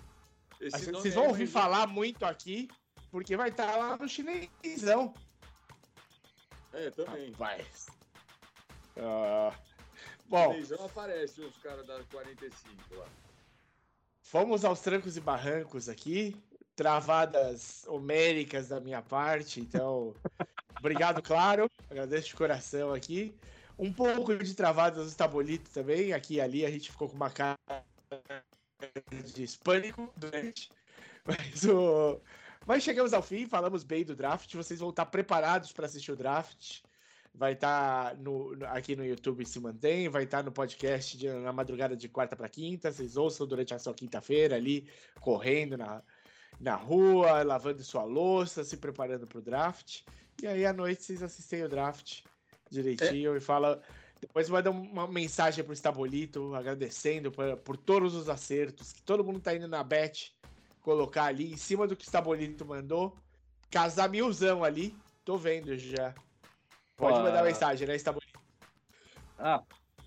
Esse Vocês vão ouvir vai- falar muito aqui, porque vai estar lá no chinesão. É, também. Rapaz. Ah, bom, Chinesão aparece os caras da 45 lá. fomos aos trancos e barrancos aqui. Travadas homéricas da minha parte, então. Obrigado, claro. Agradeço de coração aqui. Um pouco de travadas do Tabolito também. Aqui e ali a gente ficou com uma cara de hispânico durante. Mas, o... Mas chegamos ao fim, falamos bem do draft. Vocês vão estar preparados para assistir o draft. Vai estar no, no- aqui no YouTube se mantém, vai estar no podcast de- na madrugada de quarta para quinta. Vocês ouçam durante a sua quinta-feira ali, correndo na, na rua, lavando sua louça, se preparando para o draft. E aí à noite vocês assistem o draft direitinho e fala. Depois manda uma mensagem pro Estabolito agradecendo por, por todos os acertos. Que todo mundo tá indo na bet colocar ali em cima do que o Estabolito mandou. Casar milzão ali. Tô vendo já. Pode mandar ah. mensagem, né, Estabolito? Ah,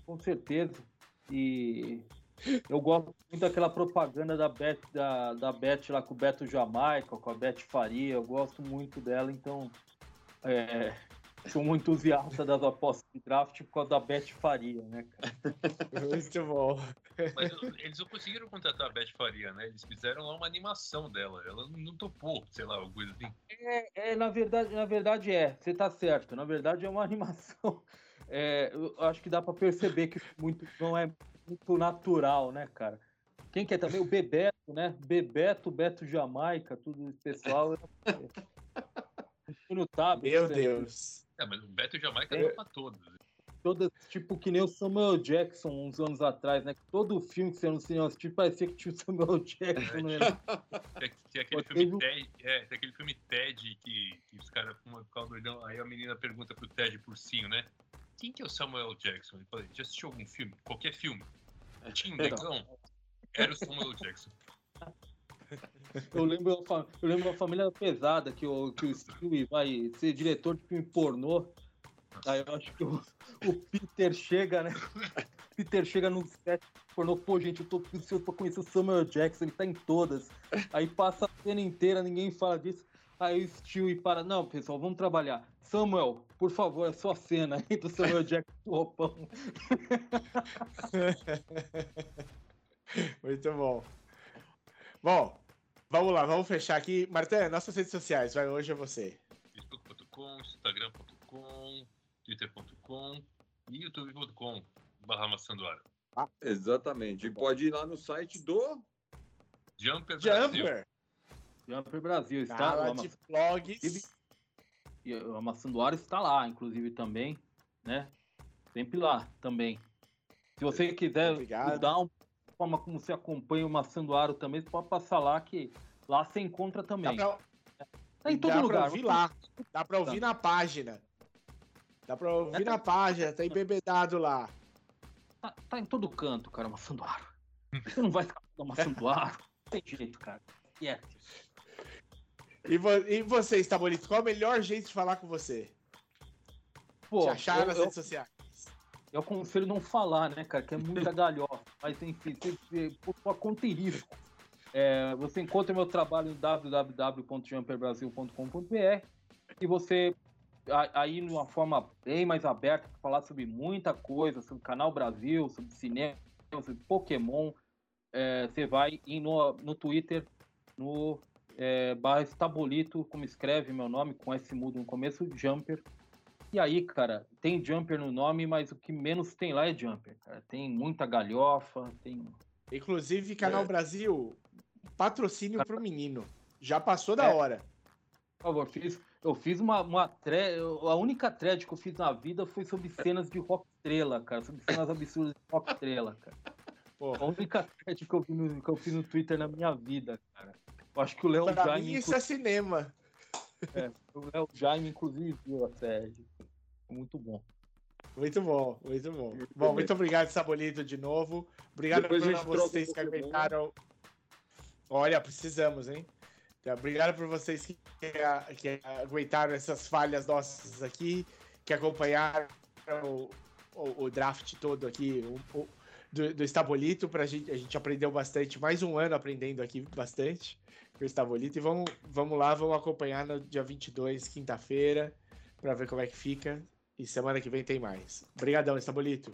com certeza. E eu gosto muito daquela propaganda da Bet, da, da Bet lá com o Beto Jamaica, com a Bet Faria. Eu gosto muito dela, então é, sou muito entusiasta das apostas de draft por causa da Bet Faria, né, cara? Muito bom. Mas eles não conseguiram contratar a Beth Faria, né? Eles fizeram lá uma animação dela. Ela não topou, sei lá, alguma coisa assim. É, é, na verdade, na verdade é, você tá certo. Na verdade é uma animação. é, eu acho que dá pra perceber que muito, não é muito natural, né, cara? Quem que é também? O Bebeto, né? Bebeto, Beto Jamaica, tudo esse pessoal. Tabet, Meu? Deus. É, mas o Beto Jamaica É. é pra todos. Todas, tipo que nem o Samuel Jackson uns anos atrás, né? Todo filme que você não cinema assistiu parecia que tinha o Samuel Jackson, né? Tem, tem aquele Pô, filme teve- Ted, é, tem aquele filme Ted que, que os caras ficar doidão. Aí a menina pergunta pro Ted Porcinho, né? Quem que é o Samuel Jackson? Ele fala, já assistiu algum filme? Qualquer filme? Tim Negão? Era o Samuel Jackson. Eu lembro, eu lembro a família pesada que o, que o Stewie vai ser diretor de filme pornô. Aí eu acho que o, o Peter chega, né? Peter chega no set pornô, pô, gente, eu tô ansioso pra conhecer o Samuel Jackson, ele tá em todas. Aí passa a cena inteira, ninguém fala disso. Aí o Stewie para, não, pessoal, vamos trabalhar. Samuel, por favor, a sua cena aí do Samuel Jackson com o roupão. Muito bom. Bom, vamos lá, vamos fechar aqui. Marta, nossas redes sociais, vai, hoje é você. facebook.com, instagram.com, twitter.com e youtube.com barra maçandoara. Exatamente. E pode ir lá no site do. Jumper Brasil. Jumper, Jumper Brasil, está lá, de vlogs. E a Maçã do Ar está lá, inclusive, também, né? Sempre lá também. Se você quiser Obrigado. mudar uma forma como você acompanha o Maçã do Aro também, você pode passar lá que lá você encontra Dá também. pra, Tá em todo dá pra lugar. ouvir lá. Dá pra ouvir na página. Dá pra ouvir na página, tá embebedado lá. Tá, tá em todo canto, cara, Maçã do Aro. Você não vai Maçã do Aro. Não tem jeito, cara. É. E, vo e você, Estabolito, qual é o melhor jeito de falar com você? Pô, Te achar eu, nas eu, redes sociais. Eu aconselho não falar, né, cara, que é muita galhofa. Mas enfim, você- por sua conta e risco. É, você encontra meu trabalho em www.jumperbrasil.com.br e você aí numa forma bem mais aberta falar sobre muita coisa, sobre Canal Brasil, sobre cinema, sobre Pokémon, é, você vai ir no, no Twitter, no é, barra Estabolito, como escreve meu nome, com S mudo no começo, Jumper. E aí, cara, tem Jumper no nome, mas o que menos tem lá é Jumper, cara. Tem muita galhofa, tem Inclusive, Canal É. Brasil, patrocínio pro menino. Já passou da É. hora. Por favor, fiz, eu fiz uma, uma thread, a única thread que eu fiz na vida foi sobre cenas de rock estrela, cara, sobre cenas absurdas de rock estrela, cara. Pô, A única thread que eu, vi no, que eu fiz no Twitter na minha vida, cara. Eu acho que o Léo pra Jaime, mim isso é cinema. Inclu- o Léo Jaime, inclusive, viu a thread. Muito bom. Muito bom, muito bom. Muito bom, bem. muito obrigado, Sabolito, de novo. Obrigado Depois por vocês que aguentaram. Olha, precisamos, hein? Então, Obrigado por vocês que, que aguentaram essas falhas nossas aqui, que acompanharam o, o- o draft todo aqui o- do, do Estabolito. Pra gente, a gente aprendeu bastante, mais um ano aprendendo aqui bastante com o Estabolito. E vamos, vamos lá, vamos acompanhar no dia 22, quinta-feira, para ver como é que fica. E semana que vem tem mais. Obrigadão, Estabolito.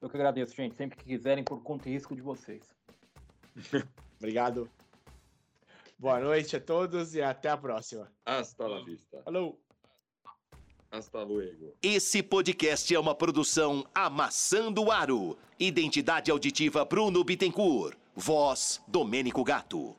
Eu que agradeço, gente. Sempre que quiserem, por conta e risco de vocês. Obrigado. Boa noite a todos e até a próxima. Hasta la vista. Falou! Hasta luego. Esse podcast é uma produção Amassando Aro. Identidade auditiva Bruno Bittencourt. Voz Domênico Gato.